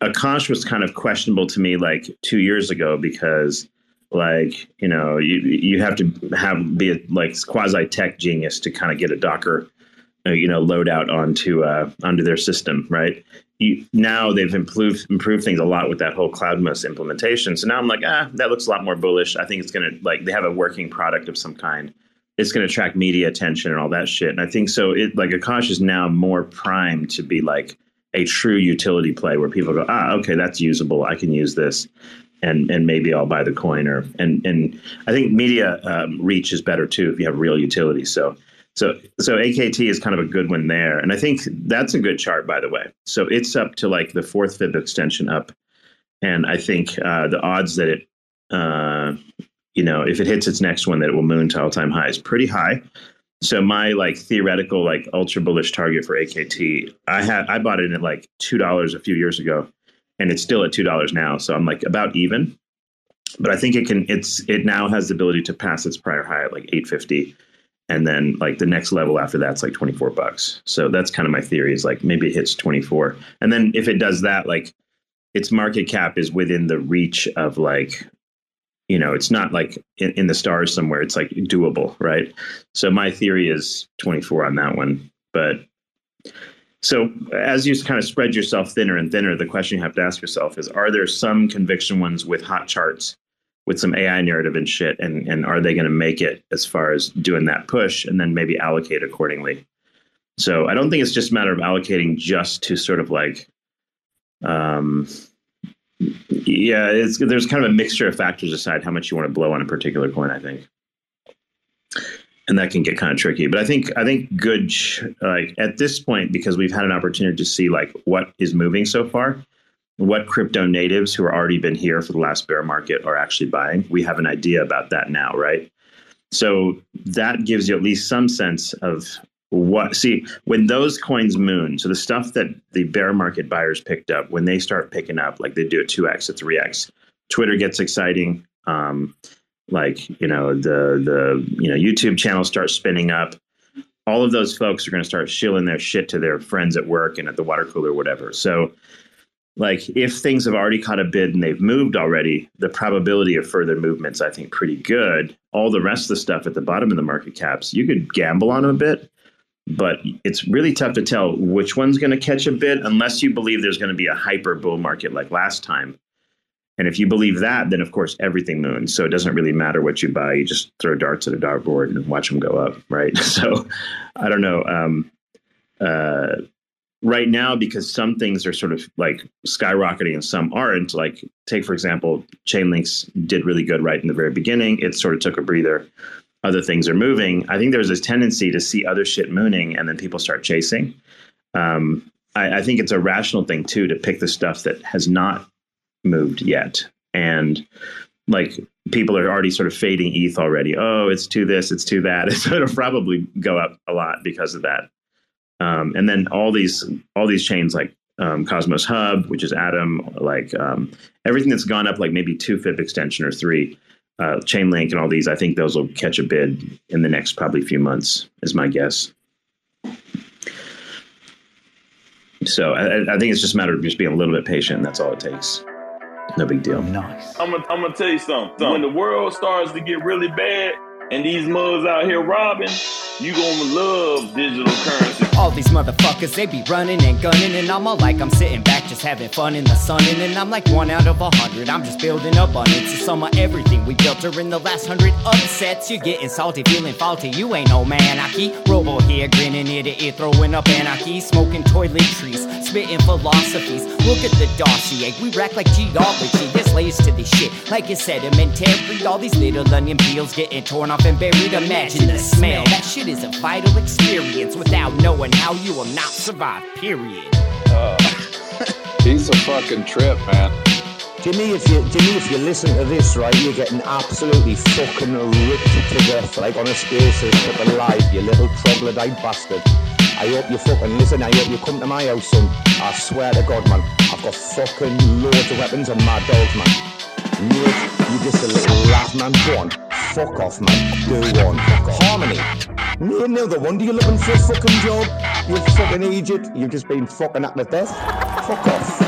Akash was kind of questionable to me like two years ago because like you know you you have to have be a like quasi tech genius to kind of get a Docker you know loadout onto uh, onto their system right. You, now they've improved improved things a lot with that whole CloudMos implementation. So now I'm like, ah, that looks a lot more bullish. I think it's gonna like they have a working product of some kind. It's gonna attract media attention and all that shit. And I think so. It like Akash is now more primed to be like a true utility play where people go, ah, okay, that's usable. I can use this, and and maybe I'll buy the coin. Or and and I think media um, reach is better too if you have real utility. So so so AKT is kind of a good one there, and I think that's a good chart by the way. So it's up to like the fourth fib extension up, and I think uh, the odds that it. Uh, you know, if it hits its next one, that it will moon to all time highs, pretty high. So my like theoretical like ultra bullish target for AKT, I had I bought it at like two dollars a few years ago, and it's still at two dollars now. So I'm like about even. But I think it can. It's it now has the ability to pass its prior high at like eight fifty, and then like the next level after that's like twenty four bucks. So that's kind of my theory is like maybe it hits twenty four, and then if it does that, like its market cap is within the reach of like you know it's not like in, in the stars somewhere. It's like doable right? So my theory is 24 on that one. But so as you kind of spread yourself thinner and thinner the question you have to ask yourself is are there some conviction ones with hot charts with some AI narrative and shit, and and are they going to make it as far as doing that push, and then maybe allocate accordingly. So I don't think it's just a matter of allocating just to sort of like, um, yeah, it's there's kind of a mixture of factors decide how much you want to blow on a particular coin. I think and that can get kind of tricky. But I think I think good like at this point because we've had an opportunity to see like what is moving so far, what crypto natives who are already been here for the last bear market are actually buying. We have an idea about that now, right? So that gives you at least some sense of what see when those coins moon so the stuff that the bear market buyers picked up when they start picking up like they do a 2x a 3x twitter gets exciting um, like you know the the you know YouTube channels start spinning up. All of those folks are going to start shilling their shit to their friends at work and at the water cooler, whatever. So, like if things have already caught a bid and they've moved already, the probability of further movements, I think, pretty good. All the rest of the stuff at the bottom of the market caps, you could gamble on a bit, but it's really tough to tell which one's going to catch a bid unless you believe there's going to be a hyper bull market like last time and if you believe that, then of course everything moons. So it doesn't really matter what you buy. You just throw darts at a dartboard and watch them go up, right? So I don't know. Um, uh, right now, because some things are sort of like skyrocketing and some aren't. Like take for example, Chainlinks did really good right in the very beginning. It sort of took a breather. Other things are moving. I think there's this tendency to see other shit mooning and then people start chasing. Um, I, I think it's a rational thing too to pick the stuff that has not moved yet. And like people are already sort of fading ETH already. Oh, it's to this, it's to that. So it'll probably go up a lot because of that. Um, and then all these all these chains like um, Cosmos Hub, which is Atom, like um, everything that's gone up like maybe two FIP extension or three, uh, Chainlink and all these. I think those will catch a bid in the next probably few months, is my guess. So I, I think it's just a matter of just being a little bit patient. That's all it takes. No big deal. Nice. I'm gonna, I'm gonna tell you something. When the world starts to get really bad and these mugs out here robbing, you gonna love digital currency. All these motherfuckers, they be running and gunning, and I'm all like, I'm sitting back just having fun in the sun, and then I'm like one out of a hundred. I'm just building up abundance. It's some of everything we built during the last hundred upsets. You're getting salty, feeling faulty. You ain't no man. I keep Robo here, grinning ear to ear, throwing up anarchy, smoking toiletries, spitting philosophies. Look at the dossier, we rack like geology. There's layers to this shit, like it's sedimentary. All these little onion peels getting torn off and buried. Imagine the smell. That shit is a vital experience without knowing how you will not survive, period. He's a fucking trip, man. Jimmy, if you Jimmy, if you listen to this, right, you're getting absolutely fucking ripped to death, like on a spaces fucking live, you little troglodyte bastard. I hope you fucking listen. I hope you come to my house, son. I swear to God, man, I've got fucking loads of weapons and mad dogs, man. Mate, you just a little laugh, man. Go on, fuck off, man. Do one. Harmony. Me another one. Do you looking for a fucking job? You fucking idiot. You've just been fucking at the death. Fuck off.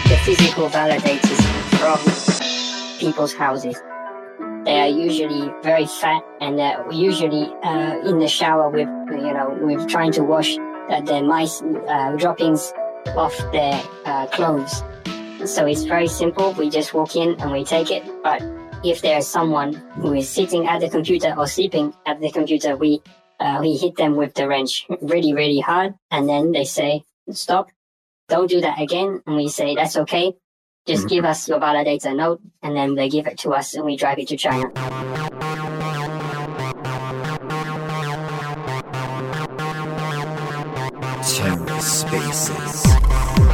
the physical validators from people's houses. They are usually very fat, and they're usually uh, in the shower with, you know, with trying to wash uh, their mice uh, droppings off their uh, clothes. So it's very simple. We just walk in and we take it, but if there's someone who is sitting at the computer or sleeping at the computer, we uh, we hit them with the wrench really, really hard, and then they say, "Stop! Don't do that again." And we say, "That's okay. Just mm-hmm. give us your validator note. and then they give it to us, and we drive it to China. TerraSpaces.